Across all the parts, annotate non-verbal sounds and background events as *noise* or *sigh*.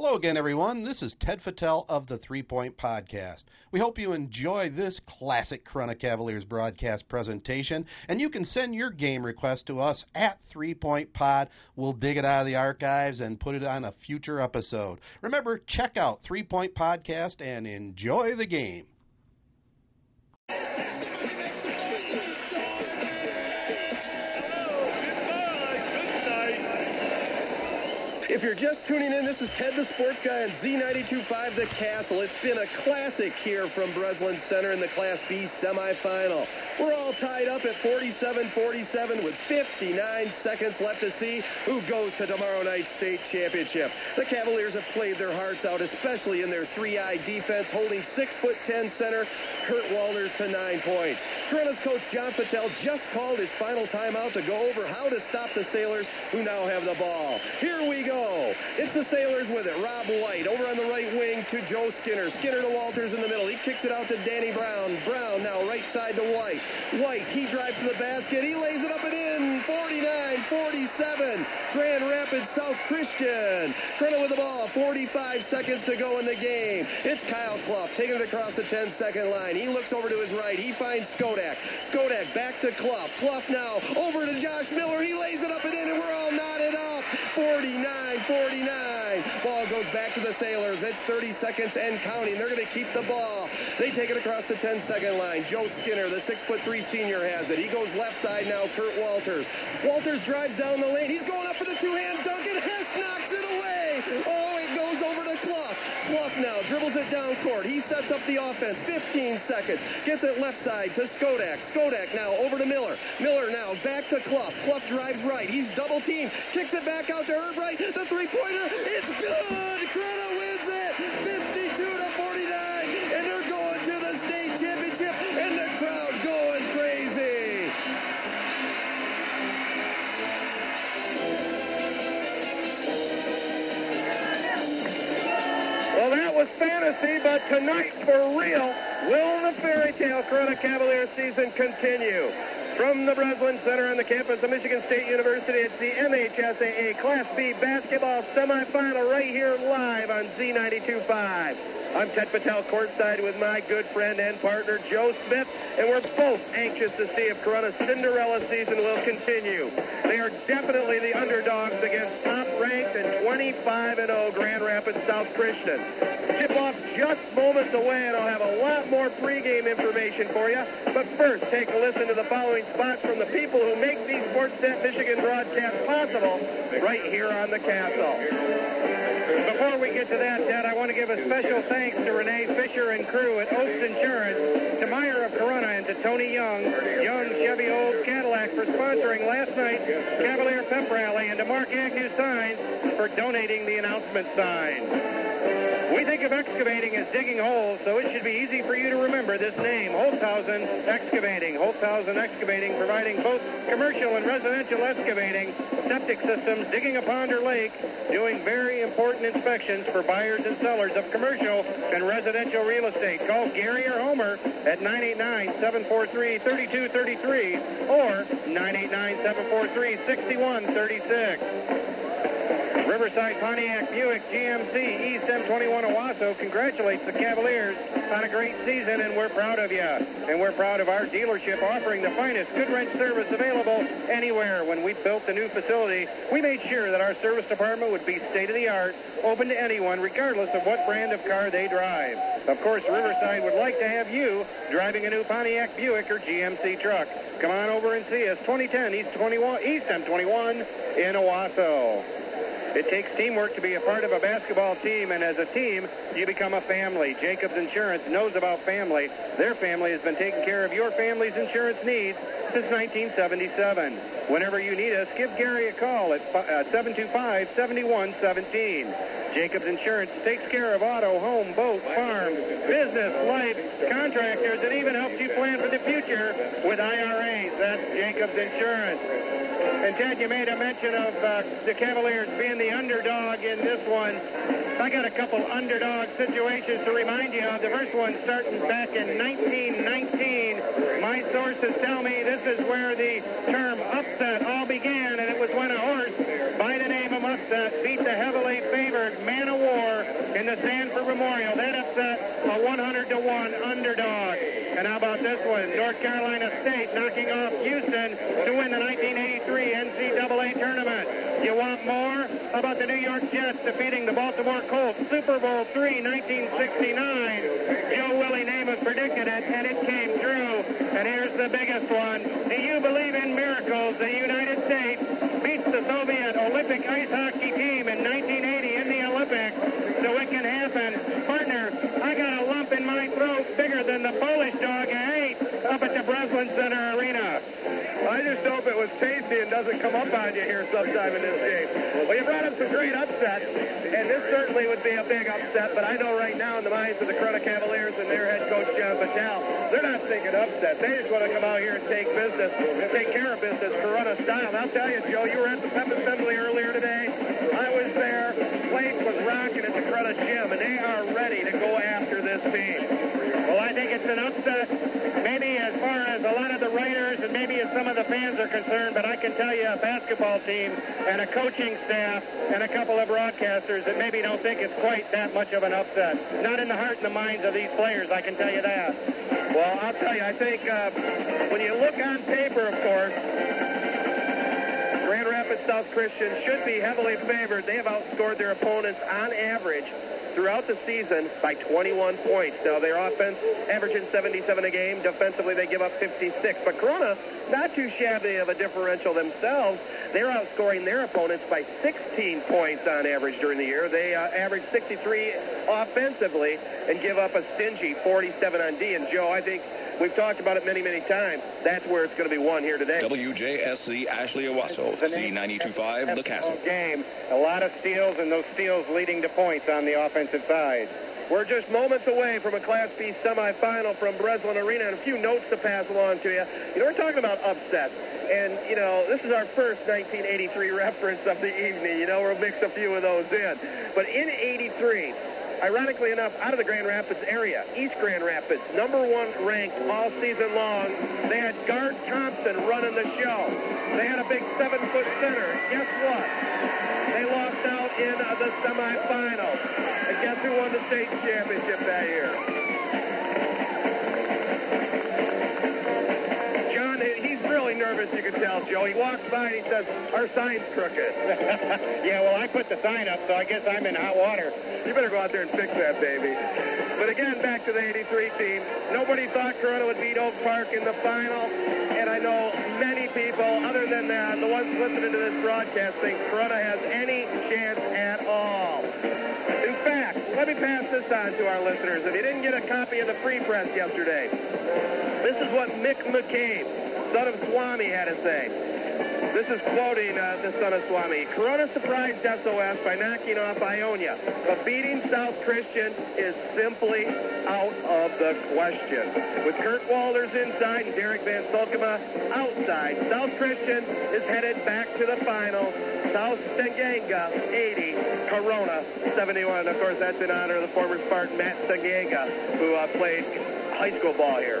Hello again, everyone. This is Ted Fattel of the Three Point Podcast. We hope you enjoy this classic Corunna Cavaliers broadcast presentation, and you can send your game request to us at Three Point Pod. We'll dig it out of the archives and put it on a future episode. Remember, check out Three Point Podcast and enjoy the game. If you're just tuning in, this is Ted the Sports Guy on Z92.5 The Castle. It's been a classic here from Breslin Center in the Class B semifinal. We're all tied up at 47-47 with 59 seconds left to see who goes to tomorrow night's state championship. The Cavaliers have played their hearts out, especially in their 3-I defense, holding 6'10 center Kurt Walters to 9 points. Corunna's coach John Patel just called his final timeout to go over how to stop the Sailors, who now have the ball. Here we go. It's the Sailors with it. Rob White over on the right wing to Joe Skinner. Skinner to Walters in the middle. He kicks it out to Danny Brown. Brown now right side to White. White, he drives to the basket. He lays it up and in. 49-47. Grand Rapids South Christian. Corunna with the ball. 45 seconds to go in the game. It's Kyle Clough taking it across the 10-second line. He looks over to his right. He finds Skodak. Skodak back to Clough. Clough now over to Josh Miller. He lays it up and in, and we're all knotted up. 49-49. Ball goes back to the Sailors. It's 30 seconds and counting. They're going to keep the ball. They take it across the 10-second line. Joe Skinner, the 6'3 senior, has it. He goes left side now. Kurt Walters. Walters drives down the lane. He's going up for the two-hand dunk, and Hess knocks it away. Oh, Clough now dribbles it down court. He sets up the offense. 15 seconds. Gets it left side to Skodak. Skodak now over to Miller. Miller now back to Clough. Clough drives right. He's double teamed. Kicks it back out to Erbright. The three-pointer. It's good. Corunna was fantasy, but tonight, for real, will the fairy tale Corunna Cavaliers season continue? From the Breslin Center on the campus of Michigan State University, it's the MHSAA Class B basketball semifinal right here live on Z92.5. I'm Ted Patel courtside with my good friend and partner Joe Smith, and we're both anxious to see if Corunna's Cinderella season will continue. They are definitely the underdogs against top-ranked and 25 and 0 Grand Rapids South Christian. Tip-off just moments away, and I'll have a lot more pregame information for you. But first, take a listen to the following spots from the people who make these Sportsnet Michigan broadcasts possible right here on the Castle. Before we get to that, Ted, I want to give a special thanks to Renee Fisher and crew at Oaks Insurance, to Meyer of Corunna, and to Tony Young, Young Chevy Old Cadillac for sponsoring last night's Cavalier Pep Rally, and to Mark Agnew Signs for donating the announcement sign. We think of excavating as digging holes, so it should be easy for you to remember this name, Holthausen Excavating. Holthausen Excavating providing both commercial and residential excavating, septic systems, digging a pond or lake, doing very important inspections for buyers and sellers of commercial and residential real estate. Call Gary or Homer at 989-743-3233 or 989-743-6136. Riverside Pontiac Buick GMC East M21 Owosso congratulates the Cavaliers on a great season, and we're proud of you. And we're proud of our dealership offering the finest Goodwrench service available anywhere. When we built the new facility, we made sure that our service department would be state of the art, open to anyone, regardless of what brand of car they drive. Of course, Riverside would like to have you driving a new Pontiac Buick or GMC truck. Come on over and see us, 2010 East 21 East M21 in Owosso. It takes teamwork to be a part of a basketball team, and as a team, you become a family. Jacobs Insurance knows about family. Their family has been taking care of your family's insurance needs since 1977. Whenever you need us, give Gary a call at 725-7117. Jacobs Insurance takes care of auto, home, boat, farm, business, life, contractors, and even helps you plan for the future with IRAs. That's Jacobs Insurance. And Ted, you made a mention of uh, the Cavaliers being the underdog in this one. I got a couple underdog situations to remind you of. The first one starting back in 1919. My sources tell me this is where the term upset all began, and it was when a horse by the name Upset beat the heavily favored Man o' War in the Sanford Memorial. That upset a 100 to 1 underdog. And how about this one? North Carolina State knocking off Houston to win the 1983 NCAA tournament. You want more? How about the New York Jets defeating the Baltimore Colts? Super Bowl III, 1969. Joe Willie Namath predicted it, and it came true. And here's the biggest one. Do you believe in miracles? The United States beats the Soviet Olympic ice hockey team in 1980 in the Olympics. So it can happen. Partner, I got a lump in my throat bigger than the Polish dog I ate up at the Breslin Center Arena. I just hope it was tasty and doesn't come up on you here sometime in this game. Well, you brought up some great upsets, and this certainly would be a big upset, but I know right now in the minds of the Corunna Cavaliers and their head coach, John Patel, they're not thinking upset. They just want to come out here and take business, and take care of business Corunna style. And I'll tell you, Joe, you were at the pep assembly earlier today. I was there. Place was rocking at the Corunna gym, and they are ready to go after this team. I think it's an upset, maybe as far as a lot of the writers and maybe as some of the fans are concerned, but I can tell you a basketball team and a coaching staff and a couple of broadcasters that maybe don't think it's quite that much of an upset. Not in the heart and the minds of these players, I can tell you that. Well, I'll tell you, I think uh, when you look on paper, of course, Grand Rapids South Christian should be heavily favored. They have outscored their opponents on average throughout the season by 21 points. Now, their offense averaging 77 a game. Defensively, they give up 56. But Corunna, not too shabby of a differential themselves. They're outscoring their opponents by 16 points on average during the year. They uh, average 63 offensively and give up a stingy 47 on D. And Joe, I think we've talked about it many, many times. That's where it's going to be won here today. WJSC Ashley Owosso, C925 The Castle. Game. A lot of steals, and those steals leading to points on the offensive side. We're just moments away from a Class B semifinal from Breslin Arena, and a few notes to pass along to you. You know, we're talking about upsets, and, you know, this is our first 1983 reference of the evening. You know, we'll mix a few of those in. But in 83, ironically enough, out of the Grand Rapids area, East Grand Rapids, number one ranked all season long. They had Guard Thompson running the show. They had a big seven-foot center. Guess what? They lost out in uh, the semifinals. And guess who won the state championship that year? Nervous, you can tell, Joe. He walks by and he says, our sign's crooked. *laughs* yeah, well, I put the sign up, so I guess I'm in hot water. You better go out there and fix that, baby. But again, back to the 83 team. Nobody thought Corunna would beat Oak Park in the final. And I know many people, other than uh, the ones listening to this broadcast, think Corunna has any chance at all. In fact, let me pass this on to our listeners. If you didn't get a copy of the free press yesterday, this is what Mick McCabe, son of Swami, had to say. This is quoting uh, the son of Swami. Corunna surprised SOS by knocking off Ionia, but beating South Christian is simply out of the question. With Kurt Walters inside and Derek Van Sulkema outside, South Christian is headed back to the final. South Steigenga 80, Corunna 71. Of course, that's in honor of the former Spartan Matt Steigenga, who uh, played high school ball here.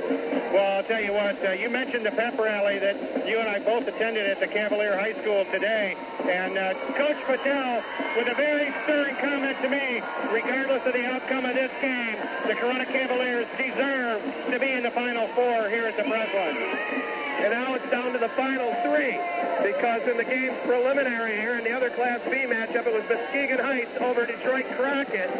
Well, I'll tell you what, uh, you mentioned the pep rally that you and I both attended at the Cavalier High School today. And uh, Coach Patel, with a very stirring comment to me, regardless of the outcome of this game, the Corunna Cavaliers deserve to be in the Final Four here at the Breslin. And now it's down to the final three because in the game's preliminary here in the other Class B matchup, it was Muskegon Heights over Detroit Crockett,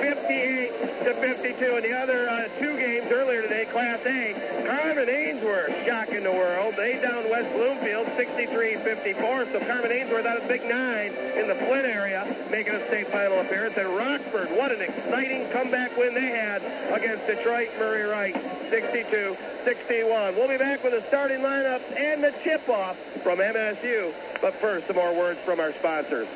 58 to 52. In the other uh, two games earlier today, Class A, Carman Ainsworth shocking the world. They down West Bloomfield 63-54. So Carman Ainsworth out of Big Nine in the Flint area, making a state final appearance. And Rockford, what an exciting comeback win they had against Detroit Murray Wright, 62-61. We'll be back with the starting lineups and the tip-off from MSU. But first, some more words from our sponsors.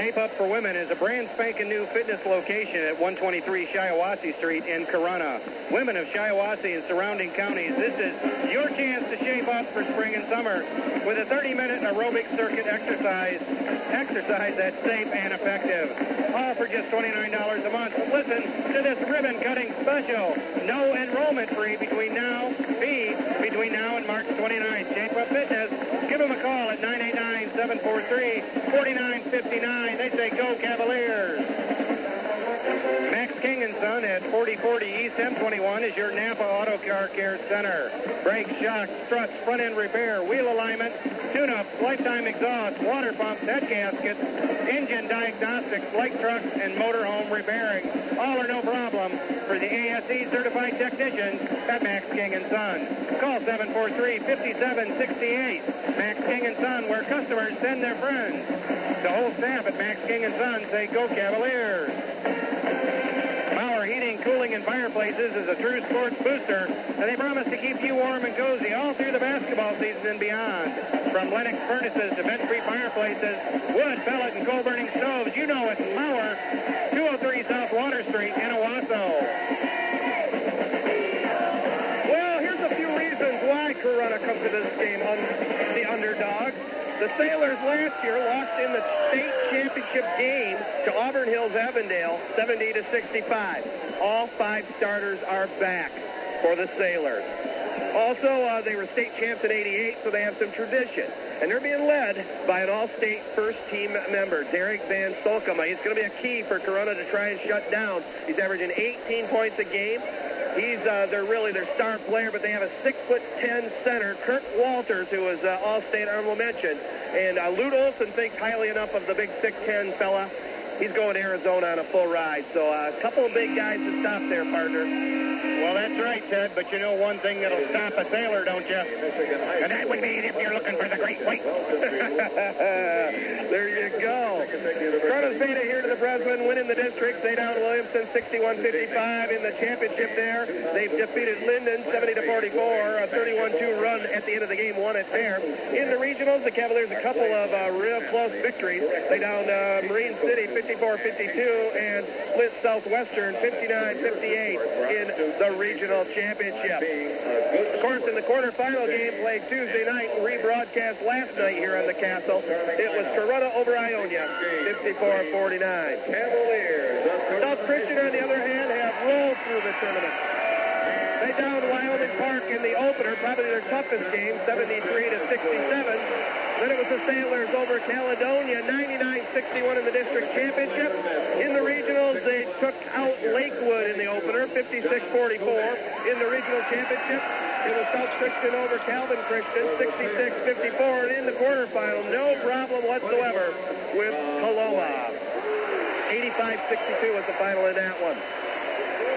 Shape Up for Women is a brand spanking new fitness location at 123 Shiawassee Street in Corunna. Women of Shiawassee and surrounding counties, this is your chance to shape up for spring and summer with a 30-minute aerobic circuit exercise, exercise that's safe and effective. All for just $29 a month. Listen to this ribbon-cutting special. No enrollment free between now, fee between now and March 29th. Shape Up Fitness. Give them a call at 989-743-4959. They say, go Cavaliers. King & Son at 4040 East M21 is your Napa Auto Car Care Center. Brakes, shocks, struts, front end repair, wheel alignment, tune-up, lifetime exhaust, water pumps, head gaskets, engine diagnostics, light trucks, and motorhome repairing. All are no problem for the ASE certified technicians at Max King & Son. Call 743-5768. Max King & Son, where customers send their friends. The whole staff at Max King & Son say, go Cavaliers. Bauer Heating, Cooling, and Fireplaces is a true sports booster, and they promise to keep you warm and cozy all through the basketball season and beyond. From Lennox furnaces to vent-free fireplaces, wood, pellet, and coal-burning stoves, you know it's Bauer, 203 South Water Street in The Sailors last year lost in the state championship game to Auburn Hills Avondale 70 to 65. All five starters are back for the Sailors. Also, uh, they were state champs in 88, so they have some tradition. And they're being led by an all-state first-team member, Derek Van Stolkema. He's going to be a key for Corunna to try and shut down. He's averaging 18 points a game. He's uh, they're really their star player, but they have a six foot ten center, Kurt Walters, who was uh, All-State honorable mention, and uh, Lute Olson thinks highly enough of the big six ten fella. He's going to Arizona on a full ride, so uh, a couple of big guys to stop there, partner. Well, that's right, Ted, but you know one thing that'll stop a sailor, don't you? And that would be if you're looking for the great white. *laughs* there you go. Corunna's Beta here to the Breslin, winning the district. They down Williamson 61-55 in the championship there. They've defeated Linden 70-44, a 31-2 run at the end of the game, won it there. In the regionals, the Cavaliers a couple of uh, real close victories. They down uh, Marine City 54-52 and split Southwestern 59-58 in the regional championship. Of course, in the quarterfinal game played Tuesday night, rebroadcast last night here on the Castle, it was Corunna over Ionia, 54-49. South Christian, on the other hand, have rolled through the tournament. They downed Wyoming Park in the opener, probably their toughest game, 73 to 67. Then it was the Sailors over Caledonia, 99-61 in the district championship. In the regionals, they took out Lakewood in the opener, 56-44. In the regional championship, it was South Christian over Calvin Christian, 66-54. And in the quarterfinal, no problem whatsoever with Coloma. 85-62 was the final in that one.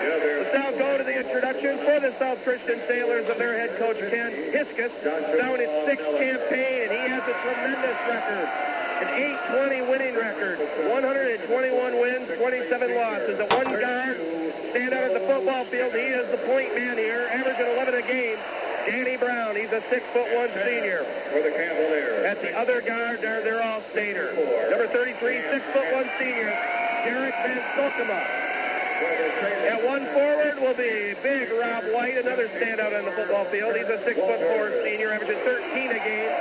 Let's now go to the introduction for the South Christian Sailors of their head coach, Ken Hiskus. Down his sixth campaign, and he has a tremendous record. An 820 winning record, 121 wins, 27 losses. A one guard, stand out at the football field. He is the point man here, averaging 11 a game. Danny Brown, he's a six foot one senior. For the Cavaliers. At the other guard, they're, they're all stater. Number 33, six foot one senior, Derek Van. At one forward will be big Rob White, another standout on the football field. He's a six foot four senior, averaging 13 a game.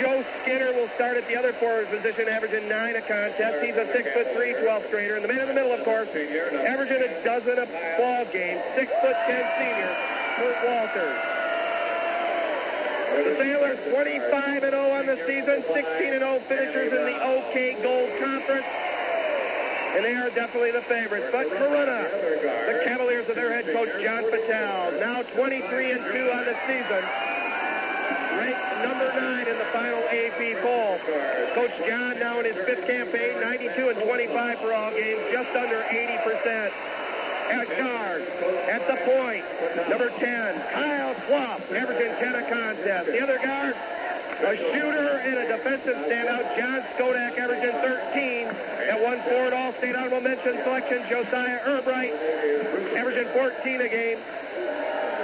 Joe Skinner will start at the other forward position, averaging nine a contest. He's a six foot three 12th grader. And the man in the middle, of course, averaging a dozen a ball game, six foot ten senior, Kurt Walters. The Sailors 25 and 0 on the season, 16 and 0 finishers in the OK Gold Conference and they are definitely the favorites. But Corunna, the Cavaliers of their head coach John Patel, now 23 and 2 on the season, ranked number nine in the final AP poll. Coach John now in his fifth campaign, 92 and 25 for all games, just under 80 percent. At guard, at the point, number 10, Kyle Clough, averaging 10 a contest. The other guard, a shooter and a defensive standout, John Skodak, averaging 13. At one forward, all-state honorable mention selection, Josiah Erbright, averaging 14 a game.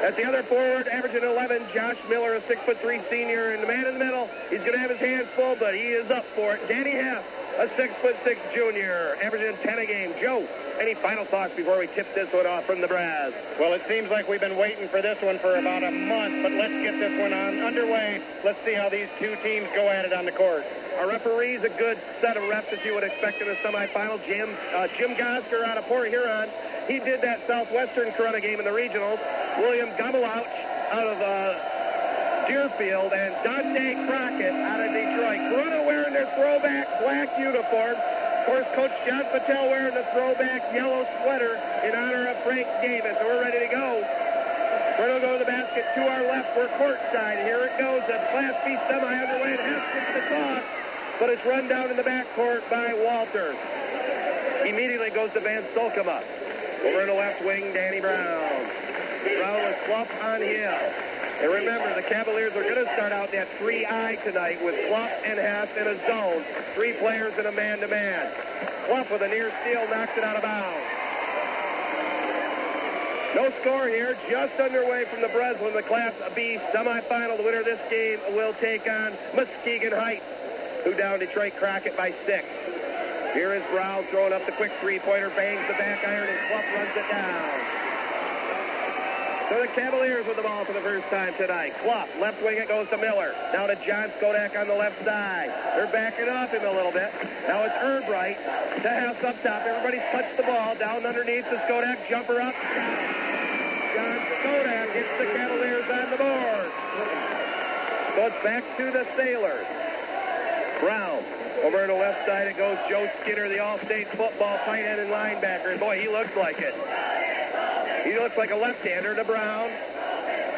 At the other forward, averaging 11, Josh Miller, a six foot three senior, and the man in the middle, he's going to have his hands full, but he is up for it. Danny Hess, a six foot six junior, averaging 10 a game. Joe, any final thoughts before we tip this one off from the brass? Well, it seems like we've been waiting for this one for about a month, but let's get this one on underway. Let's see how these two teams go at it on the court. Our referee's a good set of reps as you would expect in a semifinal. Jim uh, Jim Gosker out of Port Huron. He did that Southwestern Corunna game in the regionals. William Gamelouch out of uh, Deerfield and Dante Crockett out of Detroit. Corunna wearing their throwback black uniform. Of course, Coach John Patel wearing the throwback yellow sweater in honor of Frank Davis. We're ready to go. We're going to go to the basket to our left. We're courtside. Here it goes. The Class B semi underway. To the toss, but it's run down in the backcourt by Walters. Immediately goes to Van Stolkema. Over in the left wing, Danny Brown. Brown with Clough on him. And remember, the Cavaliers are going to start out that 3-I tonight with Clough and Hess in a zone. Three players in a man-to-man. Clough with a near steal knocks it out of bounds. No score here, just underway from the Breslin, the Class B semifinal. The winner of this game will take on Muskegon Heights, who down Detroit Crockett by six. Here is Brown throwing up the quick three-pointer, bangs the back iron, and Clough runs it down. So the Cavaliers with the ball for the first time tonight. Clough, left wing it goes to Miller. Now to John Skodak on the left side. They're backing off him a little bit. Now it's Erbright to Hess up top. Everybody's touched the ball. Down underneath the Skodak jumper up. John Skodak hits the Cavaliers on the board. It's back to the Sailors. Brown. Over to the left side it goes Joe Skinner, the All-State football tight end and linebacker. And boy, he looks like it. He looks like a left-hander to Brown.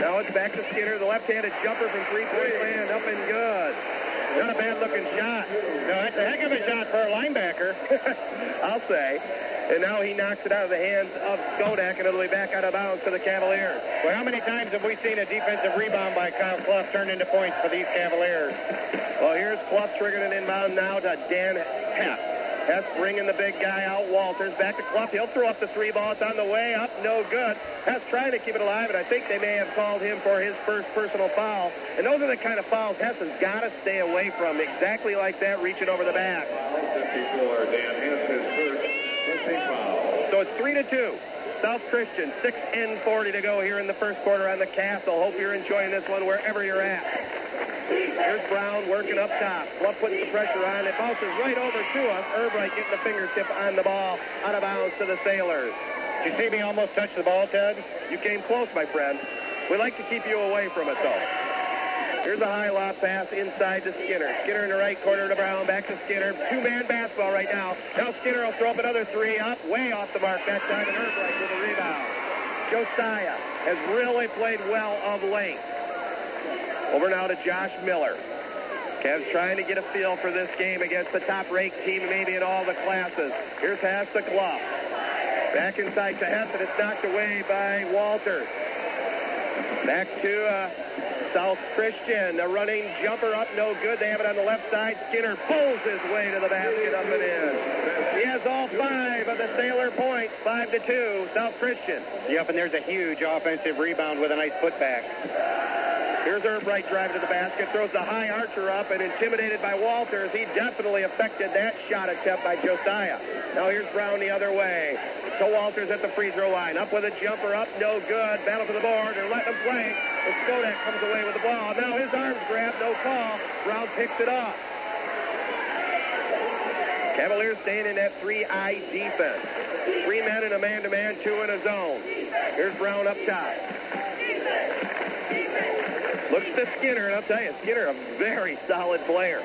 Now it's back to Skinner, the left-handed jumper from three-point land, up and good. Not a bad-looking shot. No, that's a heck of a shot for a linebacker. *laughs* I'll say. And now he knocks it out of the hands of Skodak, and it'll be back out of bounds for the Cavaliers. Well, how many times have we seen a defensive rebound by Kyle Clough turn into points for these Cavaliers? Well, here's Clough triggering an inbound now to Dan Hess. Hess bringing the big guy out. Walters back to Clough. He'll throw up the three ball. It's on the way up. No good. Hess trying to keep it alive, and I think they may have called him for his first personal foul. And those are the kind of fouls Hess has got to stay away from. Exactly like that, reaching over the back. 54, Dan Hess, his first foul. So it's 3 to 2. South Christian, 6 and 40 to go here in the first quarter on the Castle. Hope you're enjoying this one wherever you're at. Here's Brown working up top. Clough putting the pressure on. It bounces right over to us. Erbright getting the fingertip on the ball. Out of bounds to the Sailors. Did you see me almost touch the ball, Ted? You came close, my friend. We like to keep you away from it, though. Here's a high lob pass inside to Skinner. Skinner in the right corner to Brown. Back to Skinner. Two-man basketball right now. Now Skinner will throw up another three. Up, way off the mark that time, and Erbright with a rebound. Josiah has really played well of late. Over now to Josh Miller. Cavs trying to get a feel for this game against the top-ranked team maybe in all the classes. Here's Hess the Clough. Back inside to Hess, and it's knocked away by Walters. Back to uh, South Christian. A running jumper up, no good. They have it on the left side. Skinner pulls his way to the basket, up and in. He has all five of the Sailor points, five to two. South Christian. Yep, and there's a huge offensive rebound with a nice putback. Here's Erbright driving to the basket, throws the high archer up, and intimidated by Walters, he definitely affected that shot attempt by Josiah. Now here's Brown the other way. So Walters at the free throw line, up with a jumper, up, no good. Battle for the board, and let him play. Skodak comes away with the ball. Now his arms grabbed, no call. Brown picks it off. Cavaliers staying in that 3-I defense. Three men in a man-to-man, two in a zone. Here's Brown up top. Looks to Skinner, and I'll tell you, Skinner, a very solid player.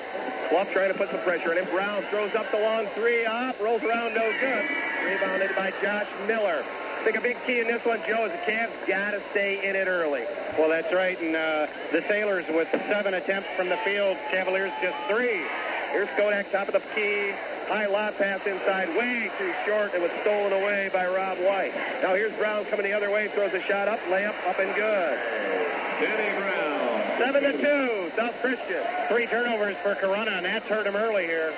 Clough trying to put some pressure on him. Brown throws up the long three, up, rolls around, no good. Rebounded by Josh Miller. I think a big key in this one, Joe, is the Cavs got to stay in it early. Well, that's right, and uh, the Sailors with seven attempts from the field, Cavaliers just three. Here's Skodak, top of the key. High lob pass inside, way too short. It was stolen away by Rob White. Now here's Brown coming the other way, throws a shot up, layup, up and good. Danny Brown. Seven to two, South Christian. Three turnovers for Corunna, and that's hurt him early here.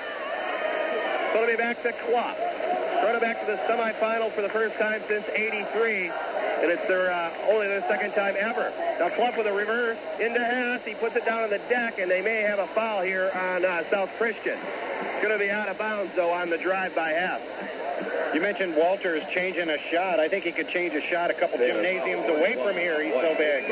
So it'll be back to Clough. Running back to the semifinal for the first time since 83. And it's their uh, only their second time ever. Now Clough with a reverse into Hess. He puts it down on the deck, and they may have a foul here on uh, South Christian. It's going to be out of bounds, though, on the drive by Hess. You mentioned Walters changing a shot. I think he could change a shot a couple gymnasiums away from here. He's so big.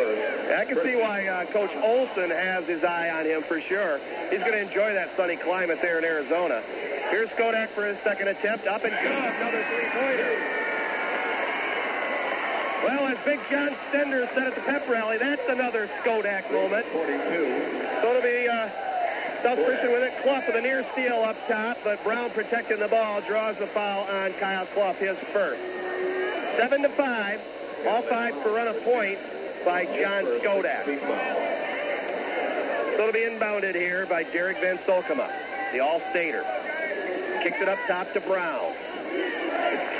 I can see why uh, Coach Olson has his eye on him for sure. He's going to enjoy that sunny climate there in Arizona. Here's Skodak for his second attempt. Up and good. Another three-pointer. Well, as Big John Stender said at the pep rally, that's another Skodak moment. 42. So it'll be uh, South Christian with it. Clough with a near steal up top, but Brown protecting the ball draws the foul on Kyle Clough, his first. Seven to five. All five Corunna point by John Skodak. So it'll be inbounded here by Derek Van Solkema, the All-Stater. Kicks it up top to Brown.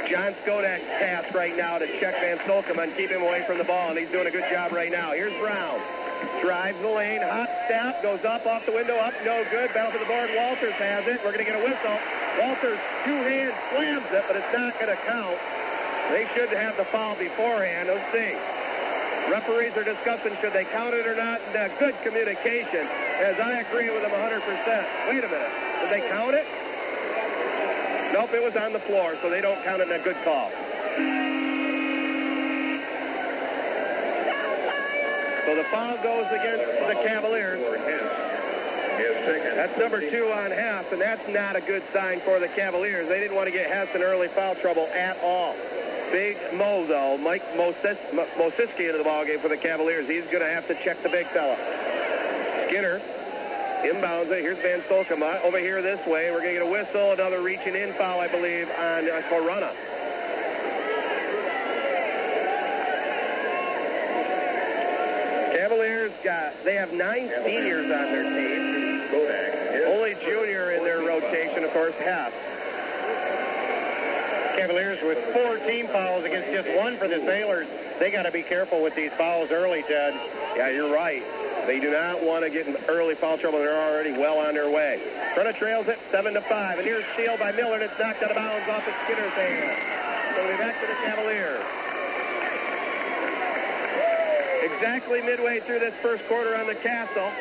John Skodak's pass right now to check Van Solkema and keep him away from the ball, and he's doing a good job right now. Here's Brown. Drives the lane, hot step, goes up off the window, up, no good. Battle for the board. Walters has it. We're going to get a whistle. Walters two hand slams it, but it's not going to count. They should have the foul beforehand. Let's see. Referees are discussing should they count it or not. And, uh, good communication, as I agree with them 100%. Wait a minute. Did they count it? Nope, it was on the floor, so they don't count it in a good call. So the foul goes against the Cavaliers. That's number two on Hess, and that's not a good sign for the Cavaliers. They didn't want to get Hess in early foul trouble at all. Big Mo, though, Mike Mosis- Mo- Mosiski into the ballgame for the Cavaliers. He's going to have to check the big fella. Skinner inbounds it. Here's Van Solkema. Over here this way. We're going to get a whistle. Another reaching in foul, I believe, on uh, Corunna. Cavaliers got, they have nine seniors on their team. Only junior in their rotation, of course, Hess. Cavaliers with four team fouls against just one for the Sailors. They got to be careful with these fouls early, Ted. Yeah, you're right. They do not want to get in early foul trouble. They're already well on their way. Front of trails it seven to five. And here's steal by Miller, it's knocked out of bounds off of Skinner's hand. So we're back to the Cavaliers. Exactly midway through this first quarter on the Castle.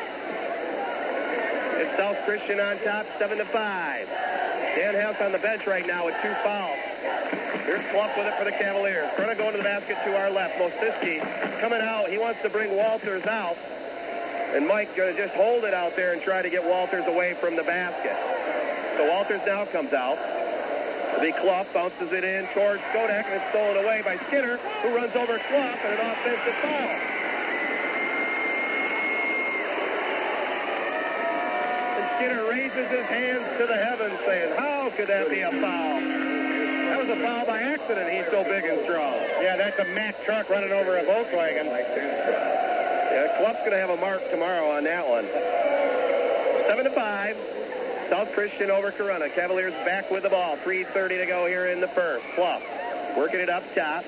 It's South Christian on top, seven to five. Dan Hess on the bench right now with two fouls. Here's Clough with it for the Cavaliers. Front going to the basket to our left. Mosiski coming out. He wants to bring Walters out. And Mike going to just hold it out there and try to get Walters away from the basket. So Walters now comes out. The Clough bounces it in towards Skodak, and it's stolen away by Skinner, who runs over Clough and an offensive foul. And Skinner raises his hands to the heavens, saying, "How could that be a foul?" That was a foul by accident. He's so big and strong. Yeah, that's a Mack truck running over a Volkswagen. Yeah, Clough's going to have a mark tomorrow on that one. Seven to five. South Christian over Corunna. Cavaliers back with the ball. 3.30 to go here in the first. Clough working it up top.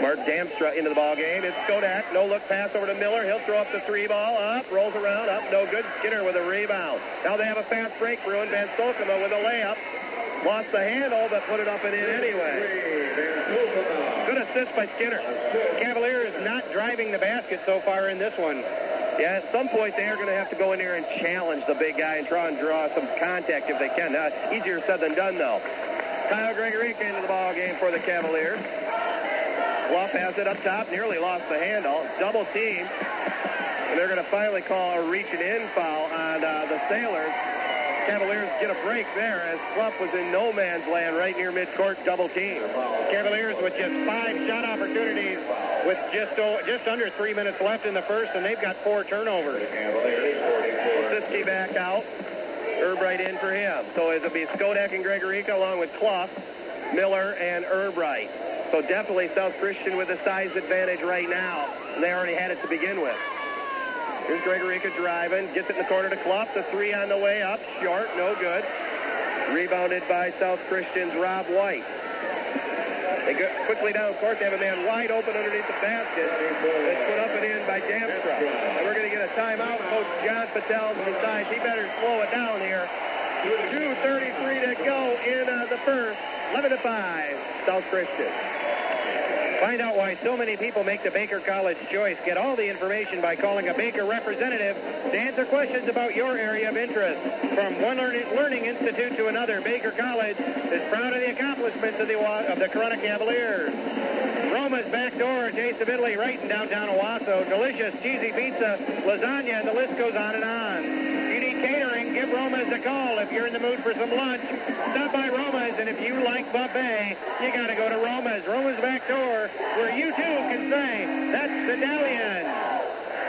Mark Damstra into the ball game. It's Skodak. No look pass over to Miller. He'll throw up the three ball. Up. Rolls around. Up. No good. Skinner with a rebound. Now they have a fast break. Bruin Van Solkema with a layup. Lost the handle, but put it up and in anyway. Good assist by Skinner. Cavaliers not driving the basket so far in this one. Yeah, at some point they are going to have to go in there and challenge the big guy and try and draw some contact if they can. Uh, easier said than done, though. Kyle Gregorica into the ball game for the Cavaliers. Clough has it up top, nearly lost the handle. Double team. And they're going to finally call a reaching in foul on uh, the Sailors. Cavaliers get a break there as Clough was in no man's land right near midcourt, double team. Cavaliers with just five shot opportunities with just just under three minutes left in the first, and they've got four turnovers. Siski back out. Erbright in for him. So it'll be Skodak and Gregorica along with Clough, Miller, and Erbright. So definitely South Christian with a size advantage right now. And they already had it to begin with. Here's Gregorica driving, gets it in the corner to Clough. The three on the way up, short, no good. Rebounded by South Christian's Rob White. They go quickly down court. They have a man wide open underneath the basket. It's put up and in by Damstra. And we're going to get a timeout. Coach John Patel decides he better slow it down here. 2.33 to go in uh, the first. 11 to 5, South Christian. Find out why so many people make the Baker College choice. Get all the information by calling a Baker representative to answer questions about your area of interest. From one learning, institute to another, Baker College is proud of the accomplishments of the, of the Corunna Cavaliers. Roma's back door, taste of Italy right in downtown Owosso. Delicious cheesy pizza, lasagna, and the list goes on and on. Catering, give Roma's a call. If you're in the mood for some lunch, stop by Roma's, and if you like buffet, you got to go to Roma's. Roma's back door, where you too can say, that's the Dalian.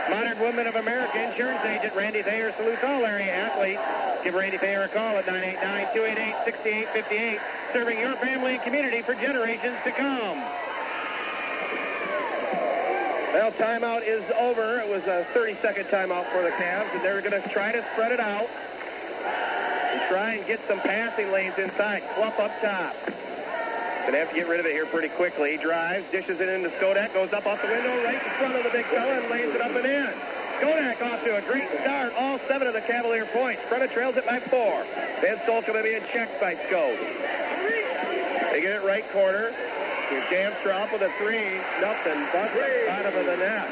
Modern Woodmen of America insurance agent Randy Thayer salutes all area athletes. Give Randy Thayer a call at 989-288-6858, serving your family and community for generations to come. Well, timeout is over. It was a 30-second timeout for the Cavs, and they're going to try to spread it out and try and get some passing lanes inside. Clump up top. Gonna have to get rid of it here pretty quickly. He drives, dishes it into Skodak, goes up off the window, right in front of the big fella, and lays it up and in. Skodak off to a great start. All seven of the Cavalier points. Front of trails it by four. Van Stolka being checked by Skode. They get it right corner. Damstra up with a three. Nothing but the bottom of the net.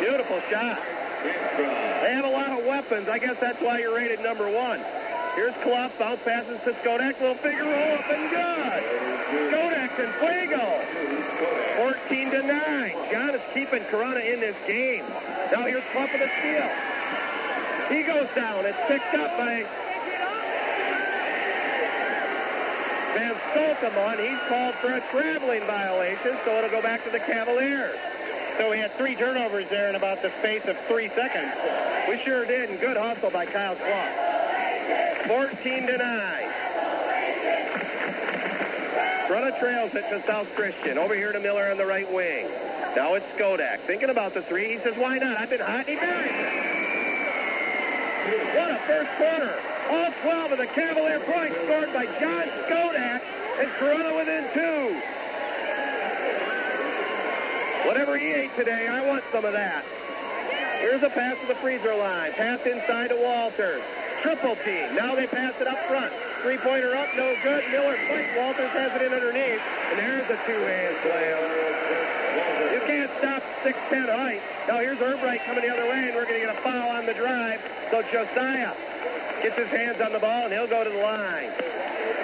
Beautiful shot. They have a lot of weapons. I guess that's why you're rated number one. Here's Clough. Bounce passes to Skodak. Little figure roll up and good. Skodak and Fuego. 14 to 9. John is keeping Corunna in this game. Now here's Clough with a steal. He goes down. It's picked up by Van Stolkamon. He's called for a traveling violation, so it'll go back to the Cavaliers. So we had three turnovers there in about the space of three seconds. We sure did, and good hustle by Kyle Clough. 14 to 9. Corunna trails it to South Christian. Over here to Miller on the right wing. Now it's Skodak. Thinking about the three. He says, why not? I've been hot. He it. What a first quarter. All 12 of the Cavalier points scored by John Skodak, and Corunna within two. Whatever he ate today, I want some of that. Here's a pass to the freezer line. Pass inside to Walters. Triple team. Now they pass it up front. Three-pointer up, no good. Miller fights. Walters has it in underneath. And there's a two-hand slam. You can't stop 6'10 height. Now here's Erbright coming the other way, and we're going to get a foul on the drive. So Josiah gets his hands on the ball, and he'll go to the line.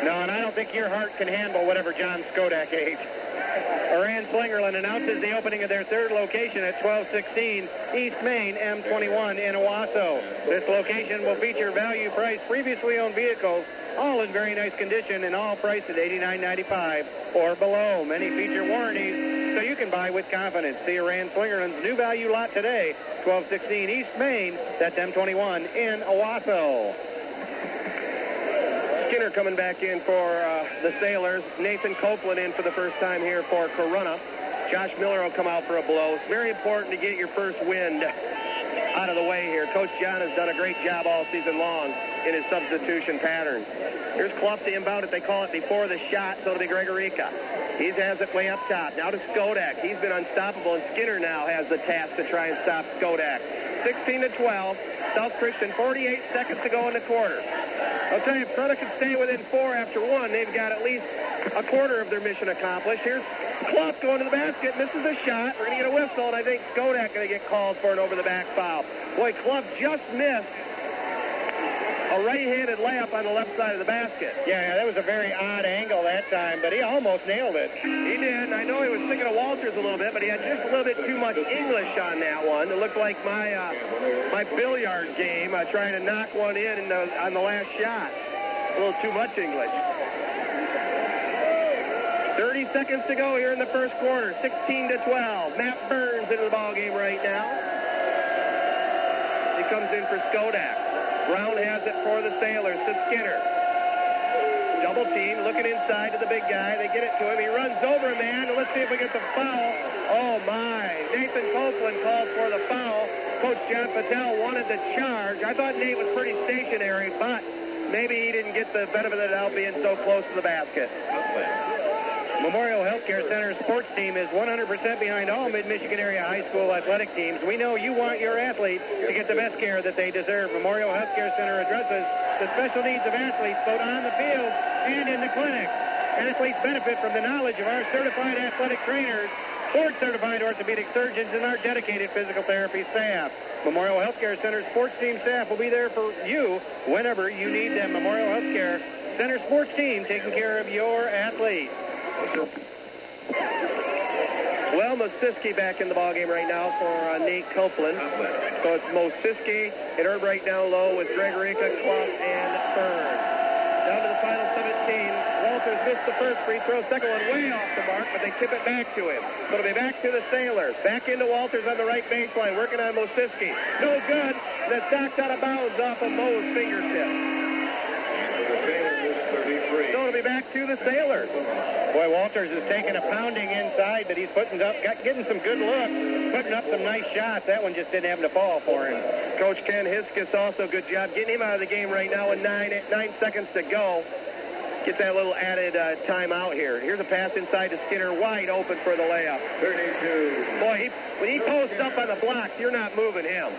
No, and I don't think your heart can handle whatever John Skodak ate. Oran Slingerland announces the opening of their third location at 1216 East Main M21 in Owosso. This location will feature value price previously owned vehicles, all in very nice condition and all priced at $89.95 or below. Many feature warranties, so you can buy with confidence. See Oran Slingerland's new value lot today, 1216 East Main, that's M21 in Owosso. Skinner coming back in for uh, the Sailors. Nathan Copeland in for the first time here for Corunna. Josh Miller will come out for a blow. It's very important to get your first wind out of the way here. Coach John has done a great job all season long in his substitution pattern. Here's Clough to inbound it. They call it before the shot, so it'll be Gregorica. He has it way up top. Now to Skodak. He's been unstoppable, and Skinner now has the task to try and stop Skodak. 16 to 12. South Christian, 48 seconds to go in the quarter. I'll tell you, if Corunna can stay within four after one, they've got at least a quarter of their mission accomplished. Here's Clough going to the basket, misses a shot. We're going to get a whistle, and I think Skodak going to get called for an over-the-back foul. Boy, Clough just missed a right-handed layup on the left side of the basket. Yeah, that was a very odd angle that time, but he almost nailed it. He did. I know he was thinking of Walters a little bit, but he had just a little bit too much English on that one. It looked like my uh, my billiard game, uh, trying to knock one in, in the, on the last shot. A little too much English. 30 seconds to go here in the first quarter. 16 to 12. Matt Burns into the ball game right now. He comes in for Skodak. Brown has it for the Sailors to Skinner. Double team, looking inside to the big guy. They get it to him. He runs over a man. Let's see if we get the foul. Oh, my. Nathan Copeland called for the foul. Coach John Patel wanted the charge. I thought Nate was pretty stationary, but maybe he didn't get the benefit of the being so close to the basket. Memorial Healthcare Center sports team is 100% behind all mid-Michigan area high school athletic teams. We know you want your athletes to get the best care that they deserve. Memorial Healthcare Center addresses the special needs of athletes both on the field and in the clinic. Athletes benefit from the knowledge of our certified athletic trainers, board-certified orthopedic surgeons, and our dedicated physical therapy staff. Memorial Healthcare Center sports team staff will be there for you whenever you need them. Memorial Healthcare Center sports team taking care of your athletes. Well, Mosiski back in the ballgame right now for uh, Nate Copeland. So it's Mosiski and Erbright down low with Gregorica, Clough, and Burns. Down to the final 17. Walters missed the first free throw. Second one way off the mark, but they tip it back to him. So it'll be back to the Sailors. Back into Walters on the right baseline, working on Mosiski. No good. That's knocked out of bounds off of Mo's fingertip. So it'll be back to the Sailors. Boy, Walters is taking a pounding inside, but he's putting up, got, getting some good looks, putting up some nice shots. That one just didn't happen to fall for him. Coach Ken Hiskis also good job getting him out of the game right now with nine nine seconds to go. Get that little added uh, timeout here. Here's a pass inside to Skinner, wide open for the layup. 32. Boy, he, when he posts up on the block, you're not moving him.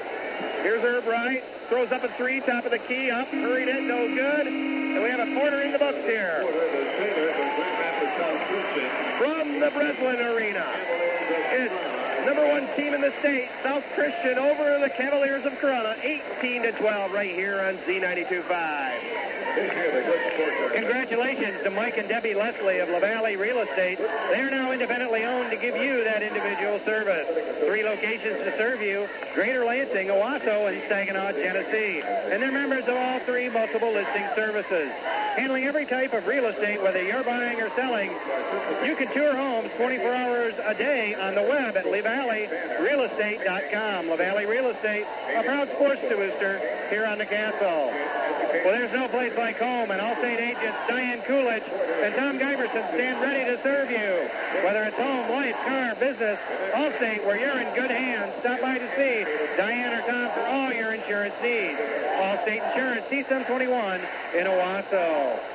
Here's Erbright, throws up a three, top of the key, up, hurried in, no good. And we have a quarter in the books here from the Breslin Arena. It's number one team in the state, South Christian, over the Cavaliers of Corunna, 18 to 12, right here on Z92.5. Congratulations to Mike and Debbie Leslie of LaValley Real Estate. They're now independently owned to give you that individual service. Three locations to serve you Greater Lansing, Owosso, and Saginaw, Genesee. And they're members of all three multiple listing services. Handling every type of real estate, whether you're buying or selling. You can tour homes 24 hours a day on the web at LaValleyRealEstate.com. LaValley Real Estate, a proud sports booster here on the castle. Well, there's no place like home, and Allstate agents Diane Coolidge and Tom Giberson stand ready to serve you. Whether it's home, life, car, business, Allstate, where you're in good hands. Stop by to see Diane or Tom for all your insurance needs. Allstate Insurance, C721 in Owosso.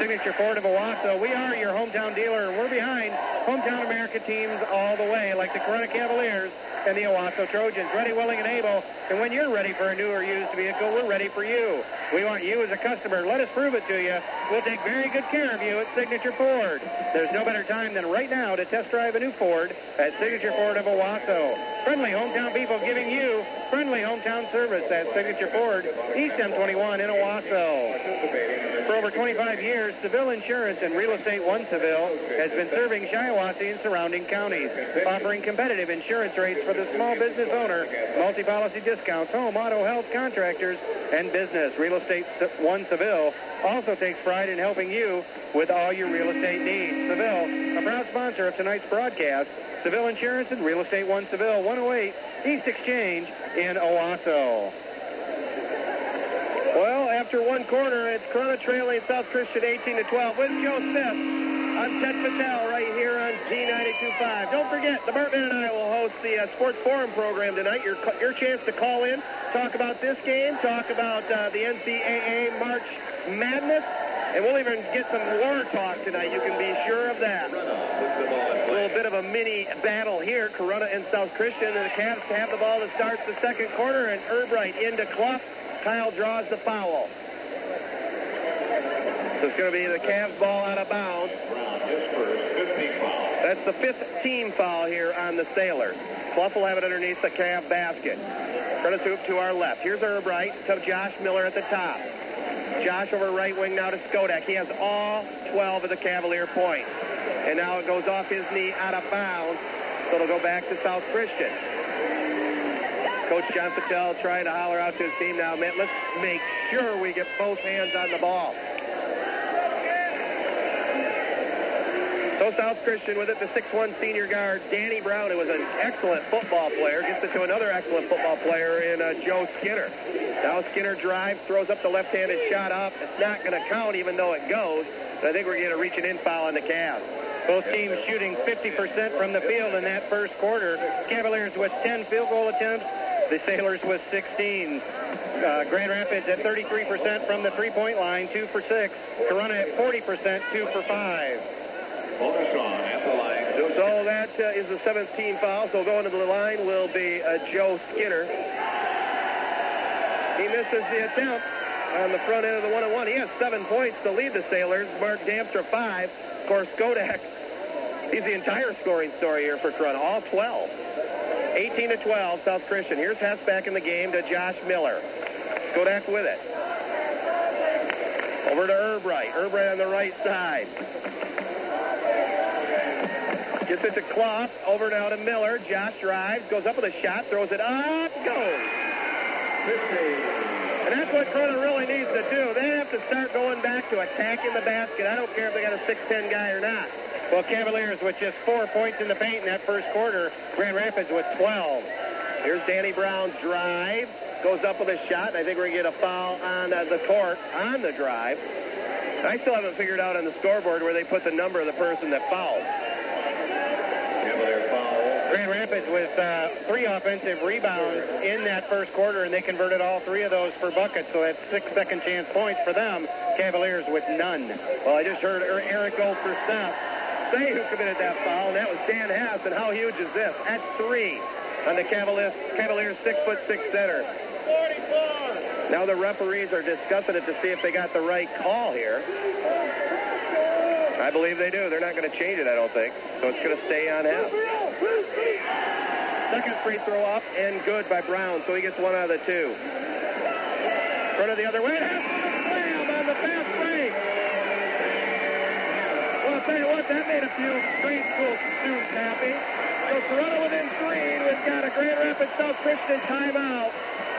Signature Ford of Owosso. We are your hometown dealer, and we're behind hometown America teams all the way, like the Corunna Cavaliers and the Owosso Trojans. Ready, willing, and able. And when you're ready for a new or used vehicle, we're ready for you. We want you as a customer. Let us prove it to you. We'll take very good care of you at Signature Ford. There's no better time than right now to test drive a new Ford at Signature Ford of Owosso. Friendly hometown people giving you friendly hometown service at Signature Ford, East M21 in Owosso. For over 25 years, Seville Insurance and Real Estate One Seville has been serving Shiawassee and surrounding counties, offering competitive insurance rates for the small business owner, multi-policy discounts, home, auto, health, contractors, and business. Real Estate One Seville also takes pride in helping you with all your real estate needs. Seville, a proud sponsor of tonight's broadcast, Seville Insurance and Real Estate One Seville, 108 East Exchange in Owosso. Well, after one corner, it's Corunna trailing South Christian 18 to 12 with Joe Smith. I'm Ted Patel right here on Z92.5. Don't forget, the Bartman and I will host the uh, Sports Forum program tonight. Your, your chance to call in, talk about this game, talk about uh, the NCAA March Madness, and we'll even get some war talk tonight. You can be sure of that. A little bit of a mini battle here, Corunna and South Christian, and the Cavs have the ball to start the second quarter, and Erbright into Clough. Kyle draws the foul. So it's going to be the Cavs ball out of bounds. That's the fifth team foul here on the Sailors. Clough will have it underneath the Cav basket. Credit hoop to our left. Here's Erbright to Josh Miller at the top. Josh over right wing now to Skodak. He has all 12 of the Cavalier points. And now it goes off his knee out of bounds. So it'll go back to South Christian. Coach John Patel trying to holler out to his team now, man, let's make sure we get both hands on the ball. So South Christian with it, the 6'1 senior guard, Danny Brown, who was an excellent football player, gets it to another excellent football player in uh, Joe Skinner. Now Skinner drives, throws up the left-handed shot up. It's not going to count even though it goes. But I think we're going to reach an in foul on the Cavs. Both teams shooting 50% from the field in that first quarter. Cavaliers with 10 field goal attempts. The Sailors with 16. Uh, Grand Rapids at 33% from the three-point line, 2 for 6. Corunna at 40%, 2 for 5. Olderson at the line. So that uh, is the 17th foul. So going to the line will be uh, Joe Skinner. He misses the attempt on the front end of the one-on-one. He has seven points to lead the Sailors. Mark Damster five. Of course, Skodak. He's the entire scoring story here for Corunna. All 12. 18 to 12, South Christian. Here's Hess back in the game to Josh Miller. Skodak with it. Over to Erbright. Erbright on the right side. Gets it to Clough. Over now to Miller. Josh drives, goes up with a shot, throws it up, goes. 50. And that's what Corunna really needs to do. They have to start going back to attacking the basket. I don't care if they got a 6'10 guy or not. Well, Cavaliers with just four points in the paint in that first quarter. Grand Rapids with 12. Here's Danny Brown's drive. Goes up with a shot. I think we're going to get a foul on uh, the court on the drive. I still haven't figured out on the scoreboard where they put the number of the person that fouled. Grand Rapids with uh, three offensive rebounds in that first quarter, and they converted all three of those for buckets, so that's six second chance points for them. Cavaliers with none. Well, I just heard Er- for Goldstein say who committed that foul, and that was Dan Hess. And how huge is this? At three on the Cavaliers, Cavaliers six foot six center. 44. Now the referees are discussing it to see if they got the right call here. I believe they do. They're not going to change it, I don't think. So it's going to stay on Hess. Second free throw up and good by Brown, so he gets one out of the two. Front of the other way. Hess slam on the fast break. Well, I'll tell you what, that made a few grade school students happy. So Corunna within three. We've got a Grand Rapids South Christian timeout.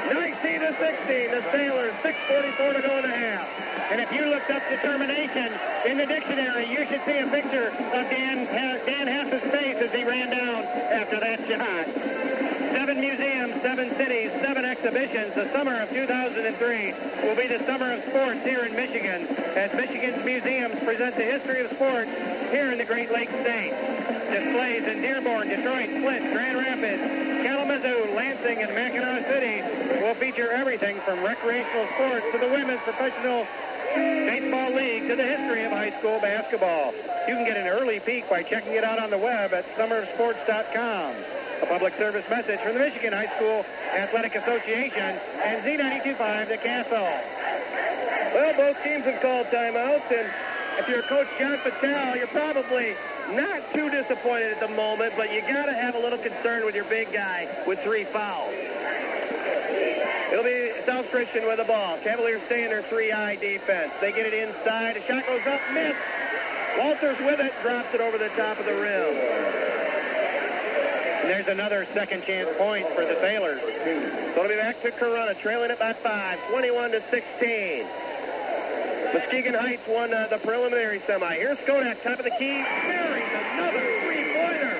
19 to 16. The Sailors, 6.44 to go in the half. And if you looked up determination in the dictionary, you should see a picture of Dan, Dan Hess's face as he ran down after that shot. Seven museums, seven cities, seven exhibitions. The summer of 2003 will be the summer of sports here in Michigan as Michigan's museums present the history of sports here in the Great Lakes State. Displays in Dearborn, Detroit, Flint, Grand Rapids, Kalamazoo, Lansing, and Mackinaw City will feature everything from recreational sports to the women's professional baseball league to the history of high school basketball. You can get an early peek by checking it out on the web at summerofsports.com. A public service message from the Michigan High School Athletic Association and Z925 The Castle. Well, both teams have called timeouts, and if you're Coach John Patel, you're probably not too disappointed at the moment, but you got to have a little concern with your big guy with three fouls. It'll be South Christian with the ball. Cavaliers stay in their 3-I defense. They get it inside. A shot goes up, missed. Walters with it, drops it over the top of the rim. And there's another second chance point for the Sailors. So it'll be back to Corunna, trailing it by five, 21 to 16. Muskegon Heights won uh, the preliminary semi. Here's Skodak, top of the key. Buries another three-pointer.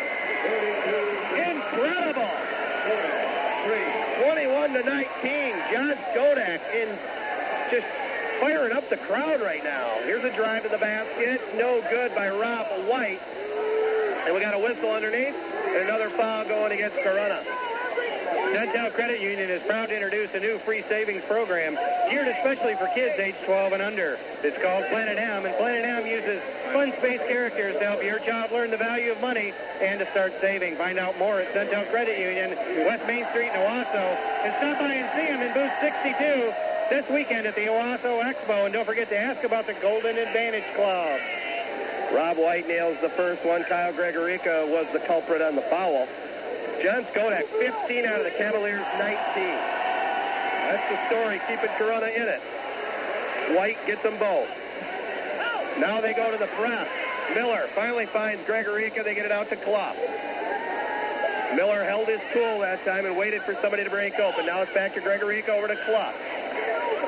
Incredible. 21 to 19. John Skodak in just firing up the crowd right now. Here's a drive to the basket. No good by Rob White. And we got a whistle underneath another foul going against Corunna. Centel Credit Union is proud to introduce a new free savings program geared especially for kids age 12 and under. It's called Planet M, and Planet M uses fun space characters to help your child learn the value of money and to start saving. Find out more at Centel Credit Union, West Main Street in Owosso, and stop by and see them in booth 62 this weekend at the Owosso Expo. And don't forget to ask about the Golden Advantage Club. Rob White nails the first one. Kyle Gregorica was the culprit on the foul. John Skodak, 15 out of the Cavaliers' 19. That's the story, keeping Corunna in it. White gets them both. Now they go to the press. Miller finally finds Gregorica. They get it out to Clough. Miller held his cool that time and waited for somebody to break open. Now it's back to Gregorica over to Clough.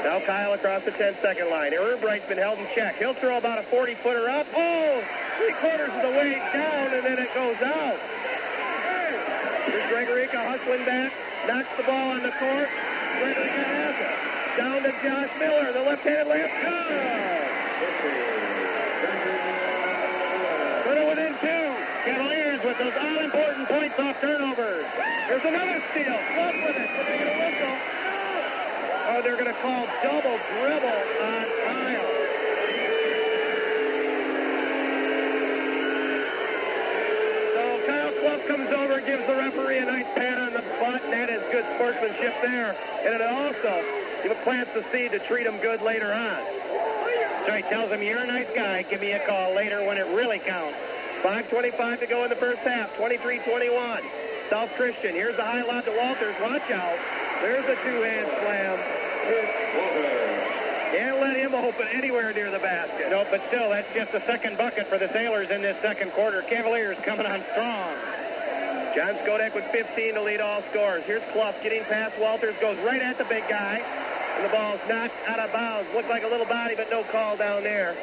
Now Kyle across the 10-second line. Erbright's been held in check. He'll throw about a 40-footer up. Oh, three quarters of the way down, and then it goes out. Here's Gregorica hustling back, knocks the ball on the court. Gregorica has it. Down to Josh Miller, the left-handed layup. Put it within two. Cavaliers with those all-important points off turnovers. There's another steal. Love with it. They're going to whistle. Oh, they're going to call double dribble on Kyle. So Kyle Clough comes over, gives the referee a nice pat on the butt. That is good sportsmanship there. And it also plants the seed to treat him good later on. So he tells him, you're a nice guy. Give me a call later when it really counts. 5.25 to go in the first half. 23-21. South Christian. Here's the high lob to Walters. Watch out. There's a two-hand slam. Can't let him open anywhere near the basket. No, but still, that's just the second bucket for the Sailors in this second quarter. Cavaliers coming on strong. John Skodak with 15 to lead all scores. Here's Clough getting past Walters. Goes right at the big guy. And the ball's knocked out of bounds. Looked like a little body, but no call down there.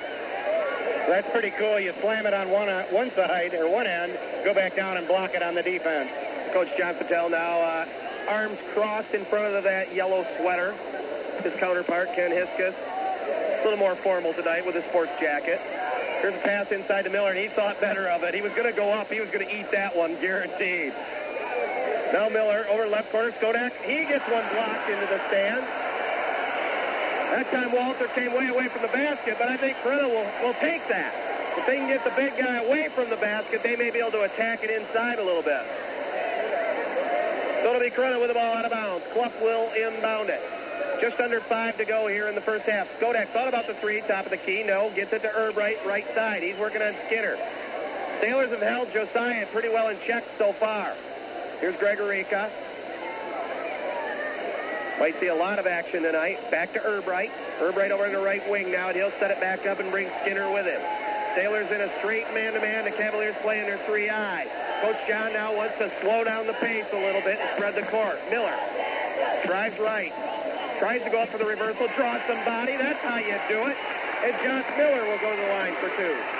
That's pretty cool. You slam it on one uh, one side or one end, go back down and block it on the defense. Coach John Patel now uh, arms crossed in front of that yellow sweater. His counterpart, Ken Hiskus, a little more formal tonight with his sports jacket. Here's a pass inside to Miller, and he thought better of it. He was going to go up. He was going to eat that one, guaranteed. Now Miller over left corner. Skodak, he gets one blocked into the stand. That time Walter came way away from the basket, but I think Corunna will, will take that. If they can get the big guy away from the basket, they may be able to attack it inside a little bit. So it'll be Corunna with the ball out of bounds. Clough will inbound it. Just under five to go here in the first half. Skodak thought about the three, top of the key. No, gets it to Erbright, right side. He's working on Skinner. Sailors have held Josiah pretty well in check so far. Here's Gregorica. Might see a lot of action tonight. Back to Erbright. Erbright over in the right wing now, and he'll set it back up and bring Skinner with him. Sailors in a straight man-to-man. The Cavaliers playing their 3-I. Coach John now wants to slow down the pace a little bit and spread the court. Miller drives right. Tries to go up for the reversal. Draws somebody. That's how you do it. And Josh Miller will go to the line for two.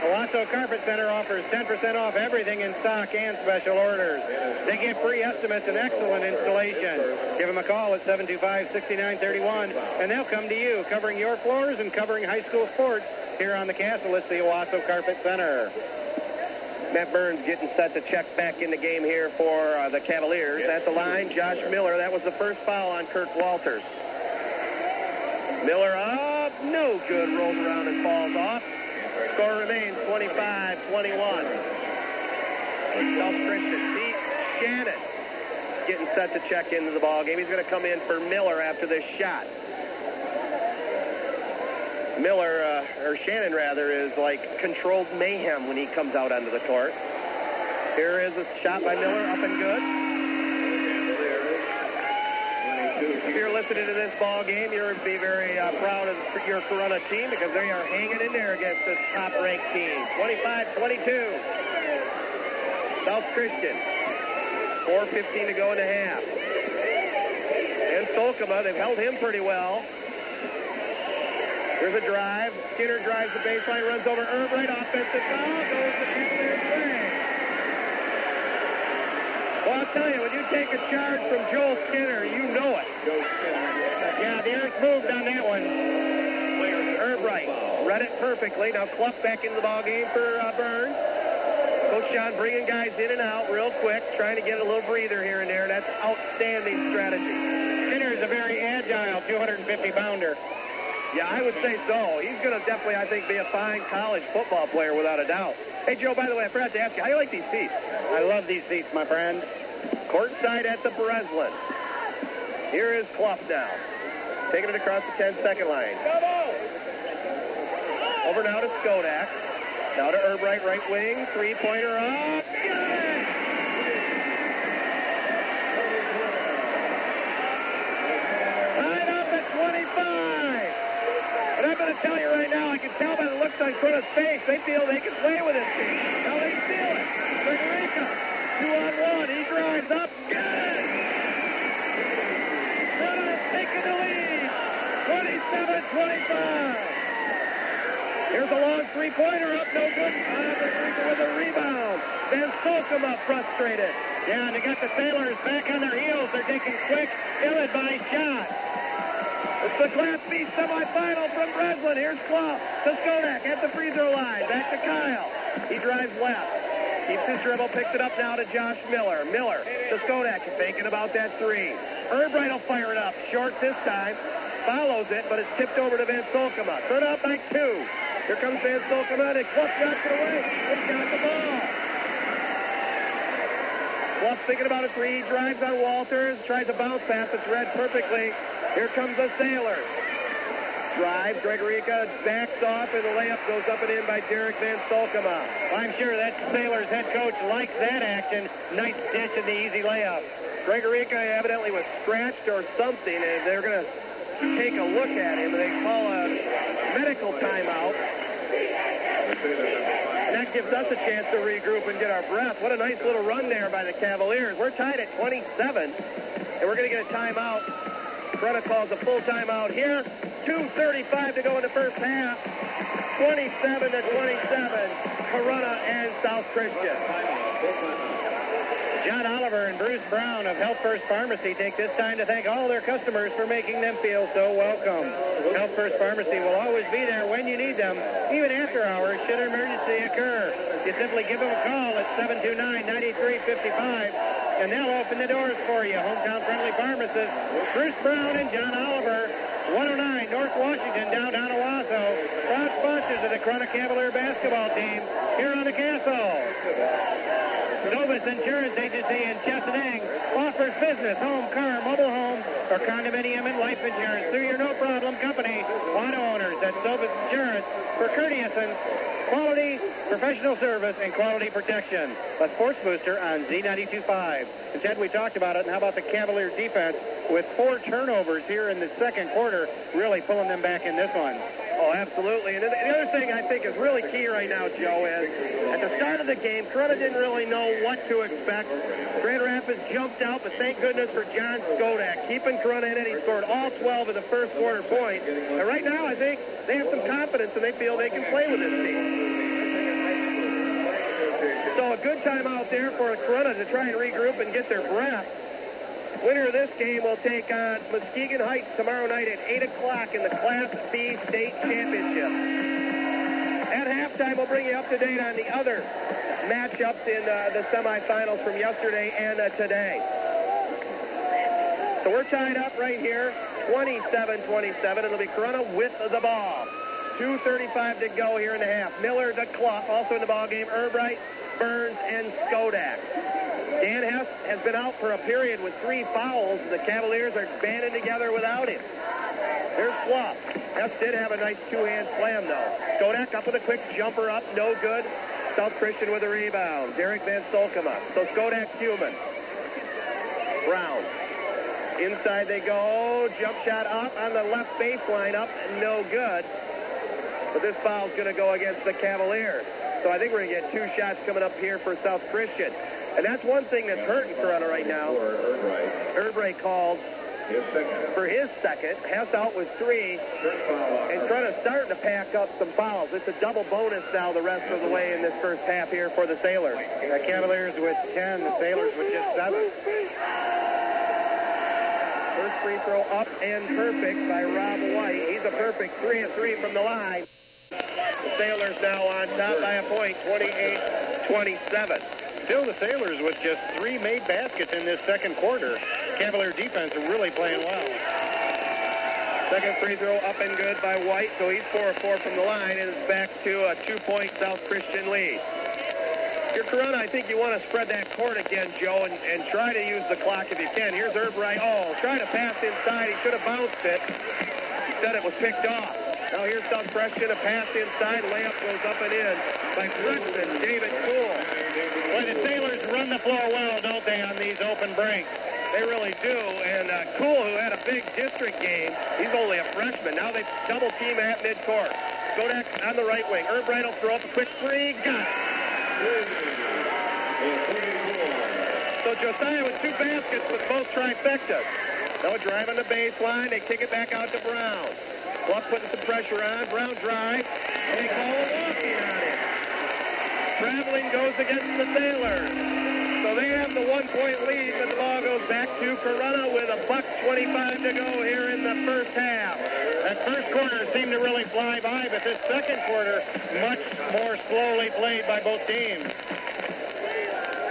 Owosso Carpet Center offers 10% off everything in stock and special orders. They give free estimates and excellent installation. Give them a call at 725-6931, and they'll come to you, covering your floors and covering high school sports here on the castle. It's the Owosso Carpet Center. Matt Burns getting set to check back in the game here for uh, the Cavaliers. At the line, Josh Miller. That was the first foul on Kirk Walters. Miller up, no good, rolls around and falls off. Score remains 25-21. South Christian. Pete Shannon getting set to check into the ball game. He's going to come in for Miller after this shot. Miller, uh, or Shannon rather, is like controlled mayhem when he comes out onto the court. Here is a shot by Miller, up and good. If you're listening to this ball game, you'll be very uh, proud of your Corunna team because they are hanging in there against this top-ranked team. 25-22. South Christian. 4.15 to go in the half. And Solkema, they've held him pretty well. There's a drive. Skinner drives the baseline, runs over Erbright. Offensive foul goes the Cavaliers'. Well, I'll tell you, when you take a charge from Joel Skinner, you know it. Yeah, the earth moved on that one. Erbright read it perfectly. Now Clough back into the ball game for uh, Burns. Coach John bringing guys in and out real quick, trying to get a little breather here and there. That's outstanding strategy. Skinner is a very agile 250 pounder. Yeah, I would say so. He's going to definitely, I think, be a fine college football player without a doubt. Hey, Joe, by the way, I forgot to ask you, how do you like these seats? I love these seats, my friend. Courtside at the Breslin. Here is Clough now. Taking it across the 10-second line. Over now to Skodak. Now to Erbright, right wing. Three-pointer up. Tied up at 25. Going to tell you right now, I can tell by the looks on Corunna's face, they feel they can play with this team. Now they feel it. Federico, two on one. He drives up. Good. Corunna taking the lead. 27-25. Here's a long three-pointer up, no good. Ah, Federico with a rebound. Then Solkema frustrated. Yeah, and they got the Sailors back on their heels. They're taking quick, ill-advised shots. It's the Class B semifinal from Breslin. Here's Clough to Skodak at the free throw line. Back to Kyle. He drives left. Keeps his dribble, picks it up now to Josh Miller. Miller to Skodak, thinking about that three. Erbright will fire it up. Short this time. Follows it, but it's tipped over to Van Solkema. Third out by two. Here comes Van Solkema, and Clough knocks it away. He's got the ball. Clough thinking about a three. Drives on Walters. Tries to bounce pass. It's read perfectly. Here comes the Sailor. Drive. Gregorica backs off, and the layup goes up and in by Derek Van Solkema. Well, I'm sure that Sailors head coach likes that action. Nice dish and the easy layup. Gregorica evidently was scratched or something, and they're going to take a look at him, they call a medical timeout. That gives us a chance to regroup and get our breath. What a nice little run there by the Cavaliers. We're tied at 27, and we're going to get a timeout Corunna calls a full timeout here. 2.35 to go in the first half. 27 to 27. Corunna and South Christian. John Oliver and Bruce Brown of Health First Pharmacy take this time to thank all their customers for making them feel so welcome. Health First Pharmacy will always be there when you need them, even after hours should an emergency occur. You simply give them a call at 729-9355 and they'll open the doors for you. Hometown friendly pharmacist Bruce Brown and John Oliver, 109 North Washington, downtown Owosso, proud sponsors of the Corunna Cavalier basketball team here on the castle. Novus Insurance Agency in Chesaning offers business, home, car, mobile home, or condominium and life insurance through your no-problem company, auto owners at Novus Insurance for courteous and quality professional service and quality protection. A sports booster on Z92.5. And Ted, we talked about it, and how about the Cavalier defense with four turnovers here in the second quarter, really pulling them back in this one. Oh, absolutely. And the other thing I think is really key right now, Joe, is at the start of the game, Corunna didn't really know what to expect. Grand Rapids jumped out, but thank goodness for John Skodak, keeping Corunna in it. He scored all 12 of the first quarter points. And right now, I think they have some confidence and they feel they can play with this team. So a good time out there for Corunna to try and regroup and get their breath. Winner of this game will take on Muskegon Heights tomorrow night at 8 o'clock in the Class B State Championship. At halftime, we'll bring you up to date on the other matchups in uh, the semifinals from yesterday and uh, today. So we're tied up right here, 27-27. It'll be Corunna with the ball. 2.35 to go here in the half. Miller, the Clough, also in the ball game. Erbright, Burns, and Skodak. Dan Hess has been out for a period with three fouls. The Cavaliers are banding together without him. There's Clough. Hess did have a nice two-hand slam, though. Skodak up with a quick jumper up, no good. South Christian with a rebound. Derek Van Solkema. So Skodak Human. Brown. Inside they go. Jump shot up on the left baseline up, no good. But this foul's going to go against the Cavaliers. So I think we're going to get two shots coming up here for South Christian. And that's one thing that's hurting Corunna right now. Erbright called for his second. Hess out with three. And Corunna's starting to pack up some fouls. It's a double bonus now the rest of the way in this first half here for the Sailors. The Cavaliers with 10, the Sailors with just 7. First free throw up and perfect by Rob White. He's a perfect 3 and 3 from the line. The Sailors now on top by a point, 28-27 still the Sailors with just three made baskets in this second quarter. Cavalier defense are really playing well. Second free throw up and good by White, so he's 4 4 from the line, and it's back to a two point South Christian lead. Your Corunna, I think you want to spread that court again, Joe, and, and try to use the clock if you can. Here's Erbright. Oh, trying to pass inside. He should have bounced it. He said it was picked off. Now here's South Christian, a pass inside, layup goes up and in by freshman David Cool. Boy, the Sailors run the floor well, don't they, on these open breaks? They really do. And uh, Cool, who had a big district game, he's only a freshman. Now they double team at midcourt. Skodak on the right wing. Erbright will throw up a quick three. Got it. So Josiah with two baskets with both trifectas. No drive on the baseline. They kick it back out to Brown. Clough putting some pressure on. Brown drive. They call a on him. Traveling goes against the Sailors. So they have the one-point lead, but the ball goes back to Corunna with a buck 25 to go here in the first half. That first quarter seemed to really fly by, but this second quarter much more slowly played by both teams.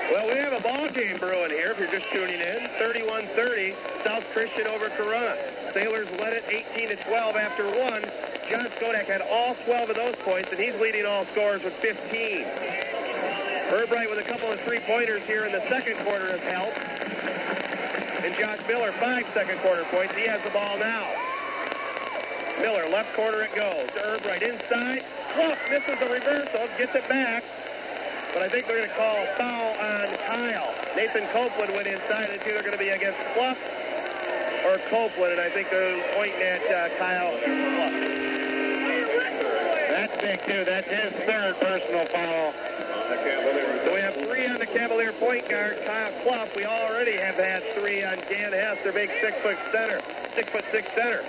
Well, we have a ball game brewing here if you're just tuning in. 31-30, South Christian over Corunna. Sailors led it 18 to 12 after one. John Skodak had all 12 of those points, and he's leading all scorers with 15. Erbright with a couple of three-pointers here in the second quarter has helped. And Josh Miller, five second quarter points. He has the ball now. Miller, left corner it goes. Erbright inside. Clough misses the reversal, gets it back. But I think they're going to call a foul on Kyle. Nathan Copeland went inside. It's either going to be against Clough or Copeland, and I think they're pointing at uh, Kyle Clough. That big, too. That's his third personal foul. So we have three on the Cavalier point guard, Kyle Clough. We already have had three on Dan Hess, their big six-foot center, six-foot-six center.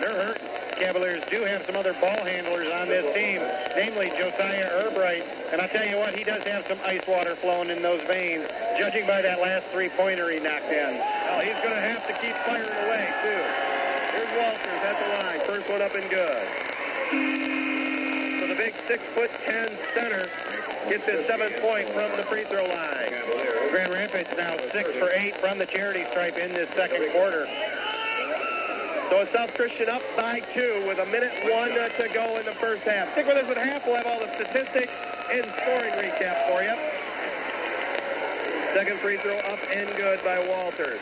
They're hurt. Cavaliers do have some other ball handlers on this team, namely Josiah Erbright. And I'll tell you what, he does have some ice water flowing in those veins, judging by that last three-pointer he knocked in. Well, he's going to have to keep firing away, too. Here's Walters at the line. First one up and good. So the big six-foot-ten center gets his seventh point from the free throw line. Grand Rapids now six for eight from the charity stripe in this second quarter. So South Christian up by two with a minute one to go in the first half. Stick with us at half. We'll have all the statistics and scoring recap for you. Second free throw up and good by Walters.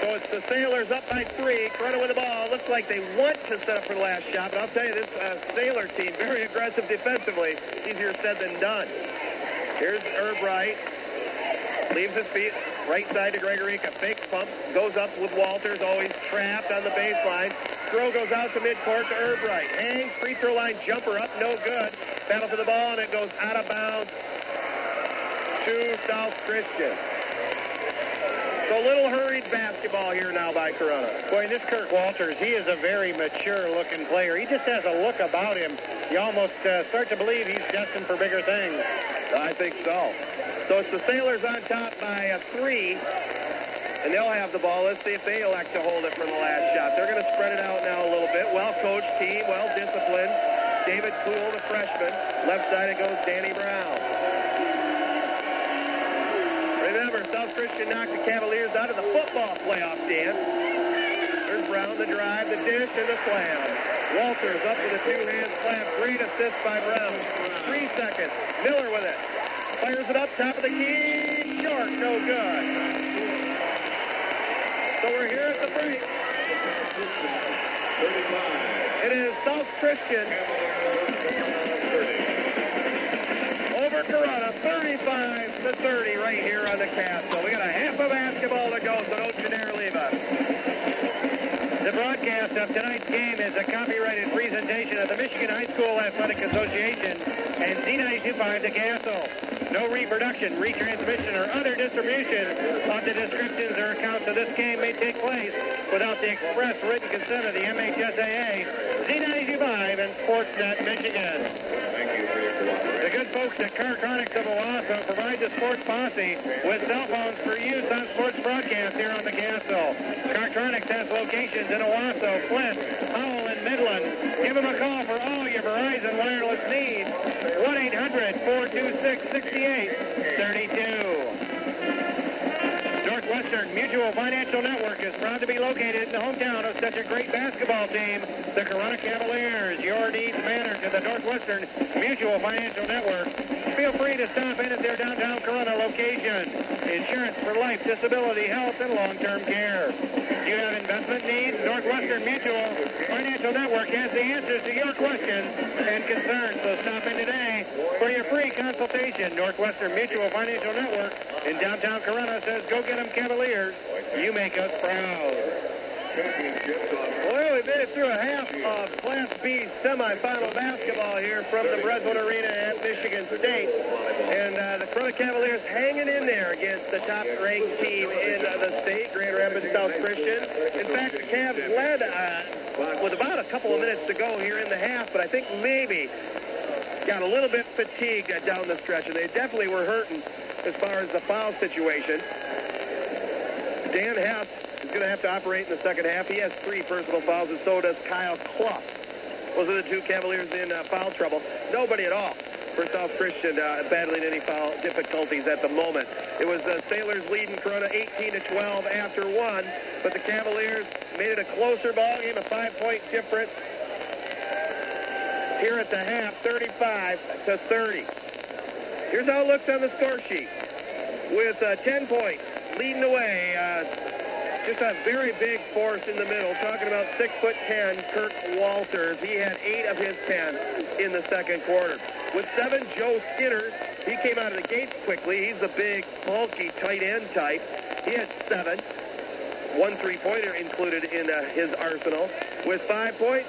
So it's the Sailors up by three. Corunna with the ball. Looks like they want to set up for the last shot, but I'll tell you, this uh, Sailor team, *laughs* very aggressive defensively. Easier said than done. Here's Erbright. Leaves his feet. Right side to Gregorica. Fake pump. Goes up with Walters. Always trapped on the baseline. Throw goes out to midcourt to Erbright. Hangs. Free throw line jumper up. No good. Battle for the ball, and it goes out of bounds to South Christian. So a little hurried basketball here now by Corunna. Boy, this Kirk Walters, he is a very mature-looking player. He just has a look about him. You almost uh, start to believe he's destined for bigger things. I think so. So it's the Sailors on top by a three, and they'll have the ball. Let's see if they elect to hold it for the last shot. They're going to spread it out now a little bit. Well-coached team, well-disciplined. David Cool, the freshman. Left side it goes Danny Brown. Remember, South Christian knocked the Cavaliers out of the football playoff dance. There's Brown, the drive, the dish, and the slam. Walters up with a two-hand slam. Great assist by Brown. Three seconds. Miller with it. Fires it up, top of the key. Short, no good. So we're here at the break. It is South Christian over Corunna, 35 to 30 right here on the castle. We got a half a basketball to go, so don't you dare leave us. The broadcast of tonight's game is a copyrighted presentation of the Michigan High School Athletic Association and Z925 The Castle. No reproduction, retransmission, or other distribution of the descriptions or accounts of this game may take place without the express written consent of the MHSAA, Z925, and Sportsnet Michigan. The good folks at Cartronics of Owosso provide the sports posse with cell phones for use on sports broadcasts here on the Castle. Cartronics has locations in Owosso, Flint, Howell, and Midland. Give them a call for all your Verizon wireless needs. 1-800-426-6832. Northwestern Mutual Financial Network is proud to be located in the hometown of such a great basketball team, the Corunna Cavaliers. Your needs matter to the Northwestern Mutual Financial Network. Feel free to stop in at their downtown Corunna location. Insurance for life, disability, health, and long-term care. Do you have investment needs? Northwestern Mutual Financial Network has the answers to your questions and concerns. So stop in today for your free consultation. Northwestern Mutual Financial Network in downtown Corunna says, go get them Cavaliers. You make us proud. Well, we made it through a half of Class B semifinal basketball here from the Breslin Arena at Michigan State. And uh, the Corunna Cavaliers hanging in there against the top-ranked team in uh, the state, Grand Rapids South Christian. In fact, the Cavs led uh, with about a couple of minutes to go here in the half, but I think maybe got a little bit fatigued uh, down the stretch, and they definitely were hurting as far as the foul situation. Dan Hess is going to have to operate in the second half. He has three personal fouls, and so does Kyle Clough. Those are the two Cavaliers in uh, foul trouble. Nobody at all for South Christian uh, battling any foul difficulties at the moment. It was the Sailors leading Corunna 18 to 12 after one, but the Cavaliers made it a closer ball game, a five-point difference here at the half, 35 to 30. Here's how it looks on the score sheet. With uh, 10 points, leading the way. Uh, just a very big force in the middle. Talking about six foot ten, Kirk Walters. He had eight of his ten in the second quarter. With seven, Joe Skinner. He came out of the gates quickly. He's a big, bulky, tight end type. He had seven. One three-pointer included in uh, his arsenal. With five points,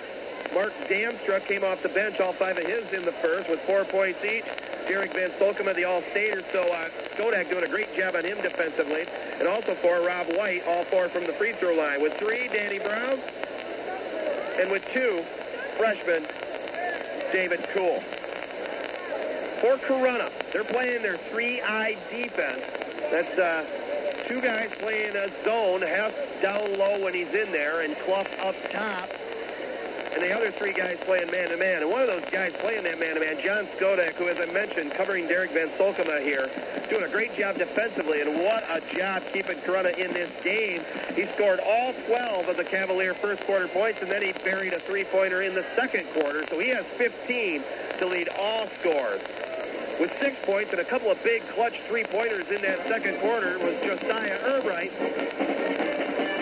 Mark Damstruck came off the bench, all five of his in the first with four points each. Derek Van Solkema, the All-Stater, so uh, Skodak doing a great job on him defensively. And also for Rob White, all four from the free throw line. With three, Danny Brown. And with two, freshman David Cool. For Corunna, they're playing their 3-I defense. That's uh, two guys playing a zone, Hess down low when he's in there, and Clough up top and the other three guys playing man-to-man. And one of those guys playing that man-to-man, John Skodak, who, as I mentioned, covering Derek Van Solkema here, doing a great job defensively, and what a job keeping Corunna in this game. He scored all 12 of the Cavalier first quarter points, and then he buried a three-pointer in the second quarter, so he has 15 to lead all scores. With six points and a couple of big clutch three-pointers in that second quarter was Josiah Erbright.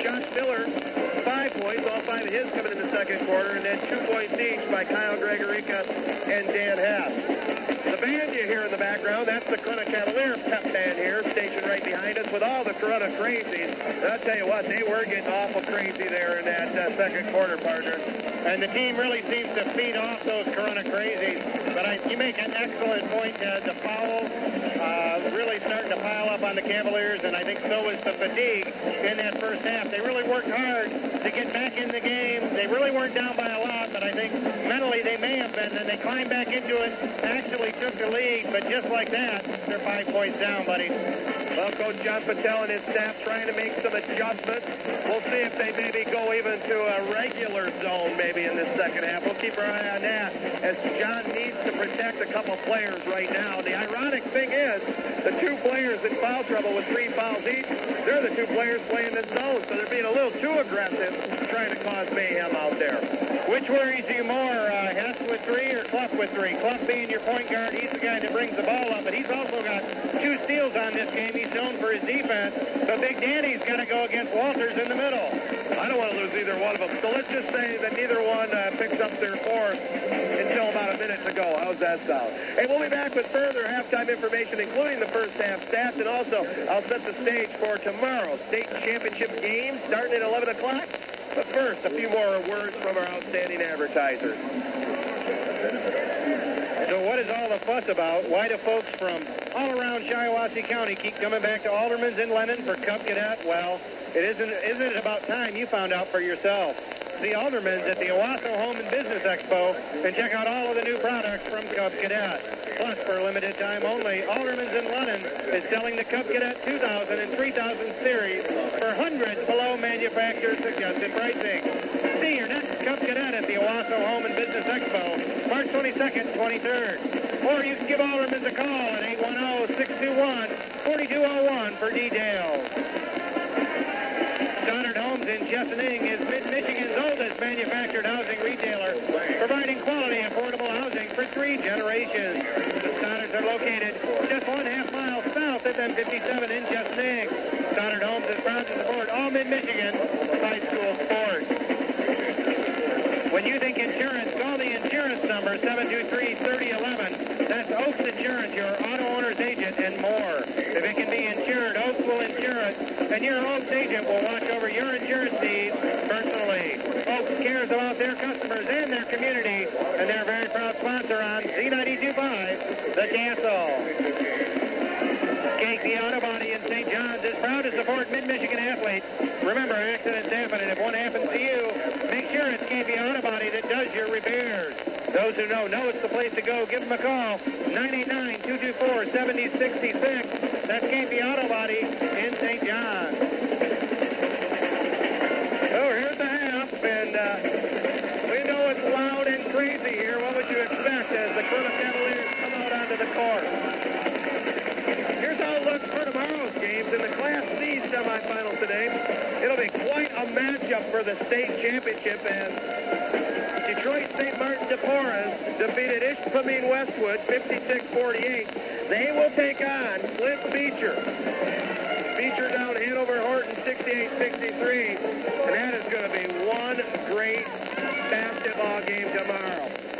Josh Miller five points, all five of his coming in the second quarter, and then two points each by Kyle Gregorica and Dan Hess. Band you hear in the background, that's the Corunna Cavalier pep band here, stationed right behind us with all the Corunna crazies. And I'll tell you what, they were getting awful crazy there in that uh, second quarter, partner. And the team really seems to feed off those Corunna crazies. But I, you make an excellent point, uh, the foul uh, really starting to pile up on the Cavaliers, and I think so is the fatigue in that first half. They really worked hard to get back in the game. They really weren't down by a lot, but I think mentally they may have been. And they climbed back into it, actually took the lead, but just like that, they're five points down, buddy. Well, Coach John Patel and his staff trying to make some adjustments. We'll see if they maybe go even to a regular zone maybe in this second half. We'll keep our eye on that as John needs to protect a couple players right now. The ironic thing is the two players in foul trouble with three fouls each, they're the two players playing the zone, so they're being a little too aggressive trying to cause mayhem out there. Which worries you more, uh, Hess with three or Clough with three? Clough being your point guard, he's the guy that brings the ball up, but he's also got two steals on this game. He's known for his defense, but Big Danny's to go against Walters in the middle. I don't want to lose either one of them, so let's just say that neither one uh, picks up their fourth until about a minute to go. How's that sound? Hey, we'll be back with further halftime information, including the first half stats, and also I'll set the stage for tomorrow's state championship game starting at 11 o'clock. But first, a few more words from our outstanding advertisers. So what is all the fuss about? Why do folks from all around Shiawassee County keep coming back to Alderman's in Lennon for Cub Cadet? Well, it isn't, isn't it about time you found out for yourself? See Alderman's at the Owosso Home and Business Expo and check out all of the new products from Cub Cadet. Plus, for a limited time only, Alderman's in Lennon is selling the Cub Cadet 2000 and 3000 series for hundreds below manufacturer suggested pricing. See your next Cub Cadet at the Owosso Home and Business Expo, March 22nd, 23rd. Or you can give Alderman's a call at 810-621-4201 for details. Stoddard Homes in Chesaning is Mid-Michigan's oldest manufactured housing retailer, providing quality, affordable housing for three generations. The Stoddards are located just one half mile south of M57 in Chesaning. Stoddard Homes is proud to support all Mid-Michigan high school sports. When you think insurance, insurance number 723-3011. That's Oaks Insurance, your auto owner's agent, and more. If it can be insured, Oaks will insure it, and your Oaks agent will watch over your insurance needs personally. Oaks cares about their customers and their community, and they're a very proud sponsor on Z925, The Castle. KC Auto Body in St. John's is proud to support Mid-Michigan athletes. Remember, accidents happen, and if one happens to you, make sure it's KP Auto Body that does your repairs. Those who know know it's the place to go. Give them a call, 989-224-7066. That's KP Auto Body in St. John's. Oh, here's the half, and uh, we know it's loud and crazy here. What would you expect as the Corunna Cavaliers come out onto the court? Here's how it looks for tomorrow's games in the Class C semifinal today. It'll be quite a matchup for the state championship as Detroit St. Martin de Porres defeated Ishpeming Westwood 56-48. They will take on Cliff Beecher. Beecher down Hanover Horton 68-63. And that is going to be one great basketball game tomorrow.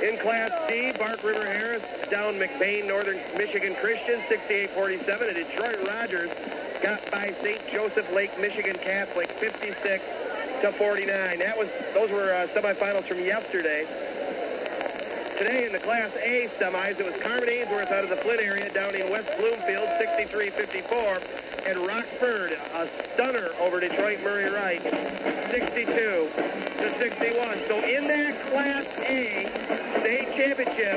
In Class D, Bark River Harris down McBain Northern Michigan Christian 68-47. And Detroit Rogers got by St. Joseph Lake Michigan Catholic 56 to 49. That was those were uh, semifinals from yesterday. Today in the Class A semis, it was Carman Ainsworth out of the Flint area down in West Bloomfield, 63-54, and Rockford, a stunner over Detroit Murray Wright, 62 to 61. So in that Class A state championship,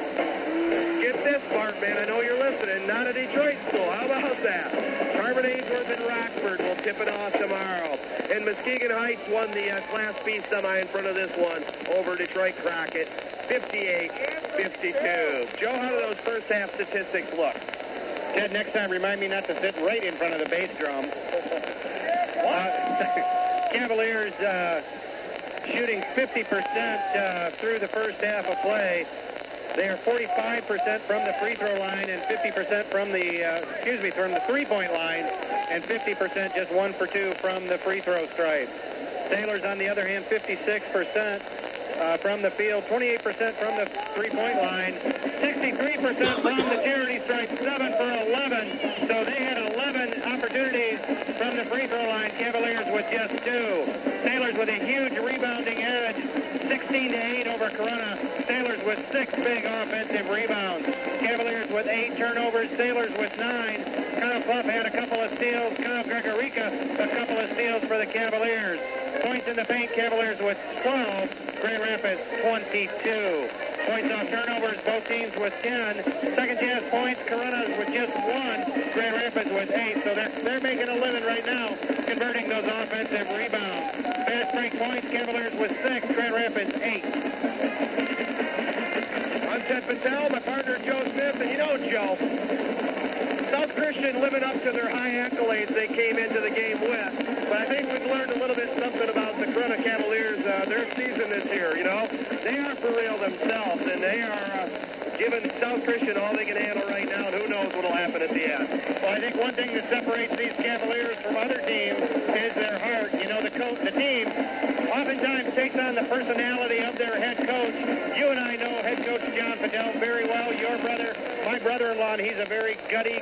get this part, man. I know you're listening. Not a Detroit school. How about that? Carman Ainsworth and Rockford will tip it off tomorrow. And Muskegon Heights won the uh, Class B semi in front of this one over Detroit Crockett, 58-52. Joe, how do those first half statistics look? Ted, next time remind me not to sit right in front of the bass drum. *laughs* Uh, *laughs* Cavaliers uh, shooting 50% uh, through the first half of play. They are 45% from the free throw line and 50% from the, uh, excuse me, from the three-point line and 50% just one for two from the free throw stripe. Sailors, on the other hand, 56% uh, from the field, 28% from the three-point line, 63% from the charity stripe, 7 for 11. So they had 11 opportunities from the free throw line. Cavaliers with just two. Sailors with a huge rebounding edge, 16 to 8 over Corunna. Sailors with six big offensive rebounds. Cavaliers with eight turnovers. Sailors with nine. Kyle Clough had a couple of steals. Kyle Gregorica a couple of steals for the Cavaliers. Points in the paint. Cavaliers with 12. Grand Rapids 22. Points off turnovers, both teams with 10. Second chance points, Corunnas with just one. Grand Rapids with eight. So they're, they're making a living right now converting those offensive rebounds. Fast break points, Cavaliers with six. Grand Rapids eight. I'm Ted Patel, my partner Joe Smith, and you know, Joe, Christian living up to their high accolades they came into the game with. But I think we've learned a little bit something about the Corunna Cavaliers, uh, their season this year, you know. They are for real themselves, and they are uh, giving South Christian all they can handle right now, and who knows what will happen at the end. Well, I think one thing that separates these Cavaliers from other teams is their heart. You know, the coach, the team oftentimes takes on the personality of their head coach. You and I know head coach John Fidel very well. Your brother, my brother-in-law, he's a very gutty,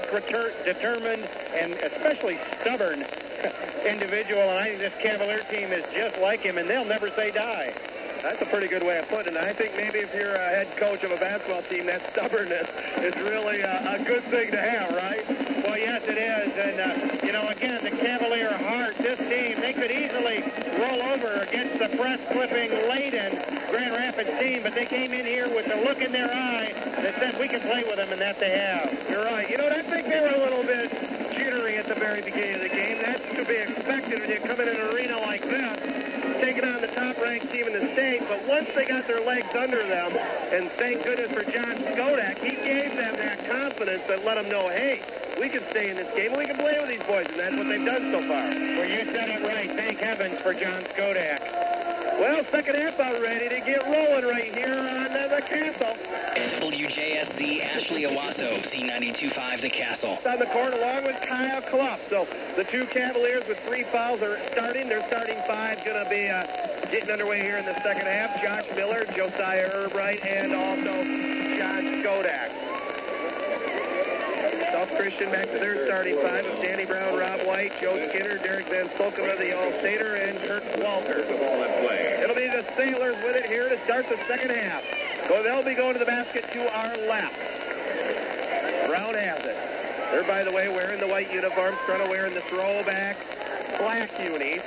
determined, and especially stubborn *laughs* individual. And I think this Cavalier team is just like him, and they'll never say die. That's a pretty good way of putting it. I think maybe if you're a head coach of a basketball team, that stubbornness is really a, a good thing to have, right? Well, yes, it is. And, uh, you know, again, the Cavalier heart, this team, they could easily roll over against the press clipping Leyden Grand Rapids team, but they came in here with the look in their eye that said we can play with them, and that they have. You're right. You know, I think they were a little bit jittery at the very beginning of the game. That's to be expected when you come in an arena like this, taking on the top-ranked team in the state. But once they got their legs under them, and thank goodness for John Skodak, he gave them that confidence that let them know, hey, we can stay in this game and we can play with these boys, and that's what they've done so far. Well, you said it right. Thank heavens for John Skodak. Well, second half about ready to get rolling right here on uh, the Castle. WJSZ Ashley Owosso, C92.5 The Castle. On the court along with Kyle Clough. So the two Cavaliers with three fouls are starting. Their starting five going to be uh, getting underway here in the second half. Josh Miller, Josiah Erbright, and also John Skodak. South Christian back to their starting five of Danny Brown, Rob White, Joe Skinner, Derek Van Spoken the All-Stater, and Kurt Walter. It'll be the Sailors with it here to start the second half. So they'll be going to the basket to our left. Brown has it. They're, by the way, wearing the white uniforms, trying to wear in the throwback black unis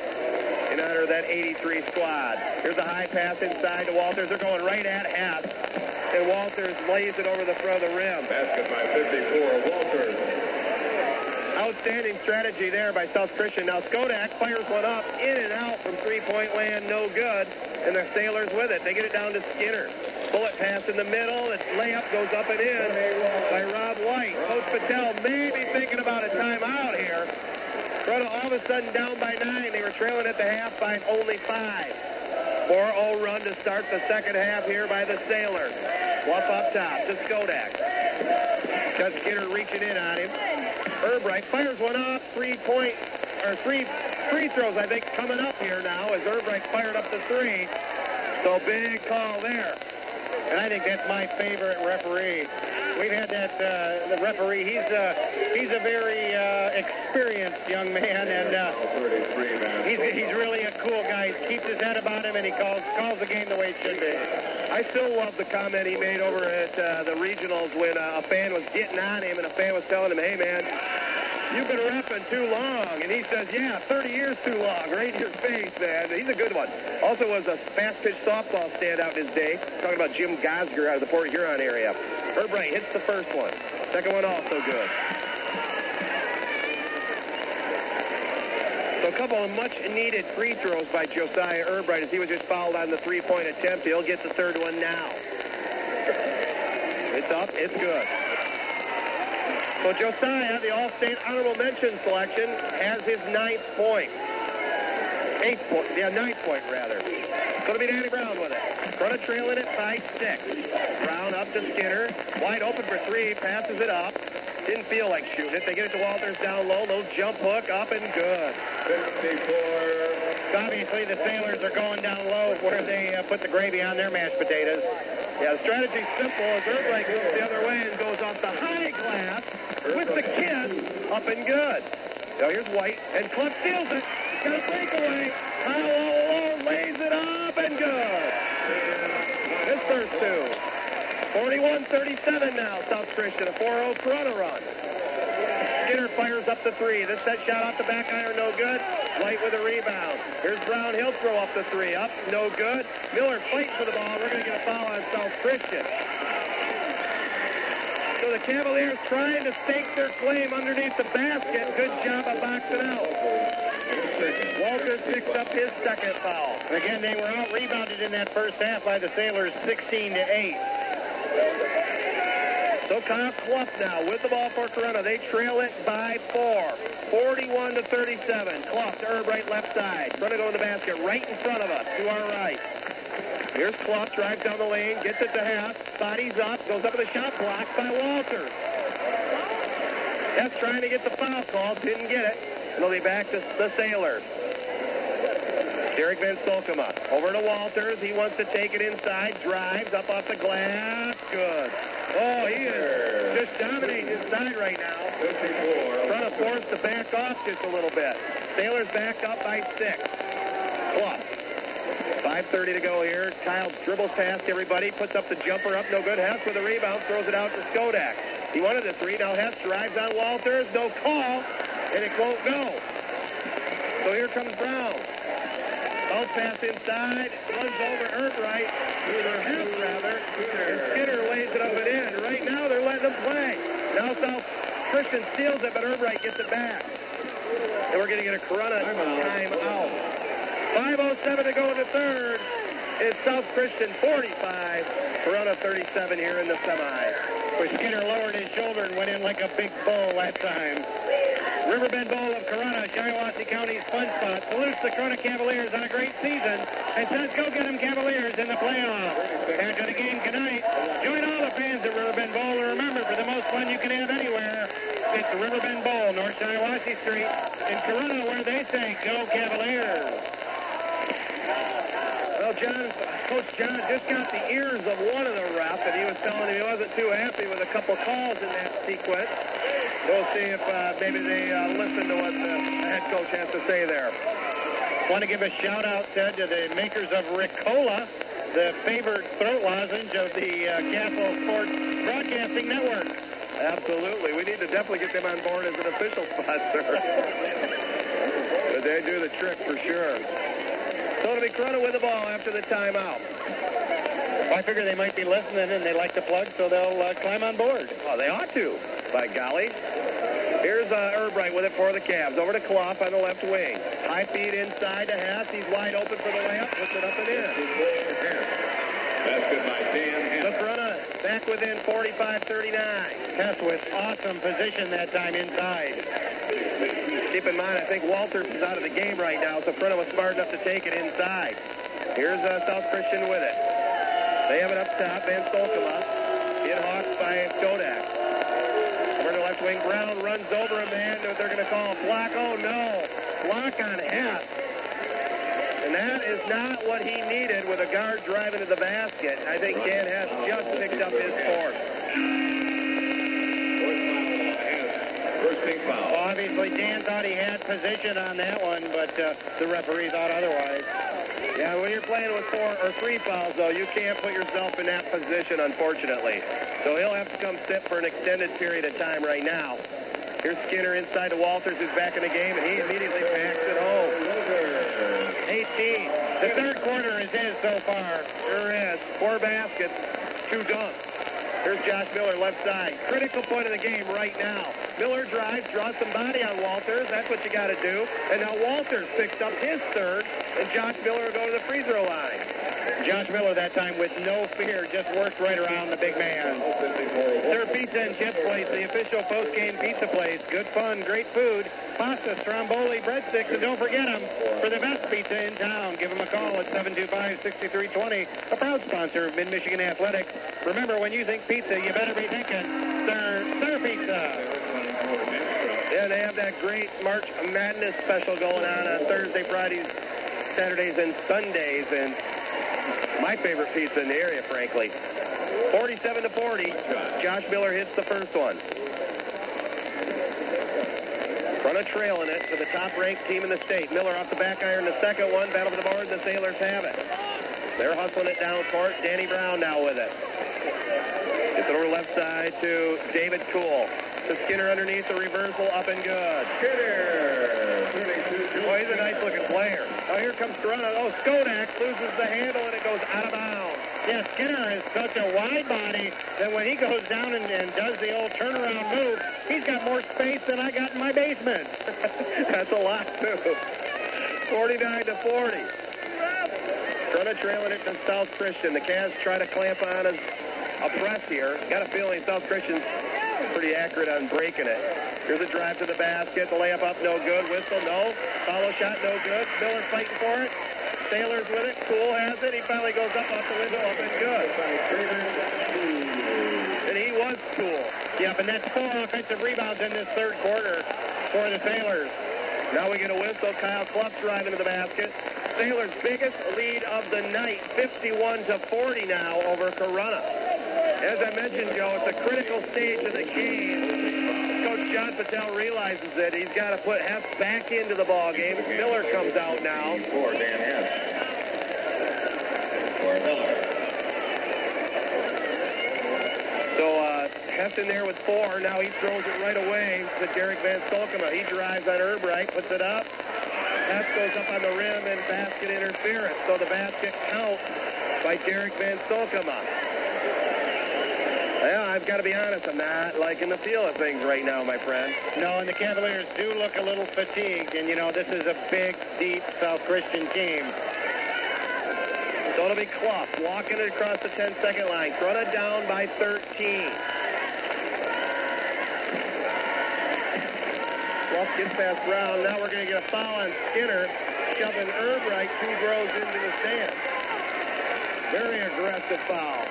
in honor of that 83 squad. Here's a high pass inside to Walters. They're going right at Hess. And Walters lays it over the front of the rim. Basket by 54, Walters. Outstanding strategy there by South Christian. Now Skodak fires one up, in and out from three-point land, no good. And the Sailors with it. They get it down to Skinner. Bullet pass in the middle. The layup goes up and in by Rob White. Coach Patel may be thinking about a timeout here. All of a sudden down by nine. They were trailing at the half by only five. 4-0 run to start the second half here by the Sailors. Clough up top to Skodak. Got Skinner reaching in on him. Erbright fires one off. Three point, or three free throws, I think, coming up here now as Erbright fired up the three. So big call there. And I think that's my favorite referee. We've had that uh, the referee. He's uh, he's a very uh, experienced young man, and uh, he's he's really a cool guy. He keeps his head about him, and he calls calls the game the way it should be. I still love the comment he made over at uh, the regionals when uh, a fan was getting on him and a fan was telling him, "Hey, man." You've been repping too long. And he says, yeah, 30 years too long. Right in your face, man. He's a good one. Also was a fast pitch softball standout in his day. Talking about Jim Gosger out of the Port Huron area. Erbright hits the first one. Second one also good. So a couple of much-needed free throws by Josiah Erbright as he was just fouled on the three-point attempt. He'll get the third one now. It's up. It's good. So Josiah, the All-State Honorable Mention selection, has his ninth point. Eighth point. Yeah, ninth point, rather. It's Going to be Danny Brown with it. Front of trailing it by six. Brown up to Skinner. Wide open for three. Passes it up. Didn't feel like shooting it. They get it to Walters down low. Little jump hook up and good. 54. Obviously, the Sailors are going down low where they uh, put the gravy on their mashed potatoes. Yeah, the strategy's simple. As Erbright moves the other way and goes off the high glass with the kiss up and good. Now here's White, and Clough steals it. Got a breakaway. Howell lays it up and good. His first two. 41-37 now, South Christian. A 4-0 Corunna run. Skinner fires up the three. This set shot off the back iron, no good. White with a rebound. Here's Brown. He'll throw up the three. Up, no good. Miller fights for the ball. We're going to get a foul on South Christian. So the Cavaliers trying to stake their claim underneath the basket. Good job of boxing out. Walters picks up his second foul. Again, they were out rebounded in that first half by the Sailors 16 to 8. So Kyle Clough now with the ball for Corunna. They trail it by four. 41 to 37. Clough to Erbright left side. Going to go in the basket right in front of us to our right. Here's Clough, drives down the lane, gets it to half, bodies up, goes up to the shot block by Walters. Hess trying to get the foul call, didn't get it. They'll be back to the Sailors. Derek Van Solkema over to Walters. He wants to take it inside, drives up off the glass. Good. Oh, he is just dominating inside right now. 54. Trying to force the back off just a little bit. Sailors back up by six. Plus. 5.30 to go here. Kyle dribbles past everybody, puts up the jumper up, no good. Hess with a rebound, throws it out to Skodak. He wanted the three. Now Hess drives on Walters. No call, and it won't go. So here comes Brown. Bounce pass inside, runs over Erbright, or Hess rather, and Skinner lays it up and in. Right now they're letting them play. Now South Christian steals it, but Erbright gets it back. And we're going to get a Corunna timeout. 5.07 to go in the third. It's South Christian 45, Corunna 37 here in the semis. Where Skinner lowered his shoulder and went in like a big bull that time. Riverbend Bowl of Corunna, Shiawassee County's fun spot, salutes the Corunna Cavaliers on a great season and says, go get them Cavaliers in the playoffs. After the game tonight, join all the fans at Riverbend Bowl and remember, for the most fun you can have anywhere, it's Riverbend Bowl, North Shiawassee Street in Corunna, where they say, go Cavaliers. Well, John, Coach John just got the ears of one of the ref, and he was telling him he wasn't too happy with a couple calls in that sequence. We'll see if uh, maybe they uh, listen to what the head coach has to say there. Want to give a shout out, Ted, to the makers of Ricola, the favored throat lozenge of the uh, Castle Sports Broadcasting Network. Absolutely. We need to definitely get them on board as an official *laughs* sponsor. *laughs* they do the trick for sure. So it'll Corunna with the ball after the timeout. I figure they might be listening and they like the plug, so they'll uh, climb on board. Well, they ought to, by golly. Here's uh, Erbright with it for the Cavs. Over to Clough on the left wing. High feed inside to Hess. He's wide open for the layup. Puts it up and in. That's Basket by Dan The Hess. Corunna back within 45-39. Hess with awesome position that time inside. Keep in mind, I think Walters is out of the game right now, so Corunna was smart enough to take it inside. Here's uh, South Christian with it. They have it up top. Van Solkema. Hit Hawks by Skodak. Over to left wing. Brown runs over a man. They're going to call a block. Oh, no. Block on Hess. And that is not what he needed with a guard driving to the basket. I think Dan Hess just picked up his fourth. Team foul. Well, obviously, Dan thought he had position on that one, but uh, the referee thought otherwise. Yeah, when you're playing with four or three fouls, though, you can't put yourself in that position, unfortunately. So he'll have to come sit for an extended period of time right now. Here's Skinner inside to Walters, who's back in the game, and he immediately packs it home. 18. The third quarter is his so far. Sure is. Four baskets, two dunks. Here's Josh Miller, left side. Critical point of the game right now. Miller drives, draws some body on Walters. That's what you got to do. And now Walters picks up his third, and Josh Miller will go to the free throw line. Josh Miller that time with no fear just worked right around the big man. Sir Pizza and Chip Place, the official post-game pizza place. Good fun, great food. Pasta, stromboli, breadsticks, and don't forget them for the best pizza in town. Give them a call at 725-6320, a proud sponsor of Mid-Michigan Athletics. Remember, when you think pizza, you better be thinking Sir, Sir Pizza. Yeah, they have that great March Madness special going on on Thursday, Fridays, Saturdays, and Sundays. And my favorite pizza in the area, frankly. 47 to 40. Josh Miller hits the first one. Run a trail in it to the top-ranked team in the state. Miller off the back iron, the second one. Battle for the board, the Sailors have it. They're hustling it down court. Danny Brown now with it. Gets it over left side to David Cool. To Skinner underneath the reversal, up and good. Skinner. Boy, he's a nice looking player. Oh, here comes Corona. Oh, Skodak loses the handle and it goes out of bounds. Yeah, Skinner is such a wide body that when he goes down and, and does the old turnaround move, he's got more space than I got in my basement. *laughs* That's a lot, too. 49 to 40. Corona trailing it to South Christian. The Cavs try to clamp on a, a press here. Got a feeling South Christian's pretty accurate on breaking it. Here's a drive to the basket. The layup up, no good. Whistle, no. Follow shot, no good. Miller fighting for it. Sailors with it. Cool has it. He finally goes up off the window, up and good. And he was cool. Yep, and that's four offensive rebounds in this third quarter for the Sailors. Now we get a whistle. Kyle Clough driving to the basket. Sailors' biggest lead of the night, 51 to 40 now over Corunna. As I mentioned, Joe, it's a critical stage of the game. Coach John Patel realizes that he's got to put Hess back into the ball game. Miller comes out now. For Dan Hess. For Miller. So uh, Hess in there with four. Now he throws it right away to Derek Van Solkema. He drives on Erbright, puts it up. Hess goes up on the rim and basket interference. So the basket count by Derek Van Solkema. Yeah, I've got to be honest. I'm not liking the feel of things right now, my friend. No, and the Cavaliers do look a little fatigued, and you know this is a big, deep South Christian team. So it'll be Clough walking it across the 10-second line. Corunna down by 13. Gets past Brown. Now we're going to get a foul on Skinner, shoving Erbright two rows into the stand. Very aggressive foul.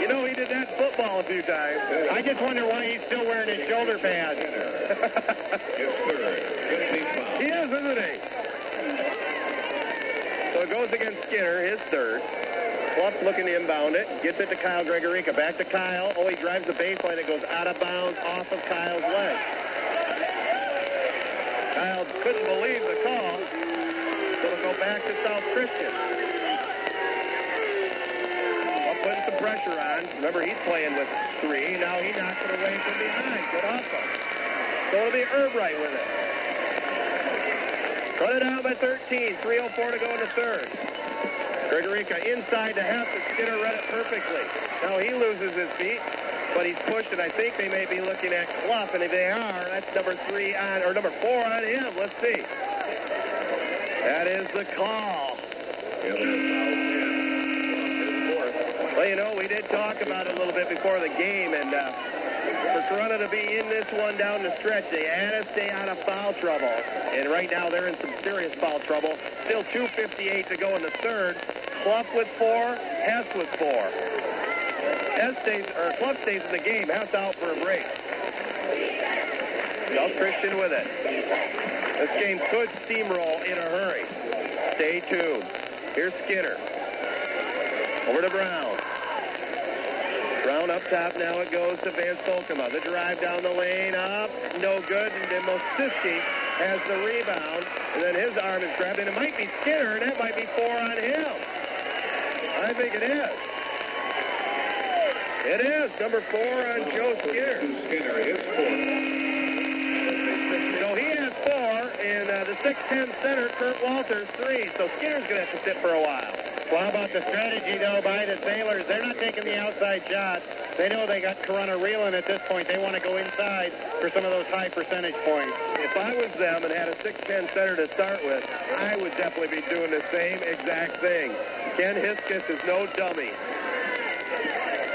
You know, he did that football a few times. I just wonder why he's still wearing his shoulder pads. He is, isn't he? So it goes against Skinner, his third. Clough looking to inbound it. Gets it to Kyle Gregorica. Back to Kyle. Oh, he drives the baseline. It goes out of bounds off of Kyle's leg. Kyle couldn't believe the call. It'll go back to South Christian. Well, putting some pressure on. Remember, he's playing with three. Now he knocks it away from behind. Good hustle. So it'll be Erbright with it. Run it down by 13. 3.04 to go in the third. Gregorica inside to Hess, and Skinner read it perfectly. Now he loses his feet, but he's pushed, and I think they may be looking at Clough, and if they are, that's number three on, or number four on him. Let's see. That is the call. The. Well, you know, we did talk about it a little bit before the game, and uh, for Corunna to be in this one down the stretch, they had to stay out of foul trouble. And right now they're in some serious foul trouble. Still 2.58 to go in the third. Clough with four, Hess with four. Hess stays, or Clough stays in the game. Hess out for a break. South Christian with it. This game could steamroll in a hurry. Stay tuned. Here's Skinner. Over to Brown. Brown up top. Now it goes to Van Solkema. The drive down the lane. Up. No good. And then Mosiski has the rebound. And then his arm is grabbed. And it might be Skinner. And that might be four on him. I think it is. It is. Number four on Joe Skinner. Skinner is four. Four. And uh, the 6'10 center, Kurt Walters, three. So Skinner's going to have to sit for a while. Well, how about the strategy, though, by the Sailors? They're not taking the outside shot. They know they got Corunna reeling at this point. They want to go inside for some of those high percentage points. If I was them and had a 6'10 center to start with, I would definitely be doing the same exact thing. Ken Hiskis is no dummy.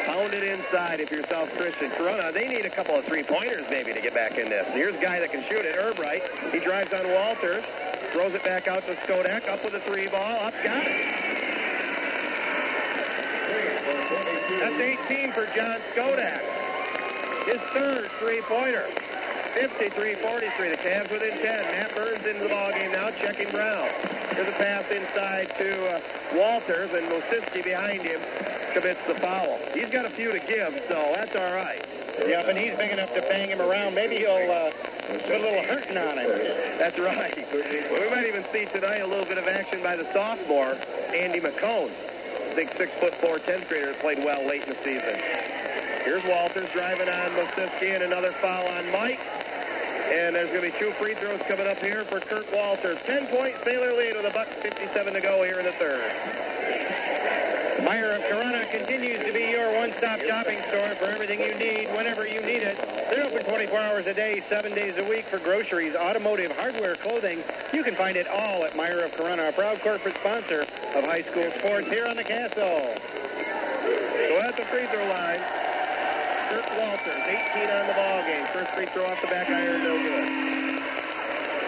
Pound it inside if you're South Christian. Corunna, they need a couple of three-pointers maybe to get back in this. Here's a guy that can shoot it, Erbright. He drives on Walters, throws it back out to Skodak, up with a three ball, up, got it. That's 18 for John Skodak. His third three-pointer. 53-43. The Cavs within 10. Matt Burns into the ballgame now, checking Brown. There's a pass inside to uh, Walters, and Mosiski behind him commits the foul. He's got a few to give, so that's all right. Yeah, but he's big enough to bang him around. Maybe he'll uh, put a little hurting on him. That's right. We might even see tonight a little bit of action by the sophomore, Andy McCone. Big six foot four, 10th grader played well late in the season. Here's Walters driving on Mosiski and another foul on Mike. And there's going to be two free throws coming up here for Kurt Walter. 10 point Sailor lead with a buck 57 to go here in the third. Meijer of Corunna continues to be your one-stop shopping store for everything you need whenever you need it. They're open 24 hours a day, seven days a week for groceries, automotive, hardware, clothing. You can find it all at Meijer of Corunna, a proud corporate sponsor of high school sports here on the Castle. So at the free throw line, Kurt Walters, 18 on the ball game. First free throw off the back iron, no good.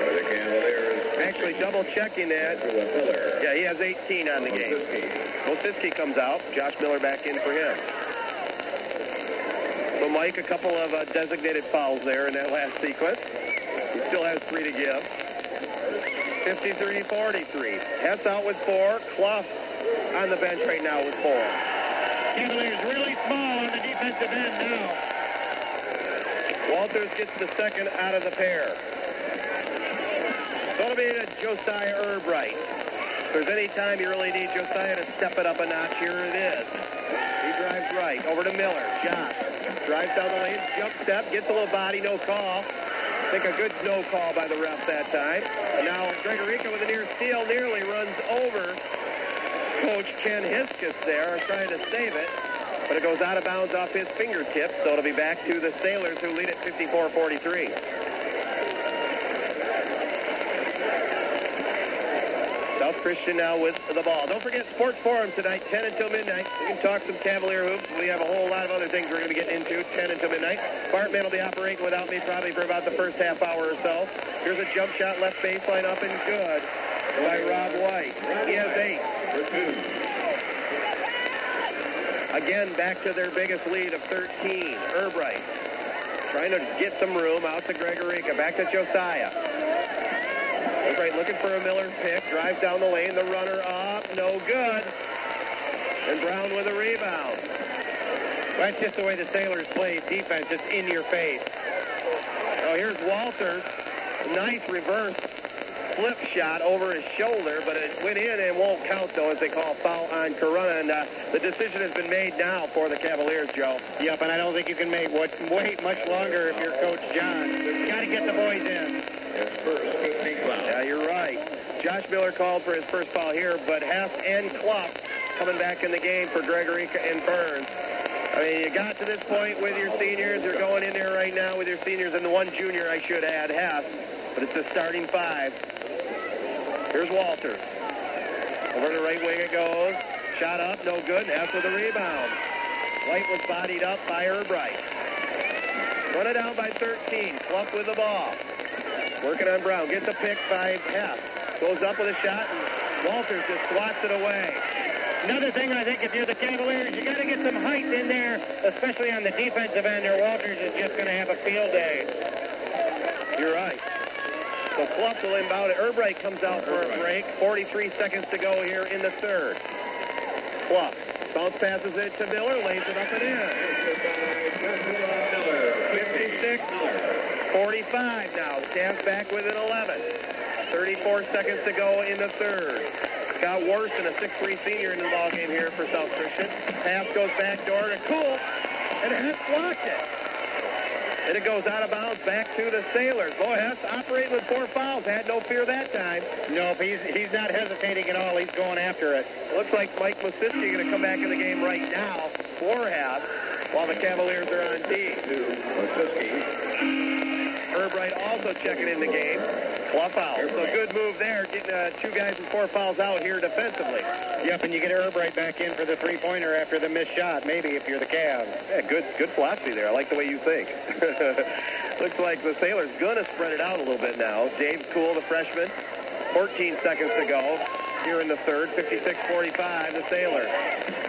For the Cavaliers. Actually, double checking that. To the Miller. Yeah, he has 18 on the game. Mosiski comes out. Josh Miller back in for him. So, Mike, a couple of uh, designated fouls there in that last sequence. He still has three to give. 53-43. Hess out with four. Clough on the bench right now with four. Cavaliers really small on the defensive end now. Walters gets the second out of the pair. So it'll be to Josiah Erbright. If there's any time you really need Josiah to step it up a notch, here it is. He drives right, over to Miller. Shot. Drives down the lane, jump step, gets a little body, no call. I think a good no call by the ref that time. And now Gregorica with a near steal nearly runs over Coach Ken Hiskis there, trying to save it. But it goes out of bounds off his fingertips, so it'll be back to the Sailors who lead at 54-43. South Christian now with the ball. Don't forget Sports Forum tonight, 10 until midnight. We can talk some Cavalier hoops. We have a whole lot of other things we're going to get into, 10 until midnight. Bartman will be operating without me probably for about the first half hour or so. Here's a jump shot left baseline up and good by Rob White. He has eight. Again, back to their biggest lead of 13. Erbright trying to get some room out to Gregorica. Back to Josiah. Looking for a Miller pick. Drives down the lane. The runner up. No good. And Brown with a rebound. That's just the way the Sailors play defense, just in your face. Oh, here's Walters. Nice reverse flip shot over his shoulder, but it went in and won't count, though, as they call foul on Corunna. And uh, the decision has been made now for the Cavaliers, Joe. Yep, and I don't think you can make what, wait much longer if you're Coach John. You got to get the boys in. First 15 foul. Yeah, you're right. Josh Miller called for his first foul here, but Hess and Clough coming back in the game for Gregorica and Burns. I mean, you got to this point with your seniors. You're going in there right now with your seniors and the one junior I should add, Hess. But it's the starting five. Here's Walter. Over to right wing it goes. Shot up, no good. After the rebound. White was bodied up by Erbright. Run it down by 13. Clough with the ball. Working on Brown. Gets a pick by Hess. Goes up with a shot, and Walters just swats it away. Another thing I think if you're the Cavaliers, you got to get some height in there, especially on the defensive end, or Walters is just going to have a field day. You're right. So Clough will inbound it. Erbright comes out for a break. 43 seconds to go here in the third. Clough bounce passes it to Miller, lays it up and in. 56, 45 now. Cavs back with an 11. 34 seconds to go in the third. Got worse than a 6'3 senior in the ballgame here for South Christian. Pass goes back door to Cool, and Hess blocked it. And it goes out of bounds back to the Sailors. Boy, Hess operating with four fouls. Had no fear that time. Nope, he's, he's not hesitating at all. He's going after it. Looks like Mike Masiski going to come back in the game right now for Hess while the Cavaliers are on D. Erbright also checking in the game. Clough foul. So good move there, getting uh, two guys and four fouls out here defensively. Yep, and you get Erbright back in for the three-pointer after the missed shot, maybe if you're the Cavs. Yeah, good, good philosophy there. I like the way you think. *laughs* Looks like the Sailors gonna spread it out a little bit now. James Cool, the freshman, 14 seconds to go here in the third. 56-45, the Sailors.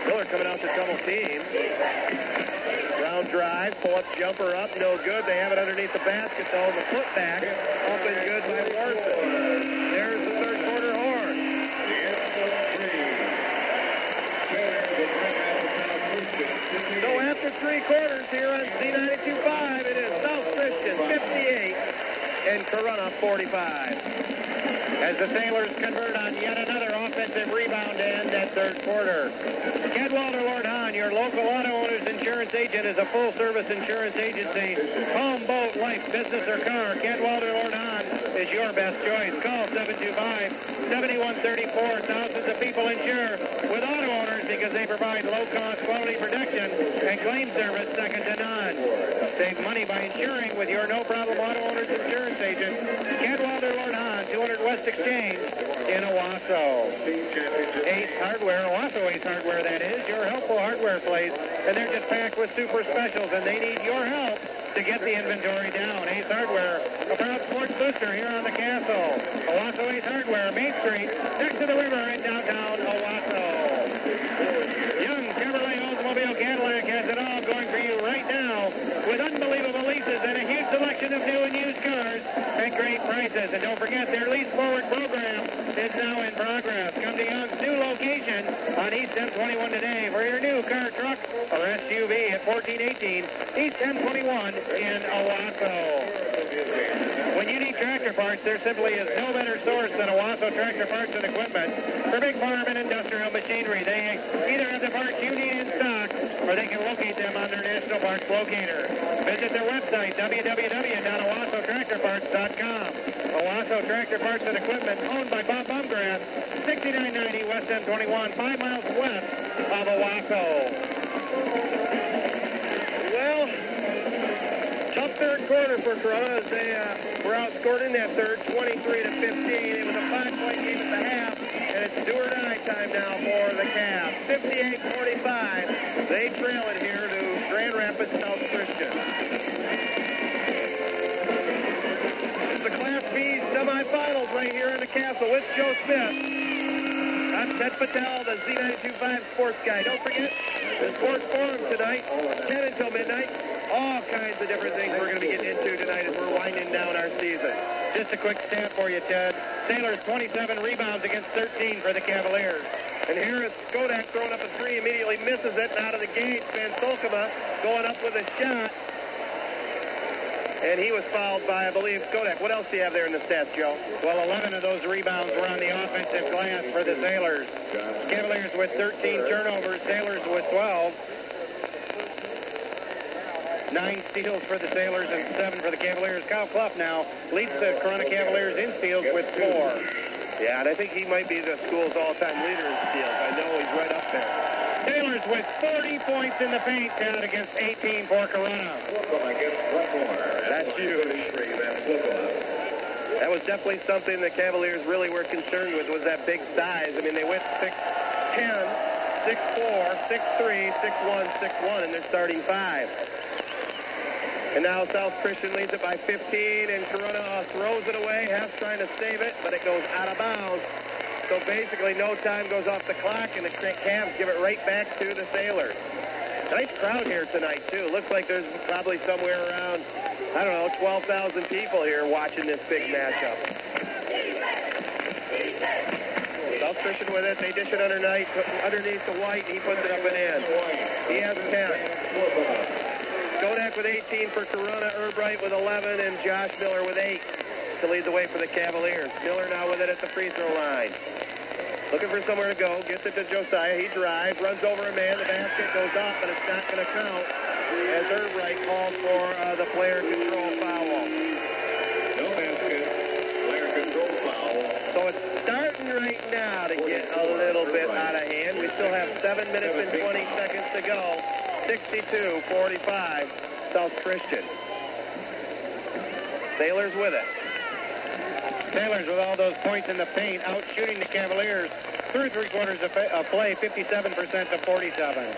Miller coming out to double team. Round drive, up jumper up, no good. They have it underneath the basket though. The putback up and good by Warson. There's the third quarter horn. So after three quarters here on Z92.5, it is South Christian 58 and Corunna 45 as the Sailors convert on yet another offensive rebound to end at third quarter. Cadwalder Lord Hahn, your local auto owner's insurance agent, is a full-service insurance agency. Home, boat, life, business, or car, Cadwalder or Hahn is your best choice. Call 725-7134. Thousands of people insure with auto owners because they provide low-cost quality protection and claim service second to none. Save money by insuring with your no-problem auto owner's insurance agent, Cadwalder Lord Hahn, 200 West Exchange in Owosso. Ace Hardware, Owosso Ace Hardware, that is, your helpful hardware place. And they're just packed with super specials, and they need your help to get the inventory down. Ace Hardware, a proud sports booster here on the castle. Owosso Ace Hardware, Main Street, next to the river in downtown Owosso. Young Chevrolet Oldsmobile Cadillac has it all going for you right now with unbelievable and a huge selection of new and used cars at great prices. And don't forget, their lease forward program is now in progress. Come to Young's new location on East M21 today for your new car, truck, or SUV at 1418 East M21 in Owosso. When you need tractor parts, there simply is no better source than Owosso Tractor Parts and Equipment for big farm and industrial machinery. They either have the parts you need in stock or they can locate them on their National Parts Locator. Visit their website, www.owassotractorparts.com. Owosso Tractor Parts and Equipment, owned by Bob Bumgrass, 6990 West M21, five miles west of Owosso. Well, tough third quarter for Corunna as they uh, were outscored in that third, 23 to 15. It was a five-point game at the half, and it's do or die time now for the Cavs. 58-45. They trail it here to Grand Rapids South semifinals right here in the castle with Joe Smith. I'm Ted Patel, the Z925 sports guy. Don't forget the sports forum tonight, 10 until midnight. All kinds of different things we're going to be getting into tonight as we're winding down our season. Just a quick stat for you, Ted. Sailors 27 rebounds against 13 for the Cavaliers. And here is Skodak throwing up a three, immediately misses it, out of the gate, Van Solkema going up with a shot. And he was fouled by, I believe, Skodak. What else do you have there in the stats, Joe? Well, 11 of those rebounds were on the offensive glass for the Sailors. Cavaliers with 13 turnovers, Sailors with 12. Nine steals for the Sailors and seven for the Cavaliers. Kyle Clough now leads the Corunna Cavaliers in steals with four. Yeah, and I think he might be the school's all-time leader in steals. I know he's right up there. Sailors with 40 points in the paint, Ted, against 18 for Corunna. That's huge. That was definitely something the Cavaliers really were concerned with was that big size. I mean, they went 6'10", 6'4", 6'3", 6'1", 6'1", and they're starting five. And now South Christian leads it by 15, and Corunna throws it away. Half trying to save it, but it goes out of bounds. So basically, no time goes off the clock, and the Cavs give it right back to the Sailors. Nice crowd here tonight, too. Looks like there's probably somewhere around, I don't know, 12,000 people here watching this big matchup. South Christian with it. They dish it underneath, underneath to White. And he puts it up and in. He has 10. Kodak with 18 for Corunna. Erbright with 11. And Josh Miller with 8 to lead the way for the Cavaliers. Miller now with it at the free throw line. Looking for somewhere to go. Gets it to Josiah. He drives. Runs over a man. The basket goes up, but it's not going to count as Erbright calls for uh, the player control foul. No basket. Player control foul. So it's starting right now to get a little bit out of hand. We still have 7 minutes and 20 seconds to go. 62-45, South Christian. Sailors with it. Sailors with all those points in the paint, out shooting the Cavaliers through three quarters of, play, 57% to 47.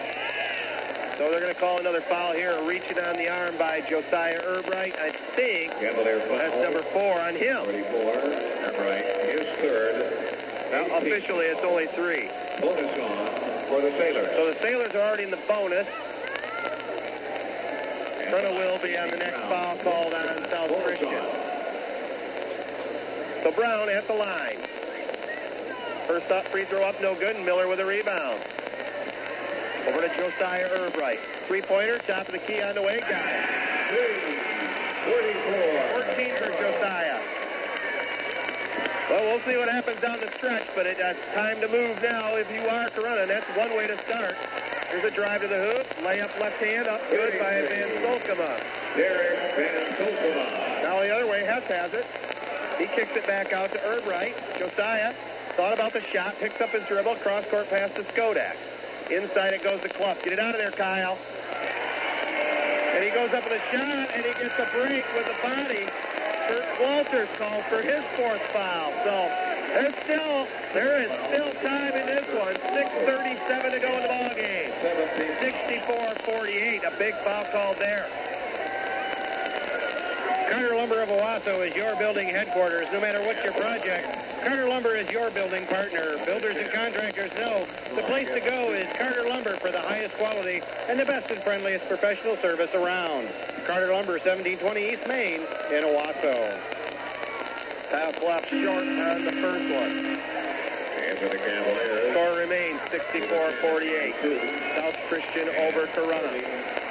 So they're going to call another foul here, reaching on the arm by Josiah Erbright. I think that's number four on him. 44. Right. His third. Now, officially, it's only three. Bonus on for the Sailors. So the Sailors are already in the bonus. Front will be on the next foul called on South Christian. So Brown at the line. First up, free throw up, no good, and Miller with a rebound. Over to Josiah Erbright. Three-pointer, top of the key on the way, got it. 14 for Josiah. Well, we'll see what happens down the stretch, but it, it's time to move now if you are Corunna, and that's one way to start. Here's a drive to the hoop, layup left hand, up good by Van Solkema. Derek Van Solkema. Now the other way, Hess has it. He kicks it back out to Erbright. Josiah thought about the shot, picks up his dribble, cross court pass to Skodak. Inside it goes to Clough. Get it out of there, Kyle. And he goes up with a shot, and he gets a break with the body. Kurt Walters called for his fourth foul. So there's still there is still time in this one. 6:37 to go in the ball game. 64-48. A big foul call there. Carter Lumber of Owosso is your building headquarters. No matter what your project, Carter Lumber is your building partner. Builders and contractors know the place to go is Carter Lumber for the highest quality and the best and friendliest professional service around. Carter Lumber, 1720 East Main in Owosso. Kyle Clough short on the first one. And the Score remains 64-48. South Christian over Corunna.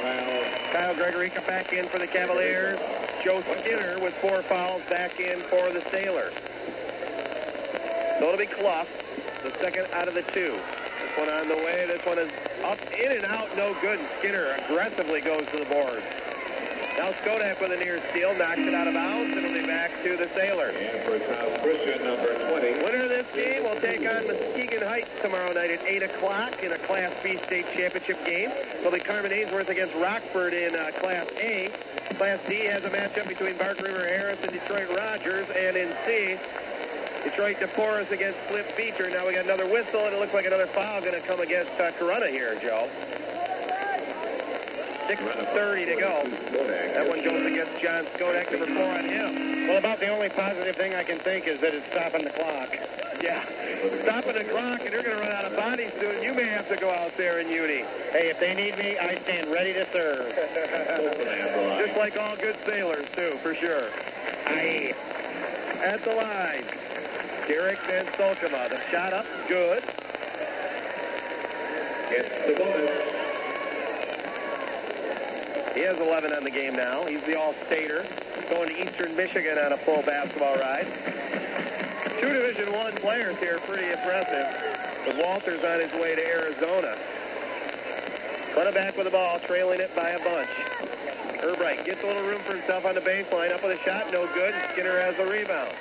Kyle Gregory come back in for the Cavaliers. Joe Skinner with four fouls back in for the Sailors. So it'll be Clough, the second out of the two. This one on the way. This one is up, in and out, no good. Skinner aggressively goes to the board. Now Skodak with a near steal, knocks it out of bounds, and it'll be back to the Sailors. And for South Christian, number 20. Winner of this game will take on Muskegon Heights tomorrow night at 8 o'clock in a Class B state championship game. It'll be Carman Ainsworth against Rockford in uh, Class A. Class D has a matchup between Bark River Harris and Detroit Rogers. And in C, Detroit DePorres against Flint Beecher. Now we got another whistle, and it looks like another foul going to come against uh, Corunna here, Joe. 6.30 to go. That one goes against John Skodak, number four on him. well, about the only positive thing I can think is that it's stopping the clock. Yeah. Stopping the clock, and you're going to run out of bodies soon. You may have to go out there in uni. Hey, if they need me, I stand ready to serve. *laughs* Just like all good sailors, too, for sure. Aye. At the line, Derek Van Solkema. The shot up, good. It's the bonus. He has 11 on the game now. He's the All-Stater. Going to Eastern Michigan on a full basketball ride. Two Division One players here, pretty impressive. But Walters on his way to Arizona. Running back with the ball, trailing it by a bunch. Erbright gets a little room for himself on the baseline. Up with a shot, no good. Skinner has the rebound.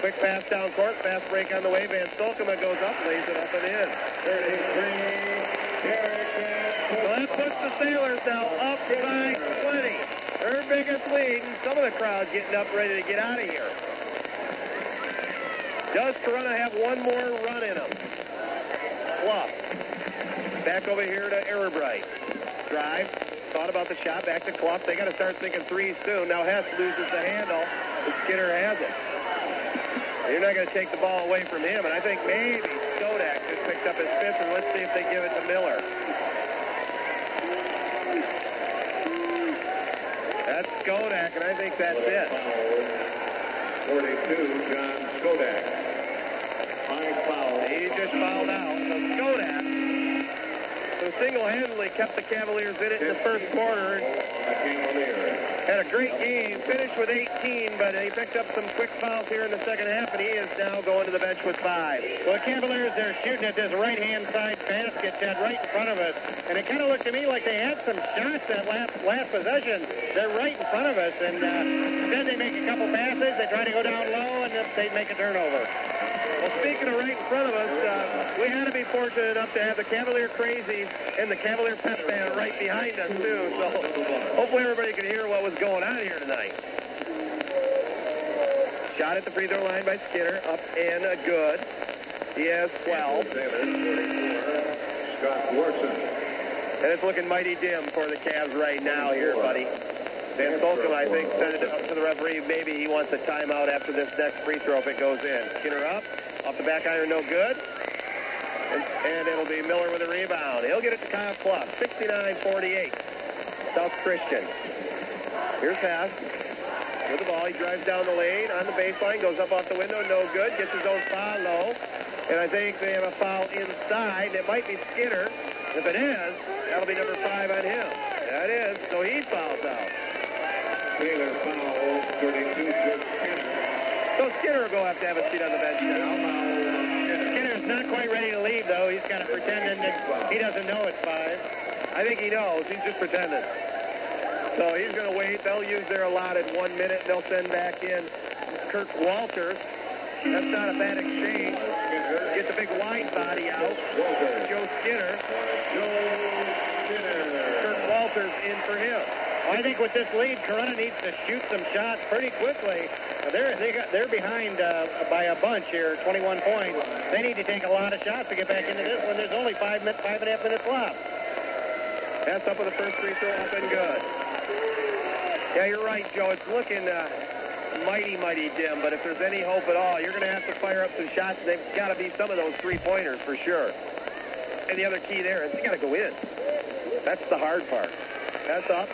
Quick pass down court, fast break on the way. Van Solkema goes up, lays it up and in. 33. Derek Van Well, that puts the Sailors now up by 20. Their biggest lead, and some of the crowd getting up ready to get out of here. Does Corunna have one more run in them? Clough. Back over here to Erbright. Drive. Thought about the shot. Back to Clough. They got to start thinking threes soon. Now Hess loses the handle. And Skinner has it. You're not going to take the ball away from him, and I think maybe Skodak just picked up his fifth, and let's see if they give it to Miller. That's Skodak, and I think that's it. 42, John Skodak. Five fouls. He just fouled out. So Skodak, who single-handedly kept the Cavaliers in it in the first quarter, had a great game, finished with 18, but he picked up some quick fouls here in the second half, and he is now going to the bench with five. Well, the Cavaliers, they're shooting at this right-hand side basket, Ted, right in front of us. And it kind of looked to me like they had some shots that last, last possession. They're right in front of us, and uh, then they make a couple passes. They try to go down low, and then they make a turnover. Well, speaking of right in front of us, uh, we had to be fortunate enough to have the Cavalier Crazies and the Cavalier Pep Band right behind us, too. So hopefully everybody could hear what was going on here tonight. Shot at the free throw line by Skinner, up and uh, good. He has 12. Scott Warson. And it's looking mighty dim for the Cavs right now here, buddy. Van Solkema, I think, sent it up to the referee. Maybe he wants a timeout after this next free throw if it goes in. Skinner up, off the back iron, no good. And, and it'll be Miller with a rebound. He'll get it to Kyle Clough, 69-48. South Christian. Here's Haas. With the ball, he drives down the lane on the baseline, goes up off the window, no good. Gets his own foul low. And I think they have a foul inside. It might be Skinner. If it is, that'll be number five on him. That is. So he fouls out. Taylor foul, 32, Skinner. So Skinner will go have to have a seat on the bench now. Skinner's not quite ready to leave, though. He's kind of pretending that he doesn't know it's five. I think he knows. He's just pretending. So he's going to wait. They'll use their allotted one minute. They'll send back in Kurt Walters. That's not a bad exchange. Get the big wide body out. Joe Skinner. Joe Skinner. Kurt Walters in for him. I think with this lead, Corunna needs to shoot some shots pretty quickly. They're they got, they're behind uh, by a bunch here, 21 points. They need to take a lot of shots to get back into this when there's only five minutes, five and a half minutes left. That's up with the first free throw, up and good. Yeah, you're right, Joe. It's looking uh, mighty, mighty dim. But if there's any hope at all, you're going to have to fire up some shots. They've got to be some of those three pointers for sure. And the other key there is they got to go in. That's the hard part. That's up.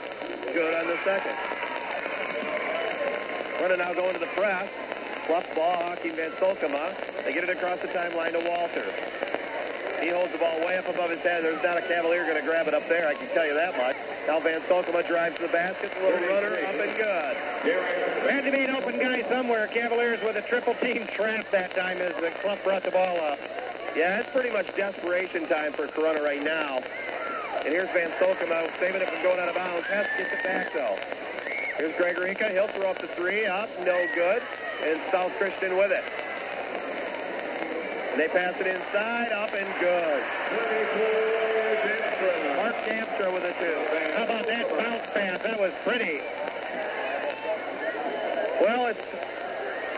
Good on the second. Running now going to the press. Clough ball, Hawking Van Solkema. They get it across the timeline to Walter. He holds the ball way up above his head. There's not a Cavalier going to grab it up there, I can tell you that much. Now Van Solkema drives to the basket. A little runner up and good. Had to be an open guy somewhere. Cavaliers with a triple team trap that time as the club brought the ball up. Yeah, it's pretty much desperation time for Corunna right now. And here's Van Solkema saving it from going out of bounds. Hess get it back, though. Here's Gregorica. He'll throw up the three. Up. No good. And South Christian with it. And they pass it inside. Up and good. Mark Camstra with a two. How about that bounce pass? That was pretty. Well, it's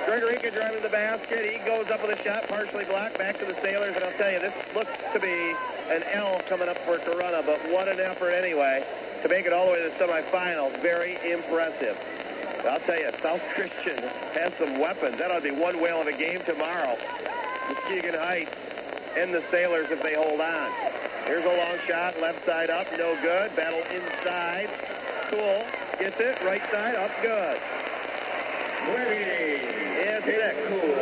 Gregorica driving the basket. He goes up with a shot, partially blocked, back to the Sailors. And I'll tell you, this looks to be an L coming up for Corunna, but what an effort anyway to make it all the way to the semifinals. Very impressive. I'll tell you, South *laughs* Christian has some weapons. That ought to be one whale of a game tomorrow. Muskegon Heights and the Sailors if they hold on. Here's a long shot, left side up, no good. Battle inside. Cool. Gets it, right side up, good.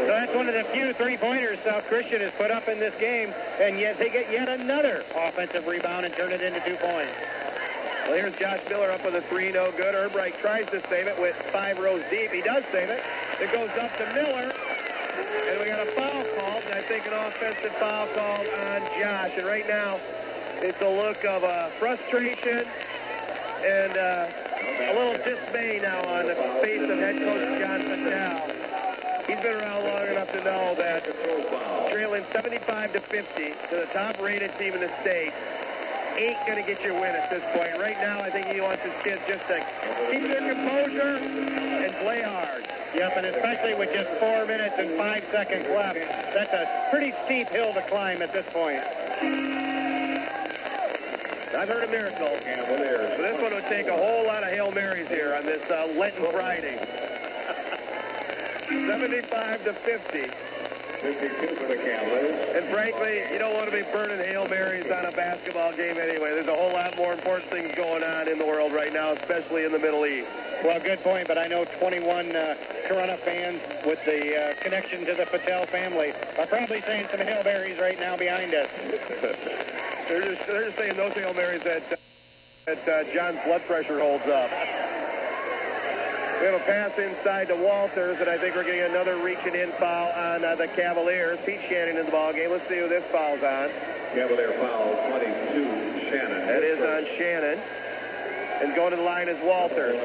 So that's one of the few three-pointers South Christian has put up in this game, and yet they get yet another offensive rebound and turn it into two points. Well, here's Josh Miller up with a three, no good. Erbright tries to save it with five rows deep. He does save it. It goes up to Miller, and we got a foul called, and I think an offensive foul called on Josh. And right now, it's a look of uh, frustration and uh, a little dismay now on the face of head coach John Patel. He's been around long enough to know that trailing 75 to 50 to the top-rated team in the state ain't going to get you a win at this point. Right now, I think he wants his kids just to keep their composure and play hard. Yep, and especially with just four minutes and five seconds left, that's a pretty steep hill to climb at this point. I've heard a miracle. but this one would take a whole lot of Hail Marys here on this uh, Lenten Friday. *laughs* 75 to 50. 52 for the Cavaliers. And frankly, you don't want to be burning Hail Marys on a basketball game anyway. There's a whole lot more important things going on in the world right now, especially in the Middle East. Well, good point, but I know 21 uh, Corunna fans with the uh, connection to the Patel family are probably saying some Hail Marys right now behind us. *laughs* they're, just, they're just saying those Hail Marys that, that uh, John's blood pressure holds up. We have a pass inside to Walters, and I think we're getting another reaching in foul on uh, the Cavaliers. Pete Shannon in the ball game. Let's see who this foul's on. Cavalier foul 22, Shannon. That is on Shannon. And going to the line is Walters.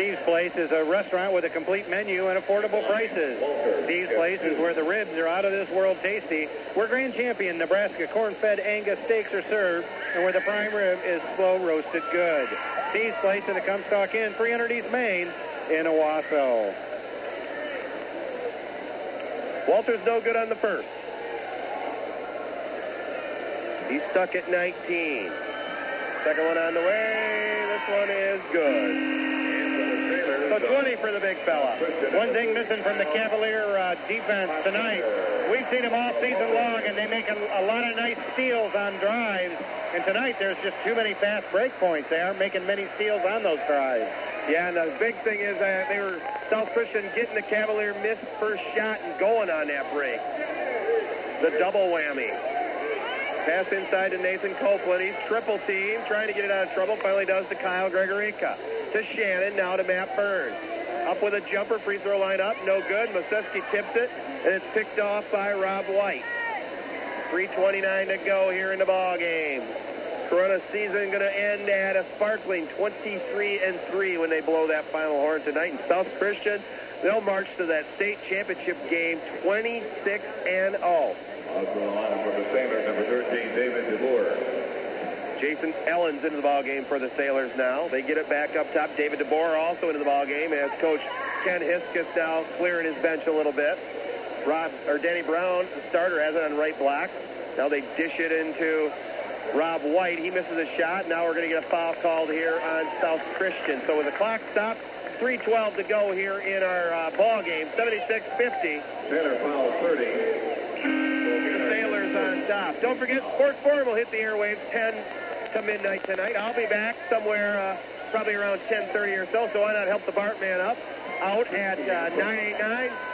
Steve's Place is a restaurant with a complete menu and affordable prices. Steve's Place is where the ribs are out of this world tasty, where Grand Champion Nebraska corn-fed Angus steaks are served, and where the prime rib is slow roasted good. Steve's Place in the Comstock Inn, 300 East Main in Owosso. Walters no good on the first. He's stuck at 19. Second one on the way. This one is good. So 20 for the big fella. One thing missing from the Cavalier uh, defense tonight, we've seen them all season long, and they make a, a lot of nice steals on drives. And tonight, there's just too many fast break points. They aren't making many steals on those drives. Yeah, and the big thing is that they were South Christian getting the Cavalier missed first shot and going on that break. The double whammy. Pass inside to Nathan Copeland. He's triple team, trying to get it out of trouble. Finally does to Kyle Gregorica. To Shannon, now to Matt Burns. Up with a jumper, free throw line up, no good. Maseski tips it, and it's picked off by Rob White. 3.29 to go here in the ball game. Corunna season going to end at a sparkling 23 and 3 when they blow that final horn tonight. And South Christian, they'll march to that state championship game 26 and 0. Number David DeBoer. Jason Ellens into the ball game for the Sailors now. They get it back up top. David DeBoer also into the ball game as Coach Ken Hiskus now clearing his bench a little bit. Rob or Danny Brown, the starter, has it on right block. Now they dish it into Rob White. He misses a shot. Now we're going to get a foul called here on South Christian. So with the clock stopped, 3:12 to go here in our uh, ball game. 76-50. Center foul 30. The Sailors on top. Don't forget, Sports Forum will hit the airwaves 10 to midnight tonight. I'll be back somewhere uh, probably around 10:30 or so. So why not help the Bartman up? Out at uh,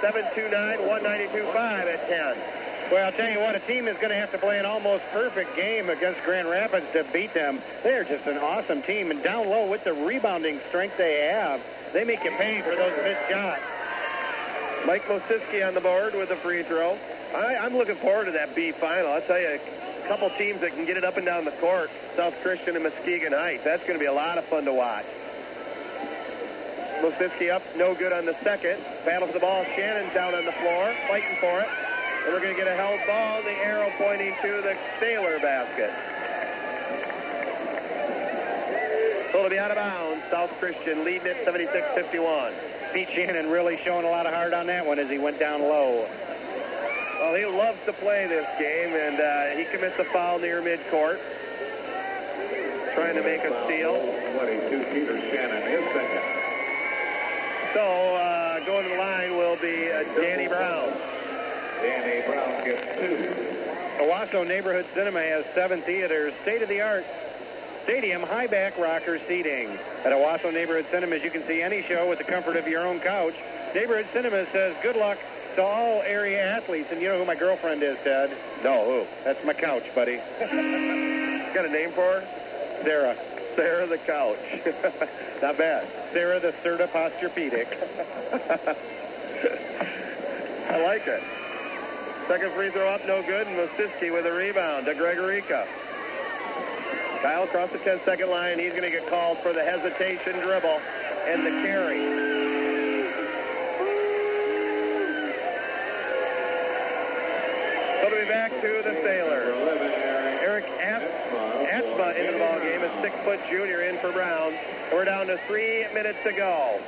989-729-1925 at 10. Well, I'll tell you what, a team is going to have to play an almost perfect game against Grand Rapids to beat them. They're just an awesome team, and down low with the rebounding strength they have, they make you pay for those missed shots. Mike Mosiski on the board with a free throw. I, I'm looking forward to that B final. I'll tell you, a couple teams that can get it up and down the court, South Christian and Muskegon Heights. That's going to be a lot of fun to watch. Mosiski up, no good on the second. Battle for the ball. Shannon's down on the floor, fighting for it. And we're going to get a held ball, the arrow pointing to the Sailor basket. So it'll be out of bounds. South Christian leading it 76-51. Pete Shannon really showing a lot of heart on that one as he went down low. Well, he loves to play this game, and uh, he commits a foul near midcourt. Trying to make a steal. 22, Peter Shannon, his second. So uh, going to the line will be uh, Danny Brown. Danny Brown gets two. Owosso Neighborhood Cinema has seven theaters, state-of-the-art stadium high back rocker seating. At Owosso Neighborhood Cinema, you can see any show with the comfort of your own couch. Neighborhood Cinema says good luck to all area athletes. And you know who my girlfriend is, Ted? No, who? That's my couch, buddy. *laughs* Got a name for her? Sarah. Sarah the couch. *laughs* Not bad. Sarah the Serta Posturepedic. *laughs* I like it. Second free throw up, no good. And Mosiski with a rebound to Gregorica. Kyle across the 10 second line. He's going to get called for the hesitation dribble and the carry. Be back to the Sailor. Eric Asma into the ball game, a six-foot junior in for Brown. We're down to three minutes to go.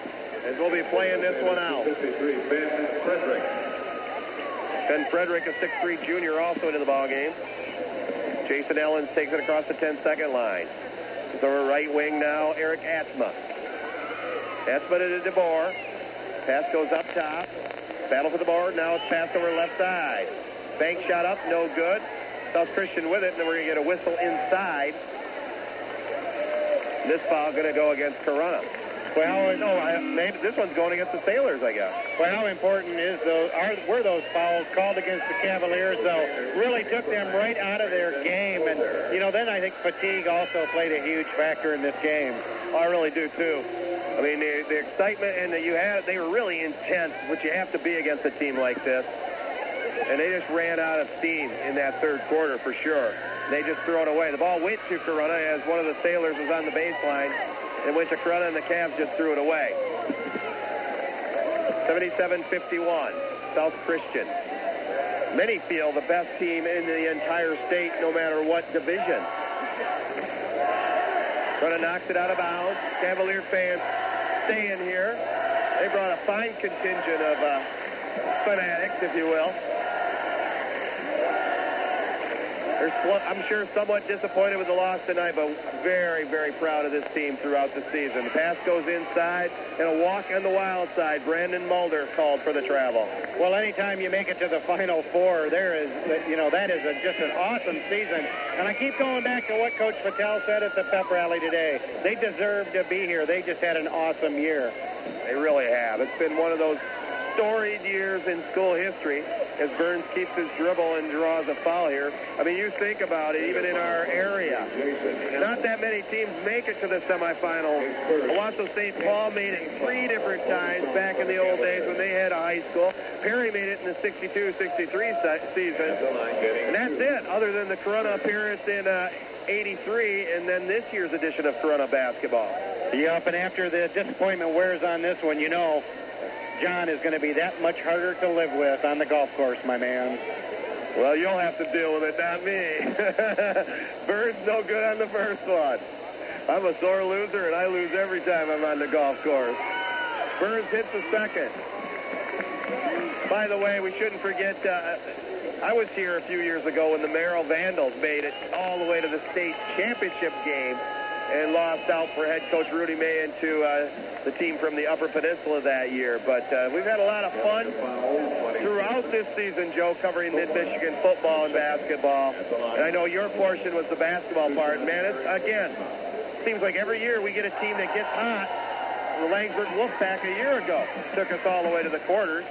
As we'll be playing this one out. 53, Ben Frederick. Ben Frederick, a 6'3 junior, also into the ball game. Jason Ellens takes it across the 10-second line. It's over right wing now, Eric Atzma. Atzma to DeBoer. Pass goes up top. Battle for the board. Now it's passed over left side. Bank shot up, no good. South Christian with it, and then we're going to get a whistle inside. This foul going to go against Corunna. Well, no, I, maybe this one's going against the Sailors, I guess. Well, how important is those? Are were those fouls called against the Cavaliers? Though really took them right out of their game, and you know then I think fatigue also played a huge factor in this game. Oh, I really do too. I mean, the, the excitement and that you had, they were really intense, which you have to be against a team like this. And they just ran out of steam in that third quarter for sure. They just threw it away. The ball went to Corunna as one of the Sailors was on the baseline. It went to Corunna and the Cavs just threw it away. 77-51, South Christian. Many feel the best team in the entire state, no matter what division. Corunna knocks it out of bounds. Cavalier fans stay in here. They brought a fine contingent of uh, fanatics, if you will. They're, I'm sure, somewhat disappointed with the loss tonight, but very, very proud of this team throughout the season. The pass goes inside, and a walk on the wild side. Brandon Mulder called for the travel. Well, anytime you make it to the Final Four, there is, you know, that is a, just an awesome season. And I keep going back to what Coach Patel said at the pep rally today. They deserve to be here. They just had an awesome year. They really have. It's been one of those storied years in school history as Burns keeps his dribble and draws a foul here. I mean, you think about it, even in our area, not that many teams make it to the semifinals. Owosso St. Paul made it three different times back in the old days when they had a high school. Perry made it in the 62-63 season. And that's it, other than the Corunna appearance in uh, 83 and then this year's edition of Corunna basketball. Yep, and after the disappointment wears on this one, you know, John is going to be that much harder to live with on the golf course, my man. Well, you'll have to deal with it, not me. *laughs* Bird's no good on the first one. I'm a sore loser, and I lose every time I'm on the golf course. Burns hits the second. By the way, we shouldn't forget, uh, I was here a few years ago when the Merrill Vandals made it all the way to the state championship game and lost out for head coach Rudy May to uh, the team from the Upper Peninsula that year. But uh, we've had a lot of fun throughout this season, Joe, covering Mid-Michigan football and basketball. And I know your portion was the basketball part. Man, it's, again, seems like every year we get a team that gets hot. The Laingsburg Wolfpack a year ago took us all the way to the quarters.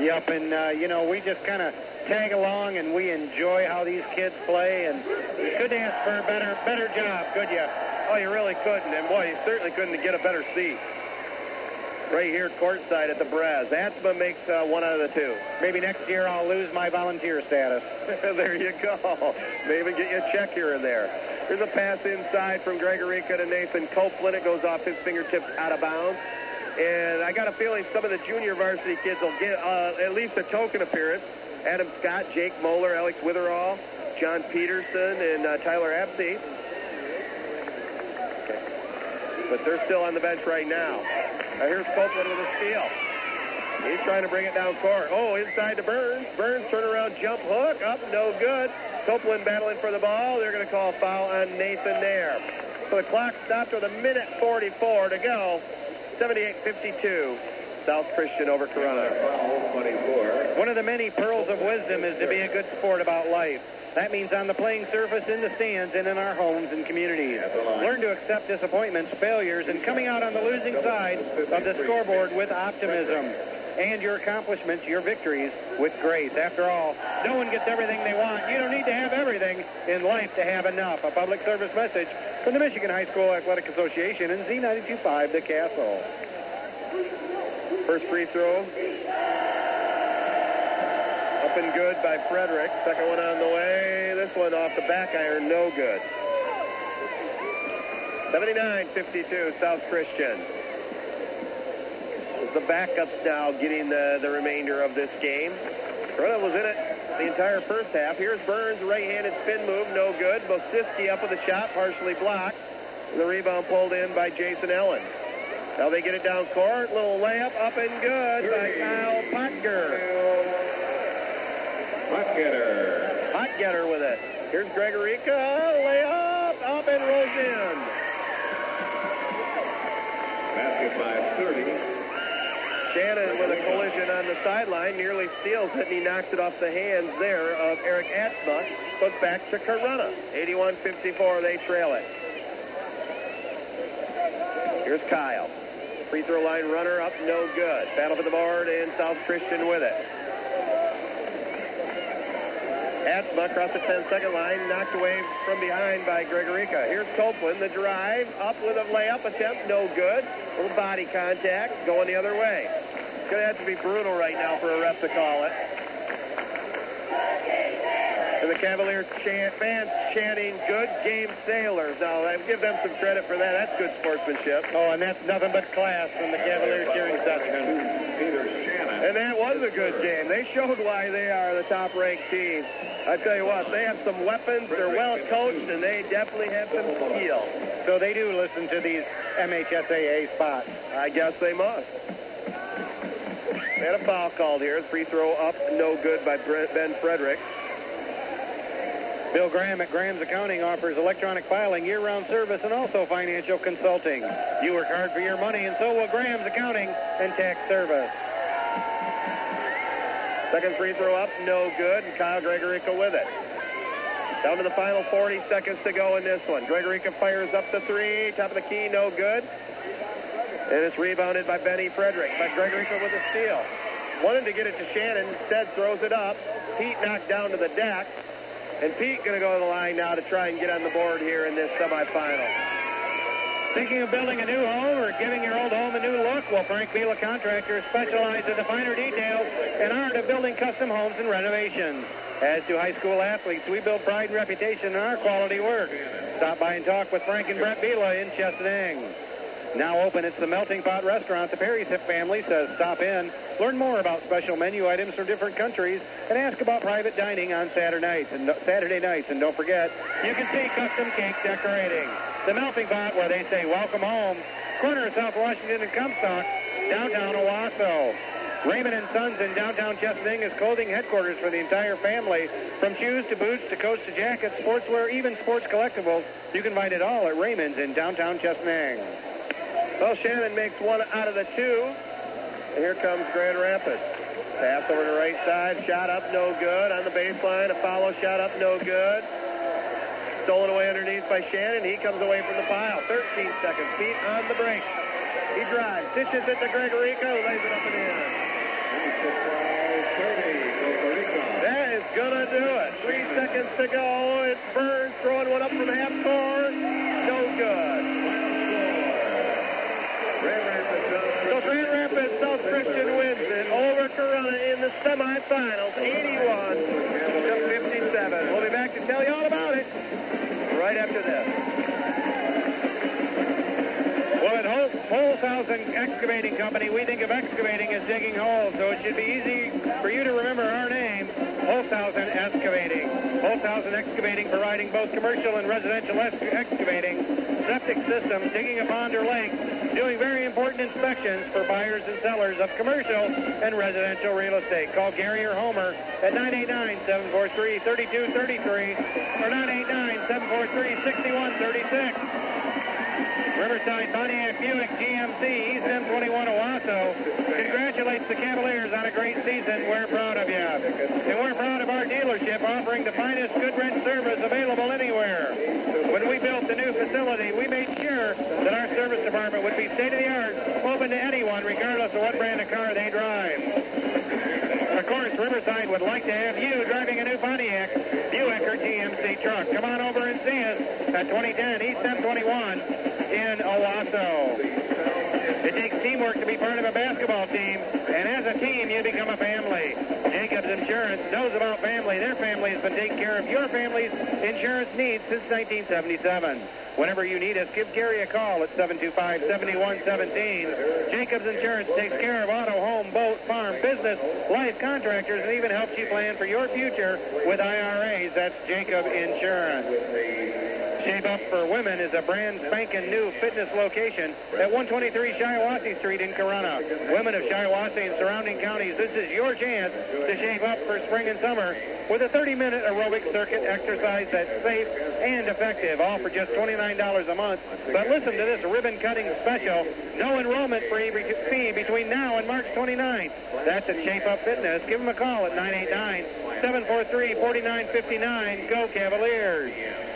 Yep, and uh, you know we just kind of tag along and we enjoy how these kids play. And you couldn't ask for a better better job, could you? Oh, you really couldn't. And boy, you certainly couldn't get a better seat. Right here courtside at the Braz. Atzma makes uh, one out of the two. Maybe next year I'll lose my volunteer status. *laughs* there you go. Maybe get you a check here and there. Here's a pass inside from Gregorica to Nathan Copeland. It goes off his fingertips out of bounds. And I got a feeling some of the junior varsity kids will get uh, at least a token appearance. Adam Scott, Jake Moeller, Alex Witherall, John Peterson, and uh, Tyler Epsey. But they're still on the bench right now. Now here's Copeland with a steal. He's trying to bring it down court. Oh, inside to Burns. Burns turnaround jump hook. Up, no good. Copeland battling for the ball. They're going to call a foul on Nathan Nair. So the clock stopped with a minute 44 to go. 78-52. South Christian over Corunna. One of the many pearls of wisdom is to be a good sport about life. That means on the playing surface, in the stands, and in our homes and communities. Learn to accept disappointments, failures, and coming out on the losing side of the scoreboard with optimism. And your accomplishments, your victories, with grace. After all, no one gets everything they want. You don't need to have everything in life to have enough. A public service message from the Michigan High School Athletic Association and Z925 The Castle. First free throw. Up and good by Frederick. Second one on the way. This one off the back iron, no good. 79-52, South Christian. The backups now getting the, the remainder of this game. Corunna was in it the entire first half. Here's Burns, right-handed spin move, no good. Mosiski up with the shot, partially blocked. The rebound pulled in by Jason Ellen. Now they get it down court. Little layup up and good by Kyle Potger. Potgetter. Potgetter with it. Here's Gregorica. Layup up and rolls in. Basket by 30. Shannon with a collision on the sideline nearly steals it, and he knocks it off the hands there of Eric Atzma. But back to Corunna. 81-54, they trail it. Here's Kyle. Free throw line runner up, no good. Battle for the board, and South Christian with it. Atzma across the 10-second line, knocked away from behind by Gregorica. Here's Copeland, the drive, up with a layup attempt, no good. Little body contact, going the other way. It's going to have to be brutal right now for a ref to call it. And the Cavaliers chant, fans chanting, good game sailors. Now, I give them some credit for that. That's good sportsmanship. Oh, and that's nothing but class from the Cavaliers cheering section. And that was a good game. They showed why they are the top-ranked team. I tell you what, they have some weapons. They're well coached, and they definitely have some skill. So they do listen to these MHSAA spots. I guess they must. They had a foul called here. Free throw up, no good by Ben Frederick. Bill Graham at Graham's Accounting offers electronic filing, year-round service, and also financial consulting. You work hard for your money, and so will Graham's Accounting and Tax Service. Second free throw up, no good, and Kyle Gregorica with it. Down to the final 40 seconds to go in this one. Gregorica fires up the three, top of the key, no good. And it's rebounded by Benny Frederick, but Gregorica with a steal. Wanted to get it to Shannon, instead throws it up. Pete knocked down to the deck. And Pete going to go to the line now to try and get on the board here in this semifinal. Thinking of building a new home or giving your old home a new look? Well, Frank Vila Contractors specialize in the finer details and art of building custom homes and renovations. As do high school athletes, we build pride and reputation in our quality work. Stop by and talk with Frank and Brett Vila in Chesaning. Now open, it's the Melting Pot Restaurant. The Perry's Hip family says stop in, learn more about special menu items from different countries, and ask about private dining on Saturday nights. And Saturday nights, and don't forget, you can see custom cake decorating. The Melting Pot, where they say welcome home, corner of South Washington and Comstock, downtown Owosso. Raymond and Sons in downtown Chesaning is clothing headquarters for the entire family. From shoes to boots to coats to jackets, sportswear, even sports collectibles, you can find it all at Raymond's in downtown Chesaning. Well, Shannon makes one out of the two. And here comes Grand Rapids. Pass over to the right side. Shot up, no good. On the baseline, a follow shot up, no good. Stolen away underneath by Shannon. He comes away from the pile. 13 seconds. Pete on the break. He drives. Dishes it to Gregorica. Lays it up and in. That is going to do it. Three seconds to go. It's Burns throwing one up from half court. No good. So Grand Rapids South Christian wins it over Corunna in the semifinals, 81 to 57. We'll be back to tell you all about it right after this. Well, at Hol- Holzhausen Excavating Company, we think of excavating as digging holes, so it should be easy for you to remember our name, Holzhausen Excavating. Holzhausen Excavating providing both commercial and residential ex- excavating, septic systems, digging a pond or lake, doing very important inspections for buyers and sellers of commercial and residential real estate. Call Gary or Homer at 989-743-3233 or 989-743-6136. Riverside Pontiac Buick GMC East M21 Owosso congratulates the Cavaliers on a great season. We're proud of you. And we're proud of our dealership offering the finest Goodwrench service available anywhere. When we built the new facility, we made sure that our service department would be state of the art, open to anyone, regardless of what brand of car they drive. Of course, Riverside would like to have you driving a new Pontiac, Buick, or GMC truck. Come on over and see us at 2010 East M21 in Owosso. Teamwork to be part of a basketball team, and as a team, you become a family. Jacobs Insurance knows about family. Their family has been taking care of your family's insurance needs since 1977. Whenever you need us, give Gary a call at 725-7117. Jacobs Insurance takes care of auto, home, boat, farm, business, life, contractors, and even helps you plan for your future with IRAs. That's Jacob Insurance. Shape Up for Women is a brand spanking new fitness location at 123 Shiawassee Street in Corunna. Women of Shiawassee and surrounding counties, this is your chance to shape up for spring and summer with a 30-minute aerobic circuit exercise that's safe and effective, all for just $29 a month. But listen to this ribbon-cutting special, no enrollment fee between now and March 29th. That's at Shape Up Fitness. Give them a call at 989-743-4959. Go Cavaliers!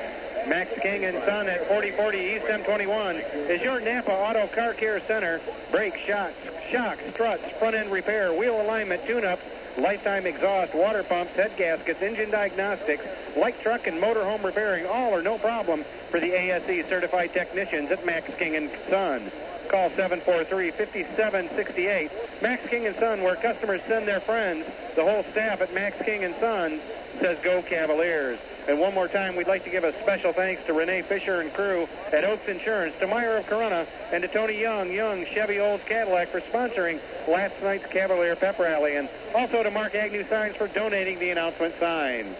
Max King and Son at 4040 East M21 is your Napa Auto Car Care Center. Brake, shocks, shocks, struts, front end repair, wheel alignment, tune-up, lifetime exhaust, water pumps, head gaskets, engine diagnostics, light truck and motorhome repairing, all are no problem for the ASE certified technicians at Max King and Son. Call 743-5768. Max King and Son, where customers send their friends. The whole staff at Max King and Son says go Cavaliers. And one more time, we'd like to give a special thanks to Renee Fisher and crew at Oaks Insurance, to Meijer of Corunna, and to Tony Young, Young Chevy Old Cadillac for sponsoring last night's Cavalier Pep Rally, and also to Mark Agnew Signs for donating the announcement sign.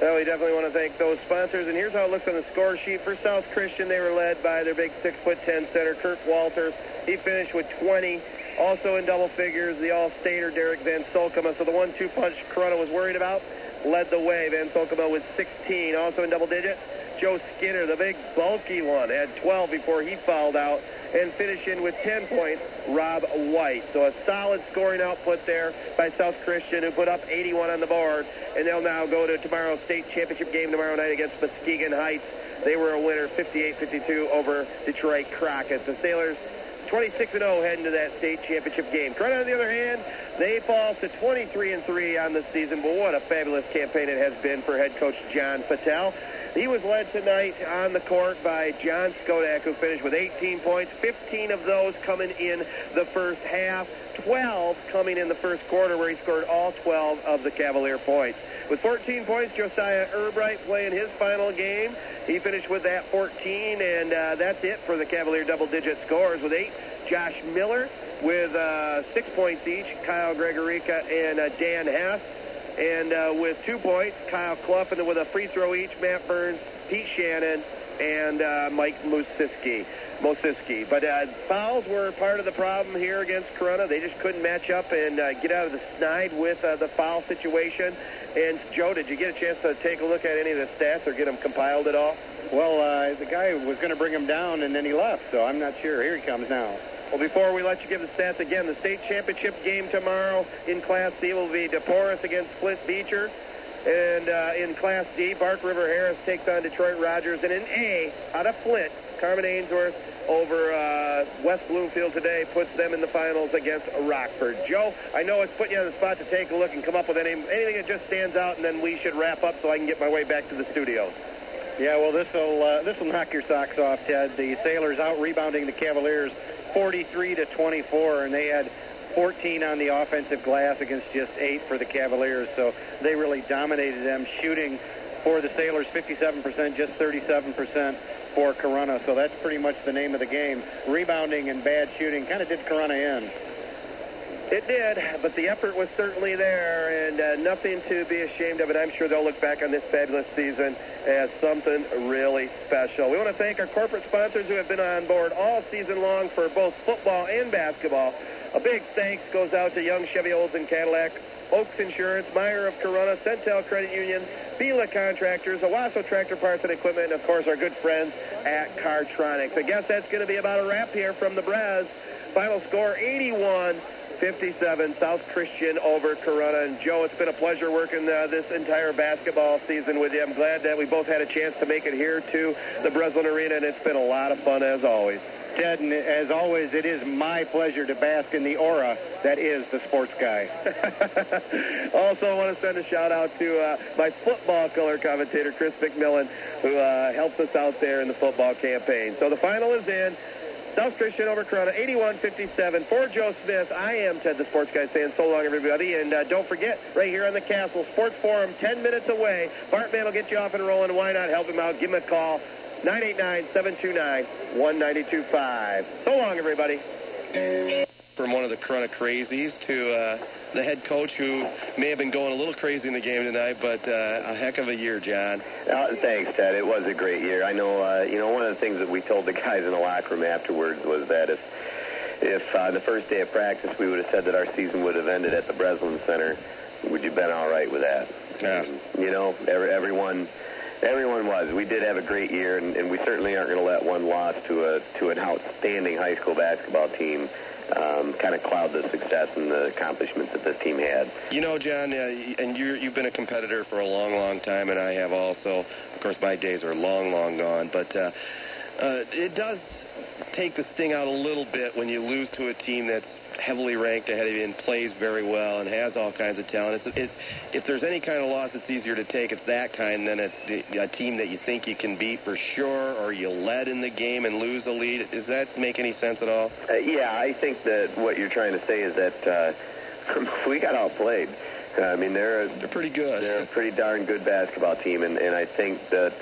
Well, we definitely want to thank those sponsors. And here's how it looks on the score sheet. For South Christian, they were led by their big 6 foot 10 center, Kurt Walter. He finished with 20. Also in double figures, the All-Stater, Derek Van Solkema. So the one-two punch Corunna was worried about led the way. Van Solkema with 16. Also in double digits, Joe Skinner, the big bulky one, had 12 before he fouled out and finishing with 10 points, Rob White. So a solid scoring output there by South Christian, who put up 81 on the board, and they'll now go to tomorrow's state championship game tomorrow night against Muskegon Heights. They were a winner 58-52 over Detroit Crockett's. The Sailors 26 0 heading to that state championship game. Corunna, on the other hand, they fall to 23 and 3 on the season, but what a fabulous campaign it has been for head coach John Patel. He was led tonight on the court by John Skodak, who finished with 18 points, 15 of those coming in the first half, 12 coming in the first quarter, where he scored all 12 of the Cavalier points. With 14 points, Josiah Erbright playing his final game. He finished with that 14, and uh, that's it for the Cavalier double-digit scores with eight. Josh Miller with uh, six points each. Kyle Gregorica and uh, Dan Hess. And uh, with two points, Kyle Clough, and then with a free throw each, Matt Burns, Pete Shannon, and uh, Mike Musiski. Mosiski. But uh, fouls were part of the problem here against Corunna. They just couldn't match up and uh, get out of the snide with uh, the foul situation. And Joe, did you get a chance to take a look at any of the stats or get them compiled at all? Well, uh, the guy was going to bring him down, and then he left, so I'm not sure. Here he comes now. Well, before we let you give the stats again, the state championship game tomorrow in Class C will be DePorres against Flint Beecher. And uh, in Class D, Bark River Harris takes on Detroit Rogers. And in A, out of Flint, Carman Ainsworth over uh, West Bloomfield today puts them in the finals against Rockford. Joe, I know it's putting you on the spot to take a look and come up with any, anything that just stands out, and then we should wrap up so I can get my way back to the studio. Yeah, well, this will uh, this will knock your socks off, Ted. The Sailors out rebounding the Cavaliers 43 to 24, and they had 14 on the offensive glass against just eight for the Cavaliers. So they really dominated them, shooting for the Sailors 57%, just 37% for Corunna. So that's pretty much the name of the game. Rebounding and bad shooting kind of did Corunna in. It did, but the effort was certainly there, and uh, nothing to be ashamed of. And I'm sure they'll look back on this fabulous season as something really special. We want to thank our corporate sponsors who have been on board all season long for both football and basketball. A big thanks goes out to Young Chevy Olds and Cadillac, Oaks Insurance, Meijer of Corunna, Centel Credit Union, Vila Contractors, Owosso Tractor Parts and Equipment, and of course our good friends at Cartronics. I guess that's going to be about a wrap here from the Braz. Final score 81 57, South Christian over Corunna. And Joe, it's been a pleasure working uh, this entire basketball season with you. I'm glad that we both had a chance to make it here to the Breslin Arena, and it's been a lot of fun as always. Ted, and as always, it is my pleasure to bask in the aura that is the sports guy. *laughs* also, I want to send a shout out to uh, my football color commentator, Chris McMillan, who uh, helps us out there in the football campaign. So the final is in. South Christian over Corunna, 81-57. For Joe Smith, I am Ted the Sports Guy saying so long, everybody. And uh, don't forget, right here on the Castle Sports Forum, 10 minutes away, Bart Man will get you off and rolling. Why not help him out? Give him a call, 989-729-1925. So long, everybody. From one of the Corunna crazies to uh, the head coach who may have been going a little crazy in the game tonight, but uh, a heck of a year, John. Uh, thanks, Ted. It was a great year. I know, uh, you know, one of the things that we told the *laughs* guys in the locker room afterwards was that if if uh, the first day of practice we would have said that our season would have ended at the Breslin Center, would you been all right with that? Yeah. You know, every, everyone everyone was. We did have a great year, and, and we certainly aren't going to let one loss to a to an outstanding high school basketball team um, kind of cloud the success and the accomplishments that this team had. You know, John, uh, and you you've been a competitor for a long, long time, and I have also. Of course, my days are long, long gone, but uh, uh, it does take the sting out a little bit when you lose to a team that's heavily ranked ahead of you and plays very well and has all kinds of talent. It's, it's, if there's any kind of loss that's easier to take, it's that kind than a, a team that you think you can beat for sure, or you led in the game and lose the lead. Does that make any sense at all? Uh, yeah, I think that what you're trying to say is that uh, *laughs* we got outplayed. Uh, I mean, they're a, they're pretty good. They're a pretty darn good basketball team, and, and I think that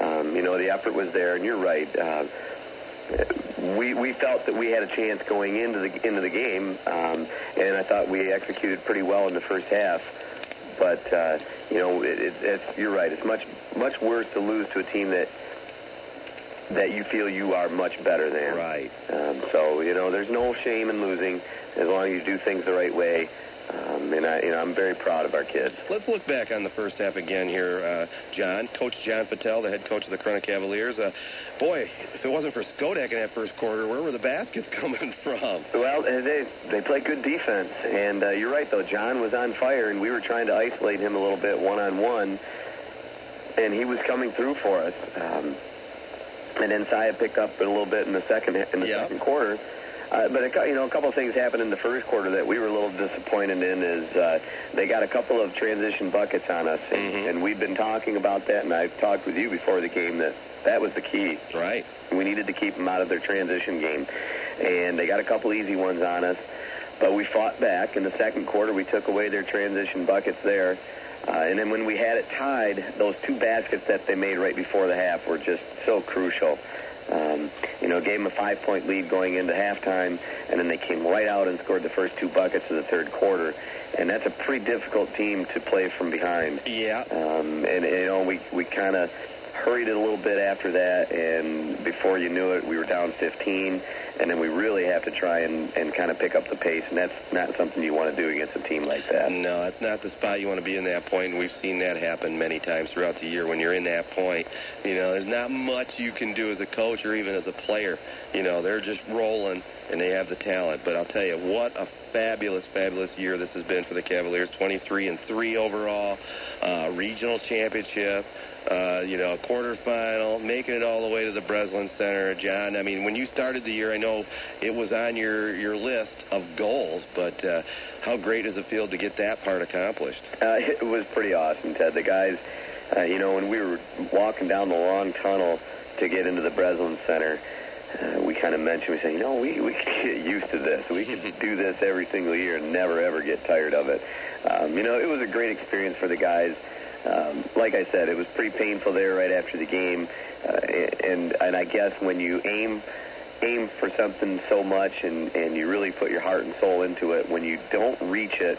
um, you know the effort was there. And you're right. Uh, we we felt that we had a chance going into the into the game, um, and I thought we executed pretty well in the first half. But uh, you know, it, it, it's, you're right. It's much much worse to lose to a team that that you feel you are much better than. Right. Um, so you know, there's no shame in losing as long as you do things the right way. Um, and I, you know, I'm very proud of our kids. Let's look back on the first half again here, uh, John. Coach John Patel, the head coach of the Corunna Cavaliers. Uh, boy, if it wasn't for Skodak in that first quarter, where were the baskets *laughs* coming from? Well, uh, they they play good defense, and uh, you're right though. John was on fire, and we were trying to isolate him a little bit one on one, and he was coming through for us. Um, and then Saya picked up a little bit in the second in the Yeah. second quarter. Uh, but a, you know, a couple of things happened in the first quarter that we were a little disappointed in. Is uh, they got a couple of transition buckets on us, and, Mhm. and we've been talking about that. And I've talked with you before the game that that was the key. Right. We needed to keep them out of their transition game, and they got a couple easy ones on us. But we fought back in the second quarter. We took away their transition buckets there. Uh, and then when we had it tied, those two baskets that they made right before the half were just so crucial. Um, you know, gave them a five-point lead going into halftime, and then they came right out and scored the first two buckets of the third quarter. And that's a pretty difficult team to play from behind. Yeah. Um, and, you know, we, we kind of hurried it a little bit after that, and before you knew it, we were down 15, and then we really have to try and, and kind of pick up the pace, and that's not something you want to do against a team like that. No, it's not the spot you want to be in that point, and we've seen that happen many times throughout the year. When you're in that point, you know, there's not much you can do as a coach or even as a player. You know, they're just rolling, and they have the talent. But I'll tell you, what a fabulous, fabulous year this has been for the Cavaliers. 23 and three overall, uh, regional championship. Uh, you know, quarterfinal, making it all the way to the Breslin Center. John, I mean, when you started the year, I know it was on your, your list of goals, but uh, how great does it feel to get that part accomplished? Uh, it was pretty awesome, Ted. The guys, uh, you know, when we were walking down the long tunnel to get into the Breslin Center, uh, we kind of mentioned, we said, you know, we, we could get used to this. We could *laughs* do this every single year and never, ever get tired of it. Um, you know, it was a great experience for the guys. Um, like I said, it was pretty painful there right after the game. Uh, and, and I guess when you aim aim for something so much and, and you really put your heart and soul into it, when you don't reach it,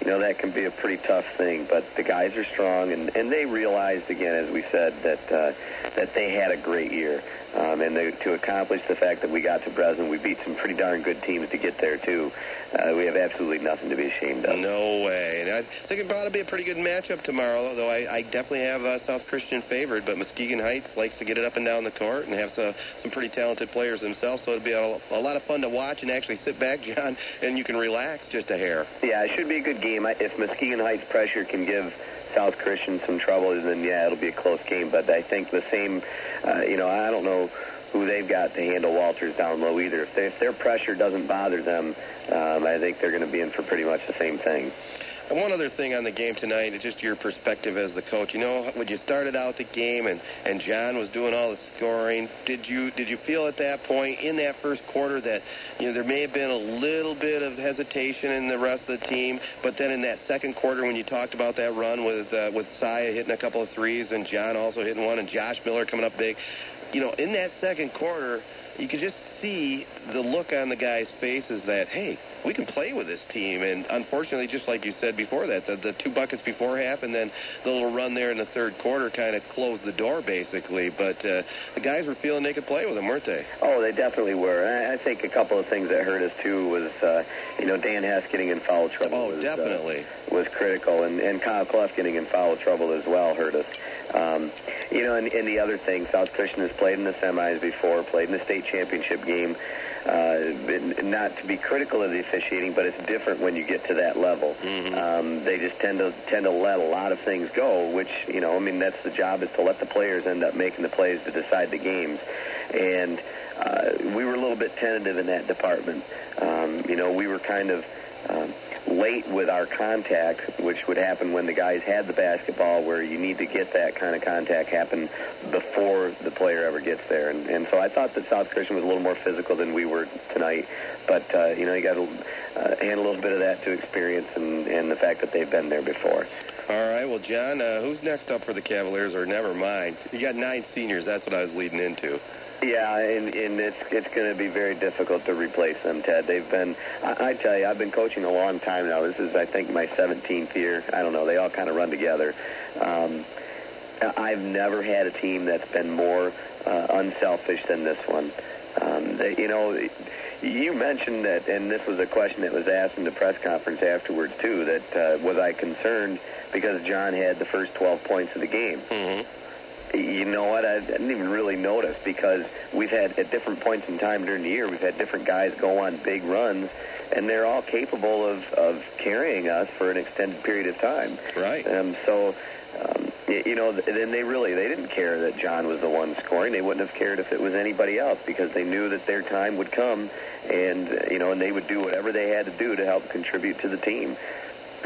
you know, that can be a pretty tough thing. But the guys are strong, and, and they realized, again, as we said, that uh, that they had a great year. Um, and they, to accomplish the fact that we got to Breslin, we beat some pretty darn good teams to get there, too. Uh, we have absolutely nothing to be ashamed of. No way. And I think it ought to be a pretty good matchup tomorrow, though I, I definitely have uh, South Christian favored, but Muskegon Heights likes to get it up and down the court and have some, some pretty talented players themselves, so it'll be a, a lot of fun to watch and actually sit back, *laughs* John, and you can relax just a hair. Yeah, it should be a good game. If Muskegon Heights pressure can give South Christian some trouble, and then yeah, it'll be a close game. But I think the same, uh, you know, I don't know who they've got to handle Walters down low either. If, they, if their pressure doesn't bother them, um, I think they're going to be in for pretty much the same thing. And one other thing on the game tonight, just your perspective as the coach. You know, when you started out the game and, and John was doing all the scoring, did you did you feel at that point in that first quarter that you know there may have been a little bit of hesitation in the rest of the team, but then in that second quarter when you talked about that run with uh, with Saya hitting a couple of threes and John also hitting one and Josh Miller coming up big, you know, in that second quarter you could just see the look on the guys' faces that, hey, we can play with this team. And unfortunately, just like you said before that, the, the two buckets before half and then the little run there in the third quarter kind of closed the door, basically. But uh, the guys were feeling they could play with them, weren't they? Oh, they definitely were. I, I think a couple of things that hurt us, too, was, uh, you know, Dan Hess getting in foul trouble. Oh, was, definitely. Uh, was critical. And, and Kyle Clough getting in foul trouble as well hurt us. Um, you know, and, and the other thing, South Christian has played in the semis before, played in the state championship game. Uh, not to be critical of the officiating, but it's different when you get to that level. Mm-hmm. Um, they just tend to tend to let a lot of things go, which you know, I mean, that's the job is to let the players end up making the plays to decide the games, and uh, we were a little bit tentative in that department. Um, you know, we were kind of. Um, late with our contact, which would happen when the guys had the basketball, where you need to get that kind of contact happen before the player ever gets there. And, and so I thought that South Christian was a little more physical than we were tonight. But, uh, you know, you got to uh, hand a little bit of that to experience and, and the fact that they've been there before. All right, well, John, uh, who's next up for the Cavaliers, or never mind? You got nine seniors. That's what I was leading into. Yeah, and, and it's it's going to be very difficult to replace them, Ted. They've been, I, I tell you, I've been coaching a long time now. This is, I think, my 17th year. I don't know. They all kind of run together. Um, I've never had a team that's been more uh, unselfish than this one. Um, they, you know, you mentioned that, and this was a question that was asked in the press conference afterwards too. That uh, was I concerned because John had the first 12 points of the game. Mm-hmm you know what? I didn't even really notice because we've had at different points in time during the year, we've had different guys go on big runs, and they're all capable of of carrying us for an extended period of time. Right. Um, so. Um, you know, then they really they didn't care that John was the one scoring. They wouldn't have cared if it was anybody else because they knew that their time would come, and you know, and they would do whatever they had to do to help contribute to the team.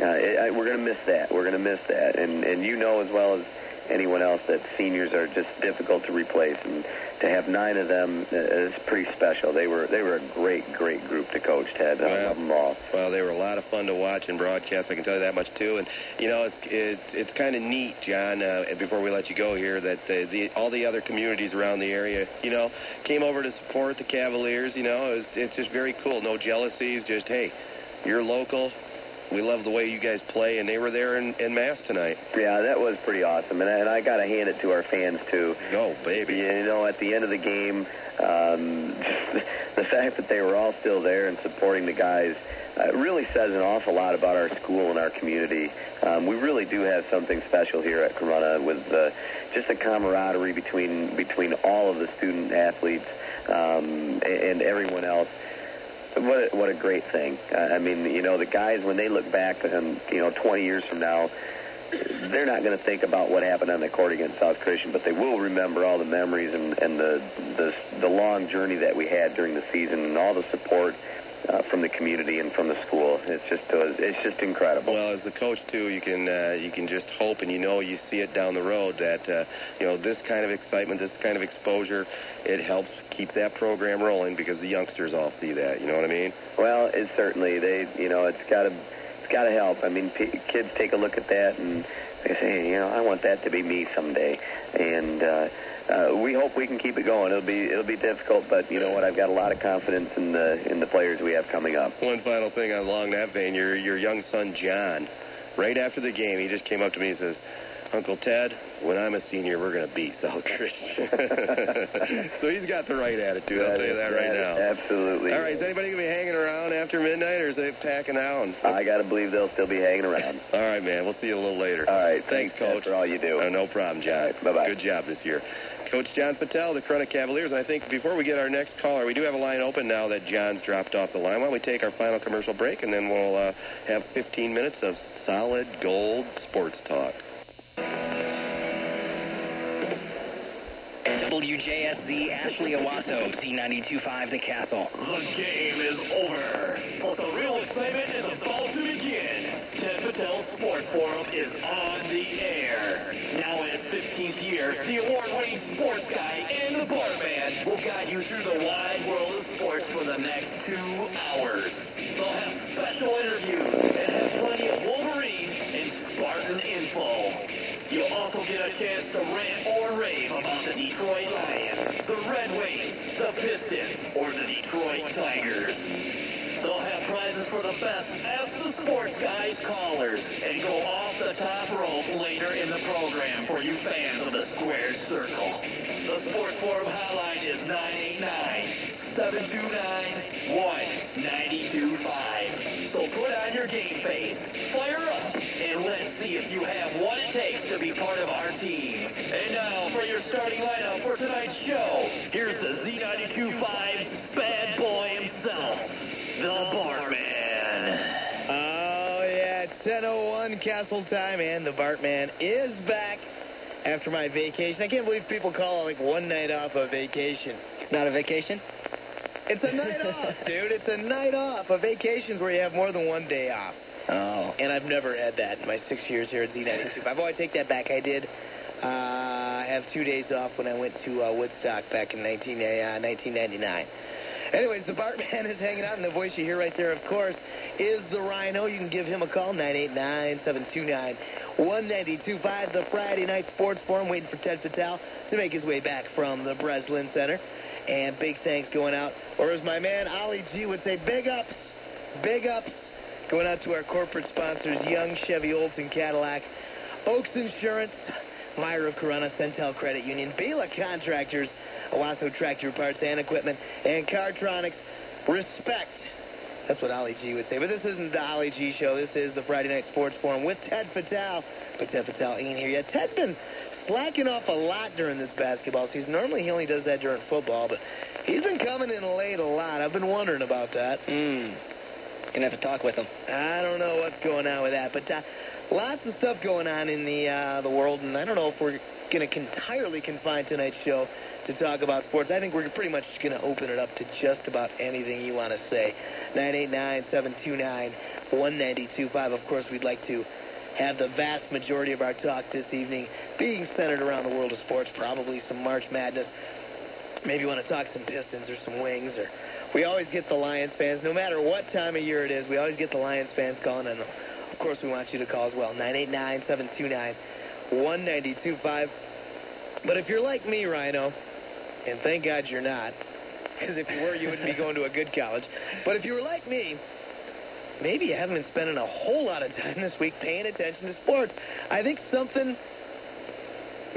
Uh, it, we're going to miss that. We're going to miss that, and and you know as well as anyone else that seniors are just difficult to replace, and to have nine of them is pretty special. They were they were a great great group to coach. Ted, I well, love them all. Well, they were a lot of fun to watch and broadcast. I can tell you that much too. And you know, it's it's, it's kind of neat, John. Uh, before we let you go here, that the, the all the other communities around the area, you know, came over to support the Cavaliers. You know, it was, it's just very cool. No jealousies. Just hey, you're local we love the way you guys play, and they were there in, in mass tonight. Yeah, that was pretty awesome, and I, and I got to hand it to our fans too. Oh, baby! You know, at the end of the game, um, *laughs* the fact that they were all still there and supporting the guys uh, really says an awful lot about our school and our community. Um, we really do have something special here at Corunna with uh, just a camaraderie between between all of the student athletes um, and everyone else what a, what a great thing. I mean, you know, the guys when they look back and you know 20 years from now, they're not going to think about what happened on the court against South Christian, but they will remember all the memories and, and the, the the long journey that we had during the season and all the support uh, from the community and from the school. It's just uh, it's just incredible. Well, as the coach too, you can uh, you can just hope and you know you see it down the road that uh, you know this kind of excitement, this kind of exposure, it helps keep that program rolling because the youngsters all see that. You know what I mean? Well, it certainly they you know it's got to it's got to help. I mean, p- kids take a look at that and they say, you know, I want that to be me someday, and. uh uh, we hope we can keep it going. It'll be it'll be difficult, but you know what? I've got a lot of confidence in the in the players we have coming up. One final thing along that vein, your your young son John, right after the game, he just came up to me and says, Uncle Ted, when I'm a senior, we're going to beat South *laughs* Christian. *laughs* so he's got the right attitude. I'll tell you that right now. Absolutely. All right, is anybody going to be hanging around after midnight, or is they packing out? I got to believe they'll still be hanging around. *laughs* all right, man. We'll see you a little later. All right. Thanks, Coach. for all you do. Uh, no problem, John. Right, bye-bye. Good job this year. Coach John Patel, the Corunna Cavaliers. And I think before we get our next caller, we do have a line open now that John's dropped off the line. Why don't we take our final commercial break, and then we'll uh, have 15 minutes of solid gold sports talk. WJSZ Ashley Owosso, Z92.5 The Castle. The game is over, but the real excitement is about to begin. Ted Patel Sports Forum is on the air. Now in its 15th year, the award-winning sports guy and the barman will guide you through the wide world of sports for the next two hours. They'll have special interviews also get a chance to rant or rave about the Detroit Lions, the Red Wings, the Pistons, or the Detroit Tigers. They'll have prizes for the best Ask the Sports Guys callers and go off the top rope later in the program for you fans of the squared circle. The Sports Forum hotline is 989-729-1925. So put on your game face, it takes to be part of our team. And now for your starting lineup for tonight's show, here's the Z92.5's bad boy himself, the Bartman. Oh, yeah, 10.01 Castle time, and the Bartman is back after my vacation. I can't believe people call it like one night off a vacation. Not a vacation? It's a night off, dude. It's a night off. A vacation's where you have more than one day off. Oh. And I've never had that in my six years here at Z92. I've always take that back. I did uh, have two days off when I went to uh, Woodstock back in 19, uh, 1999. Anyways, the Bartman *laughs* is hanging out, and the voice you hear right there, of course, is the Rhino. You can give him a call, 989-729-1925. The Friday Night Sports Forum, waiting for Ted Patel to make his way back from the Breslin Center. And big thanks going out, or as my man Ollie G would say, big ups, big ups, going out to our corporate sponsors, Young Chevy Olson Cadillac, Oaks Insurance, Meijer Corunna, Centel Credit Union, Vila Contractors, Owosso Tractor Parts and Equipment, and Cartronics. Respect. That's what Ollie G would say. But this isn't the Ollie G show. This is the Friday Night Sports Forum with Ted Patel. But Ted Patel ain't here yet. Ted's been slacking off a lot during this basketball season. Normally he only does that during football, but he's been coming in late a lot. I've been wondering about that. Hmm. Hmm. Gonna have to talk with him. I don't know what's going on with that, but uh, lots of stuff going on in the uh, the world, and I don't know if we're going to entirely confine tonight's show to talk about sports. I think we're pretty much going to open it up to just about anything you want to say. 989-729-1925. Of course, we'd like to have the vast majority of our talk this evening being centered around the world of sports, probably some March Madness. Maybe you want to talk some Pistons or some Wings, or we always get the Lions fans, no matter what time of year it is, we always get the Lions fans calling, and of course we want you to call as well, 989-729-1925. But if you're like me, Rhino, and thank God you're not, because if you were, you wouldn't be going to a good college. But if you were like me, maybe you haven't been spending a whole lot of time this week paying attention to sports. I think something,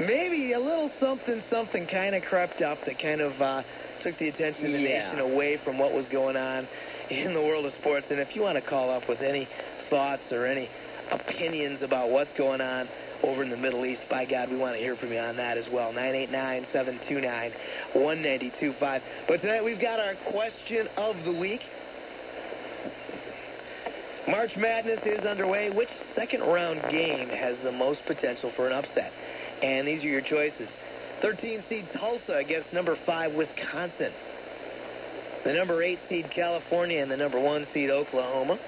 maybe a little something, something kind of crept up that kind of uh, took the attention of the Yeah. nation away from what was going on in the world of sports. And if you want to call up with any thoughts or any opinions about what's going on over in the Middle East, by God, we want to hear from you on that as well. 989-729-1925. But tonight we've got our question of the week. March Madness is underway. Which second round game has the most potential for an upset? And these are your choices. 13 seed Tulsa against number 5 Wisconsin. The number 8 seed California and the number 1 seed Oklahoma.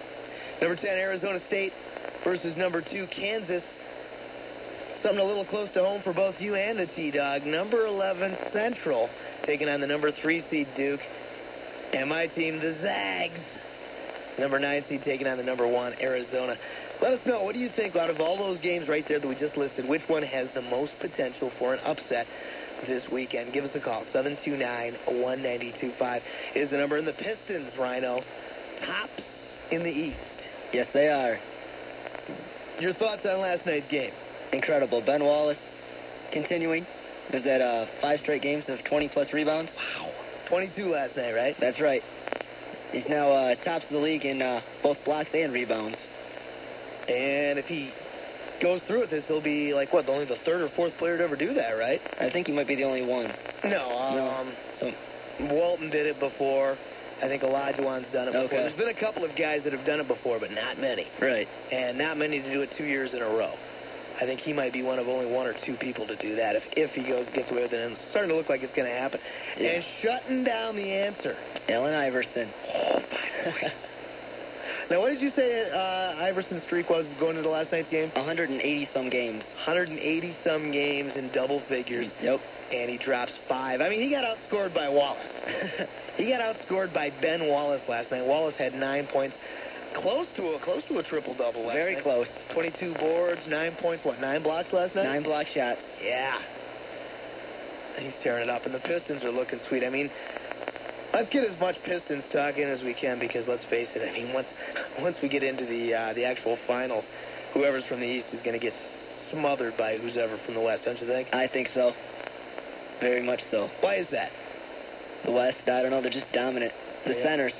Number 10 Arizona State versus number 2 Kansas. Something a little close to home for both you and the T-Dog. Number 11 Central taking on the number 3 seed Duke. And my team, the Zags. Number 9 seed taking on the number 1 Arizona. Let us know, what do you think out of all those games right there that we just listed, which one has the most potential for an upset this weekend? Give us a call. 729-1925 is the number. And the Pistons, Rhino, tops in the East. Yes, they are. Your thoughts on last night's game? Incredible. Ben Wallace continuing. Was that uh, five straight games of 20 plus rebounds? Wow. 22 last night, right? That's right. He's now uh, tops of the league in uh, both blocks and rebounds. And if he goes through with this, he'll be like what? Only the third or fourth player to ever do that, right? I think he might be the only one. No, um, Walton did it before. I think Olajuwon's done it before. Okay. There's been a couple of guys that have done it before, but not many. Right. And not many to do it two years in a row. I think he might be one of only one or two people to do that if if he goes gets away with it. And it's starting to look like it's going to happen. Yeah. And shutting down the answer. Allen Iverson. Oh. *laughs* now, what did you say uh, Iverson's streak was going into last night's game? 180 some games. 180 some games in double figures. Yep. And he drops five. I mean, he got outscored by Wallace. *laughs* he got outscored by Ben Wallace last night. Wallace had nine points. Close to a close to a triple double last Very night. close. 22 boards, nine points, what, nine blocks last night? Nine block shots. Yeah. He's tearing it up, and the Pistons are looking sweet. I mean, let's get as much Pistons talk in as we can because let's face it. I mean, once *laughs* once we get into the uh, the actual finals, whoever's from the East is going to get smothered by who's ever from the West. Don't you think? I think so. Very much so. Why is that? The West, I don't know, they're just dominant. The Yeah. centers.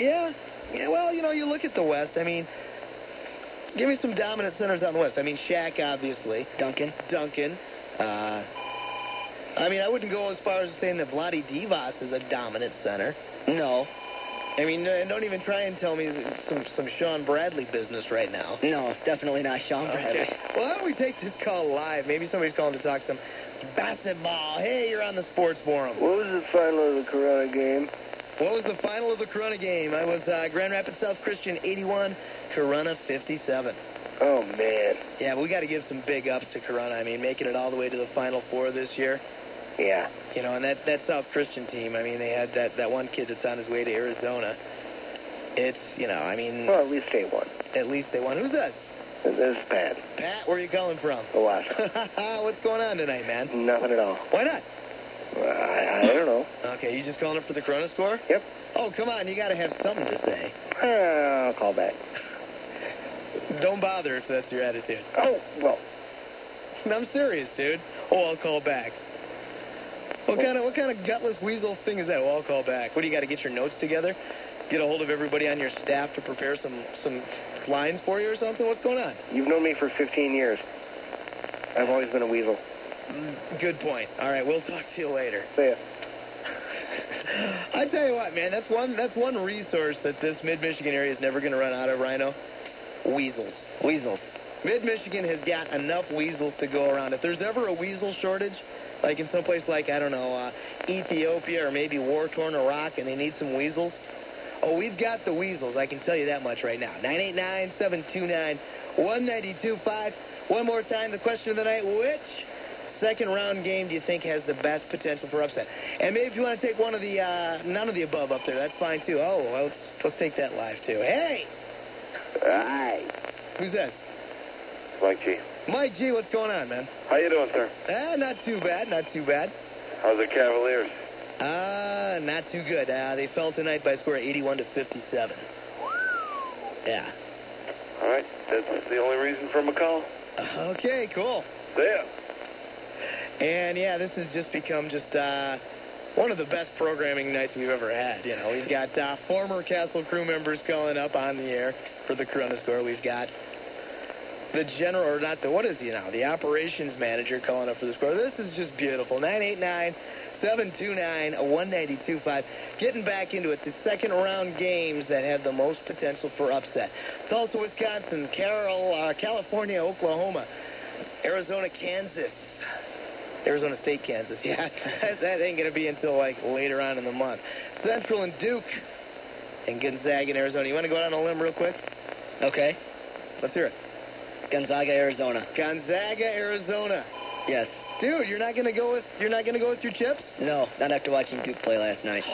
Yeah. Yeah, well, you know, you look at the West. I mean, give me some dominant centers in the West. I mean, Shaq, obviously. Duncan. Duncan. Uh, I mean, I wouldn't go as far as saying that Vlade Divac is a dominant center. No. I mean, don't even try and tell me some some Shawn Bradley business right now. No, definitely not Shawn Bradley. Okay. Well, why don't we take this call live? Maybe somebody's calling to talk some basketball. Hey, you're on the sports forum. What was the final of the Corunna game? What was the final of the Corunna game? I was uh, Grand Rapids South Christian 81, Corunna 57. Oh, man. Yeah, but we got to give some big ups to Corunna. I mean, making it all the way to the Final Four this year. Yeah. You know, and that, that South Christian team, I mean, they had that, that one kid that's on his way to Arizona. It's, you know, I mean, Well, at least they won. at least they won. Who's that? This is bad. Pat, where are you calling from? Lot. *laughs* What's going on tonight, man? Nothing at all. Why not? I, I don't know. Okay, you just calling up for the Corunna score? Yep. Oh, come on, you got to have something to say. Uh, I'll call back. Don't bother if that's your attitude. Oh, well. I'm serious, dude. Oh, I'll call back. What kind of what kind of gutless weasel thing is that? Oh, I'll call back. What do you got to get your notes together? Get a hold of everybody on your staff to prepare some some lines for you or something? What's going on? You've known me for 15 years. I've always been a weasel. Mm, Good point. All right, we'll talk to you later. See ya. *laughs* I tell you what, man, that's one that's one resource that this Mid Michigan area is never going to run out of. Rhino, weasels. Weasels. Mid Michigan has got enough weasels to go around. If there's ever a weasel shortage, like in some place like I don't know uh, Ethiopia or maybe war torn Iraq, and they need some weasels, oh, we've got the weasels. I can tell you that much right now. Nine eight nine seven two nine one ninety two five. One more time, the question of the night: Which second round game do you think has the best potential for upset? And maybe if you want to take one of the uh, none of the above up there, that's fine too. Oh, well, let's let's take that live too. Hey, Hi. who's that? Mike G. Mike G, what's going on, man? How you doing, sir? Ah, not too bad, not too bad. How's the Cavaliers? Uh, not too good. Uh, they fell tonight by a score of 81 to 57. Yeah. All right, that's the only reason for my call. Okay, cool. See ya. And yeah, this has just become just uh, one of the best programming nights we've ever had. You know, we've got uh, former Castle crew members calling up on the air for the Corunna score. We've got the general, or not the, what is he now? The operations manager calling up for the score. This is just beautiful. 989 729 1925. Getting back into it. The second round games that have the most potential for upset. Tulsa, Wisconsin, Carol, uh, California, Oklahoma, Arizona, Kansas. Arizona State, Kansas. *laughs* Yeah, that, ain't going to be until like later on in the month. Central and Duke and Gonzaga and Arizona. You want to go out on a limb real quick? Okay. Let's hear it. Gonzaga, Arizona. Gonzaga, Arizona. Yes. Dude, you're not gonna go with you're not gonna go with your chips? No, not after watching Duke play last night.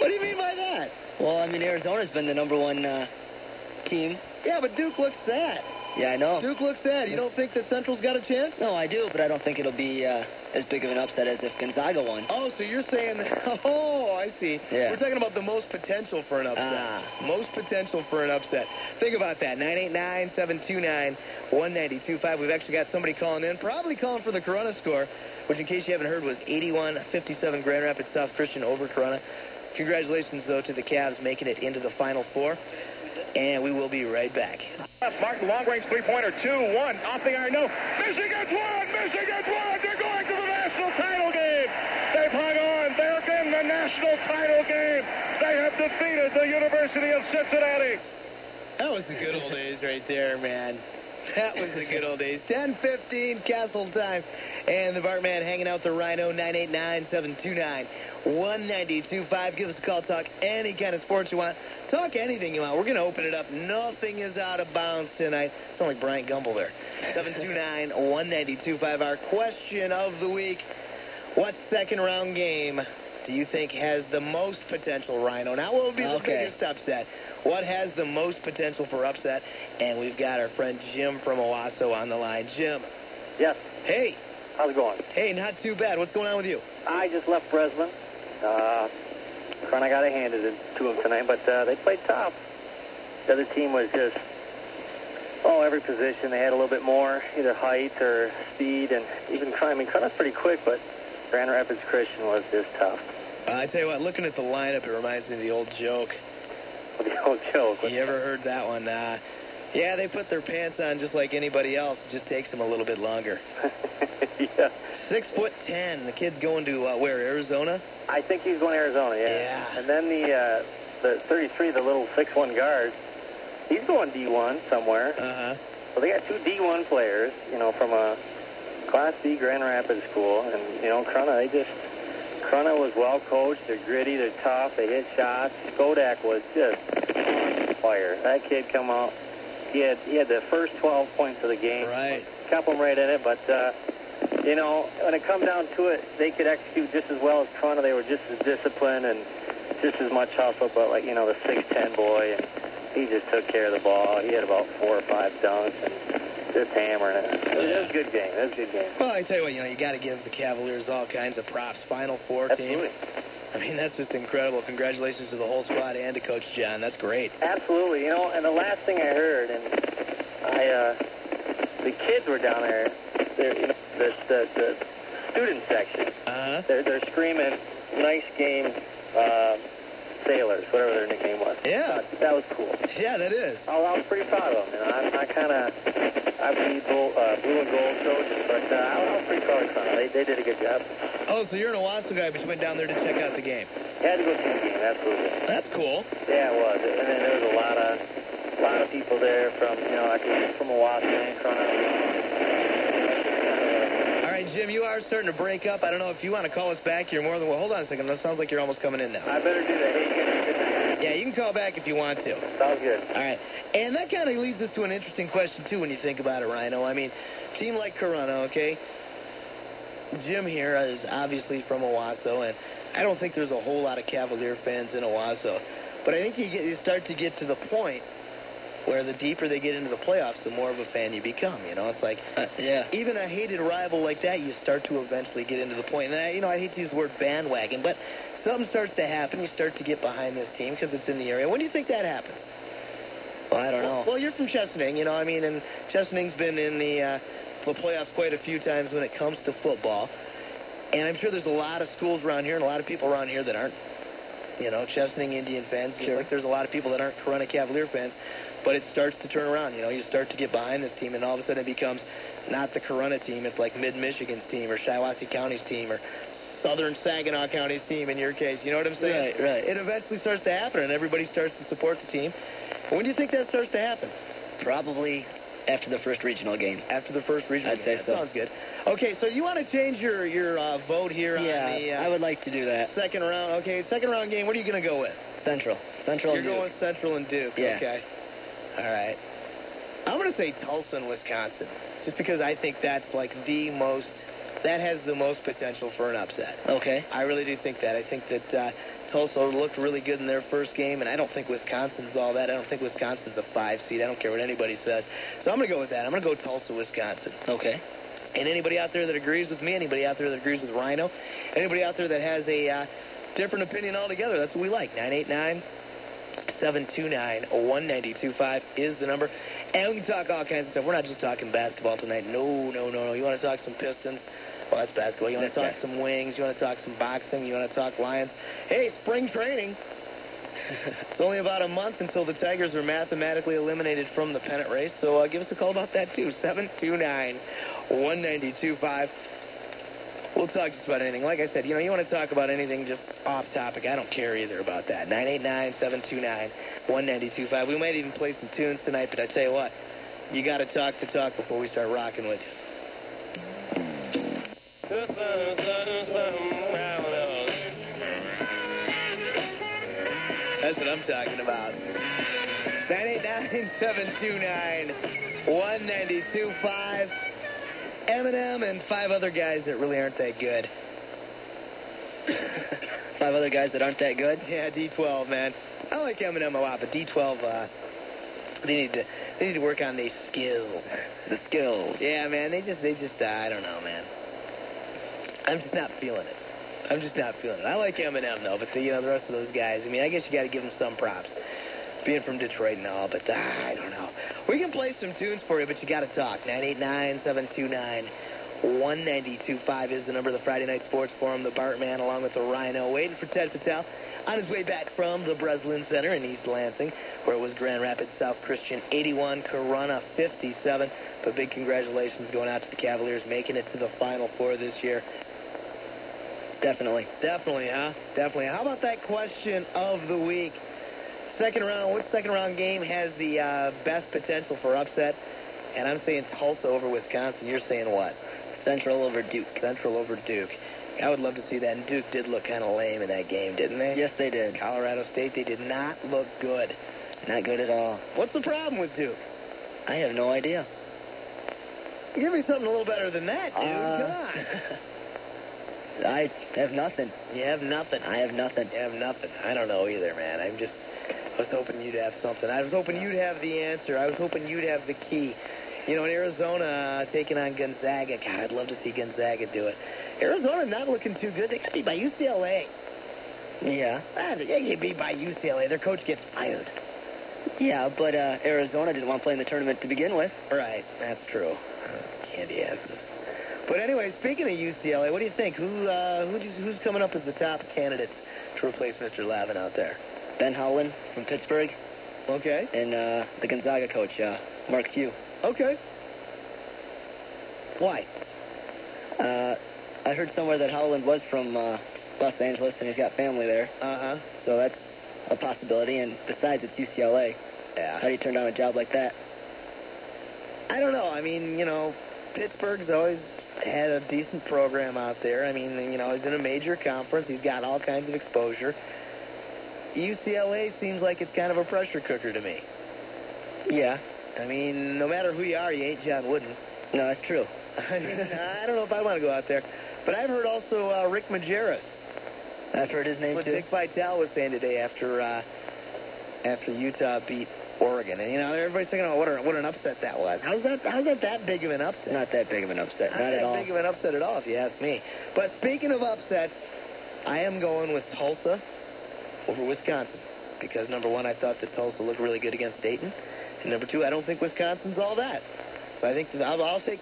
What do you mean by that? Well, I mean, Arizona's been the number one uh, team. Yeah, but Duke looks sad. Yeah, I know. Duke looks sad. You don't think that Central's got a chance? No, I do, but I don't think it'll be uh, as big of an upset as if Gonzaga won. Oh, so you're saying *laughs* Oh, I see. Yeah. We're talking about the most potential for an upset. Ah. Most potential for an upset. Think about that. 989-729-1925. We've actually got somebody calling in, probably calling for the Corunna score, which in case you haven't heard was 81-57 Grand Rapids South Christian over Corunna. Congratulations, though, to the Cavs making it into the Final Four. And we will be right back. Martin, long range three pointer, two, one, off the iron, no. Michigan's won! Michigan's won! They're going to the national title game! They've hung on. They're in the national title game. They have defeated the University of Cincinnati. That was the good old days right there, man. That was the good old days. 10-15 Castle time. And the Bartman hanging out the Rhino, 989-729-1925. Give us a call. Talk any kind of sports you want. Talk anything you want. We're going to open it up. Nothing is out of bounds tonight. Sound like Bryant Gumbel there. 729-1925. Our question of the week. What second round game do you think has the most potential, Rhino? Now, what would be the biggest upset? What has the most potential for upset? And we've got our friend Jim from Owosso on the line. Jim. Yes. Hey, How's it going? Hey, not too bad. What's going on with you? I just left Breslin. Uh, Corunna got a handed it to them tonight, but uh, they played tough. The other team was just, oh, every position they had a little bit more, either height or speed, and even I mean, Corunna's pretty quick, but Grand Rapids Christian was just tough. Uh, I tell you what, looking at the lineup, it reminds me of the old joke. *laughs* The old joke. You ever heard that one? Uh, yeah, they put their pants on just like anybody else. It just takes them a little bit longer. *laughs* yeah. Six foot ten. The kid's going to uh, where? Arizona. I think he's going to Arizona. Yeah. Yeah. And then the uh, the 33, the little six one guard, he's going D1 somewhere. Uh huh. So they got two D1 players, you know, from a Class B Grand Rapids school, and you know, Corunna, they just Corunna was well coached. They're gritty. They're tough. They hit shots. Skodak was just on fire. That kid come out. He had he had the first 12 points of the game. Right. Kept them right in it, but. uh you know, when it come down to it, they could execute just as well as Corunna. They were just as disciplined and just as much hustle. But like you know, the six ten boy, and he just took care of the ball. He had about four or five dunks and just hammering it. It was, a good game. It was a good game. Well, I tell you what, you know, you got to give the Cavaliers all kinds of props. Final four Absolutely. team. I mean, that's just incredible. Congratulations to the whole squad and to Coach John. That's great. Absolutely. You know, and the last thing I heard, and I, uh, the kids were down there. They're, you know, the, the, the student section. Uh-huh. They're, they're screaming, nice game, uh, sailors, whatever their nickname was. Yeah. Uh, that was cool. Yeah, that is. I, I was pretty proud of them. You know, I, I kind of, I bleed blue, uh, blue and gold coach, but uh, I, I was pretty proud of them. They, they did a good job. Oh, so you're an Owosso guy, but you went down there to check out the game. Had to go see the game, absolutely. That's cool. Yeah, it was. And then there was a lot of, a lot of people there from, you know, I think from Owosso and Corunna. Jim, you are starting to break up. I don't know if you want to call us back. You're more than well. Hold on a second. That sounds like you're almost coming in now. I better do that. Hey, you guys have a good night. Yeah, you can call back if you want to. Sounds good. All right. And that kind of leads us to an interesting question, too, when you think about it, Rhino. I mean, team like Corunna, okay? Jim here is obviously from Owosso, and I don't think there's a whole lot of Cavalier fans in Owosso. But I think you, get, you start to get to the point where the deeper they get into the playoffs, the more of a fan you become. You know, it's like Uh, yeah. even a hated rival like that, you start to eventually get into the point. And I, you know, I hate to use the word bandwagon, but something starts to happen. You start to get behind this team because it's in the area. When do you think that happens? Well, I don't know. Well, you're from Chesaning, you know. I mean, and Chesaning's been in the uh, the playoffs quite a few times when it comes to football. And I'm sure there's a lot of schools around here and a lot of people around here that aren't, you know, Chesaning Indian fans. Sure. like there's a lot of people that aren't Corunna Cavalier fans. But it starts to turn around. You know, you start to get behind this team, and all of a sudden it becomes not the Corunna team. It's like Mid Michigan's team or Shiawassee County's team or Southern Saginaw County's team in your case. You know what I'm saying? Right, right. It eventually starts to happen, and everybody starts to support the team. When do you think that starts to happen? Probably after the first regional game. After the first regional I'd say game. so. Sounds good. Okay, so you want to change your your uh, vote here Yeah, on the uh, I would like to do that. second round? Okay, second round game. What are you going to go with? Central. Central. You're Duke. going Central and Duke. Yeah. Okay. All right. I'm going to say Tulsa and Wisconsin, just because I think that's like the most. That has the most potential for an upset. Okay. I really do think that. I think that uh, Tulsa looked really good in their first game, and I don't think Wisconsin's all that. I don't think Wisconsin's a five seed. I don't care what anybody says. So I'm going to go with that. I'm going to go Tulsa, Wisconsin. Okay. And anybody out there that agrees with me, anybody out there that agrees with Rhino, anybody out there that has a uh, different opinion altogether, that's what we like. 989 729 1925 is the number. And we can talk all kinds of stuff. We're not just talking basketball tonight. No, no, no, no. You want to talk some Pistons? Well, that's basketball. You want to talk some wings? You want to talk some boxing? You want to talk Lions? Hey, spring training. *laughs* it's only about a month until the Tigers are mathematically eliminated from the pennant race, so uh, give us a call about that too. 729 1925. We'll talk just about anything. Like I said, you know, you want to talk about anything just off topic. I don't care either about that. 989 729 1925. We might even play some tunes tonight, but I tell you what, you got to talk the talk before we start rocking with you. That's what I'm talking about. 989-729-1925. Eminem and five other guys that really aren't that good. *laughs* Five other guys that aren't that good. Yeah, D12, man. I like Eminem a lot, but D12, uh, they need to they need to work on their skills. The skills. Yeah, man. They just they just uh, I don't know, man. I'm just not feeling it. I'm just not feeling it. I like Eminem though, but the you know the rest of those guys. I mean, I guess you got to give them some props, being from Detroit and all. But uh, I don't know. We can play some tunes for you, but you got to talk. Nine eight nine seven two nine. 192.5 is the number of the Friday Night Sports Forum. The Bartman, along with the Rhino, waiting for Ted Patel on his way back from the Breslin Center in East Lansing, where it was Grand Rapids South Christian 81, Corunna 57. But big congratulations going out to the Cavaliers, making it to the Final Four this year. Definitely. Definitely, huh? Definitely. How about that question of the week? Second round, which second round game has the uh, best potential for upset? And I'm saying Tulsa over Wisconsin. You're saying what? Central over Duke. Central over Duke. I would love to see that. And Duke did look kind of lame in that game, didn't they? Yes, they did. Colorado State, they did not look good. Not good at all. What's the problem with Duke? I have no idea. Give me something a little better than that, dude. Uh, Come on. *laughs* I have nothing. You have nothing. I have nothing. You have nothing. I don't know either, man. I'm just. I was hoping you'd have something. I was hoping you'd have the answer. I was hoping you'd have the key. You know, in Arizona uh, taking on Gonzaga. God, I'd love to see Gonzaga do it. Arizona not looking too good. They got beat by UCLA. Yeah. Ah, they get beat by UCLA. Their coach gets fired. Yeah, but uh, Arizona didn't want to play in the tournament to begin with. Right, that's true. Candy asses. But anyway, speaking of UCLA, what do you think? Who, uh, who who's coming up as the top candidates to replace Mr. Lavin out there? Ben Howland from Pittsburgh. Okay. And uh, the Gonzaga coach, uh, Mark Few. Okay. Why? Uh, I heard somewhere that Howland was from uh, Los Angeles and he's got family there. Uh huh. So that's a possibility. And besides, it's UCLA. Yeah. How do you turn down a job like that? I don't know. I mean, you know, Pittsburgh's always had a decent program out there. I mean, you know, he's in a major conference. He's got all kinds of exposure. UCLA seems like it's kind of a pressure cooker to me. Yeah. I mean, no matter who you are, you ain't John Wooden. No, that's true. *laughs* I mean, I don't know if I want to go out there. But I've heard also uh, Rick Majerus. I've heard his name what too. Dick Vitale was saying today after uh, after Utah beat Oregon, and you know everybody's thinking, oh, what, a, what an upset that was. How's that? How's that that big of an upset? Not that big of an upset. Not, Not, that at all. big of an upset at all, if you ask me. But speaking of upset, I am going with Tulsa over Wisconsin because number one, I thought that Tulsa looked really good against Dayton, and number two, I don't think Wisconsin's all that. So I think that I'll, I'll take.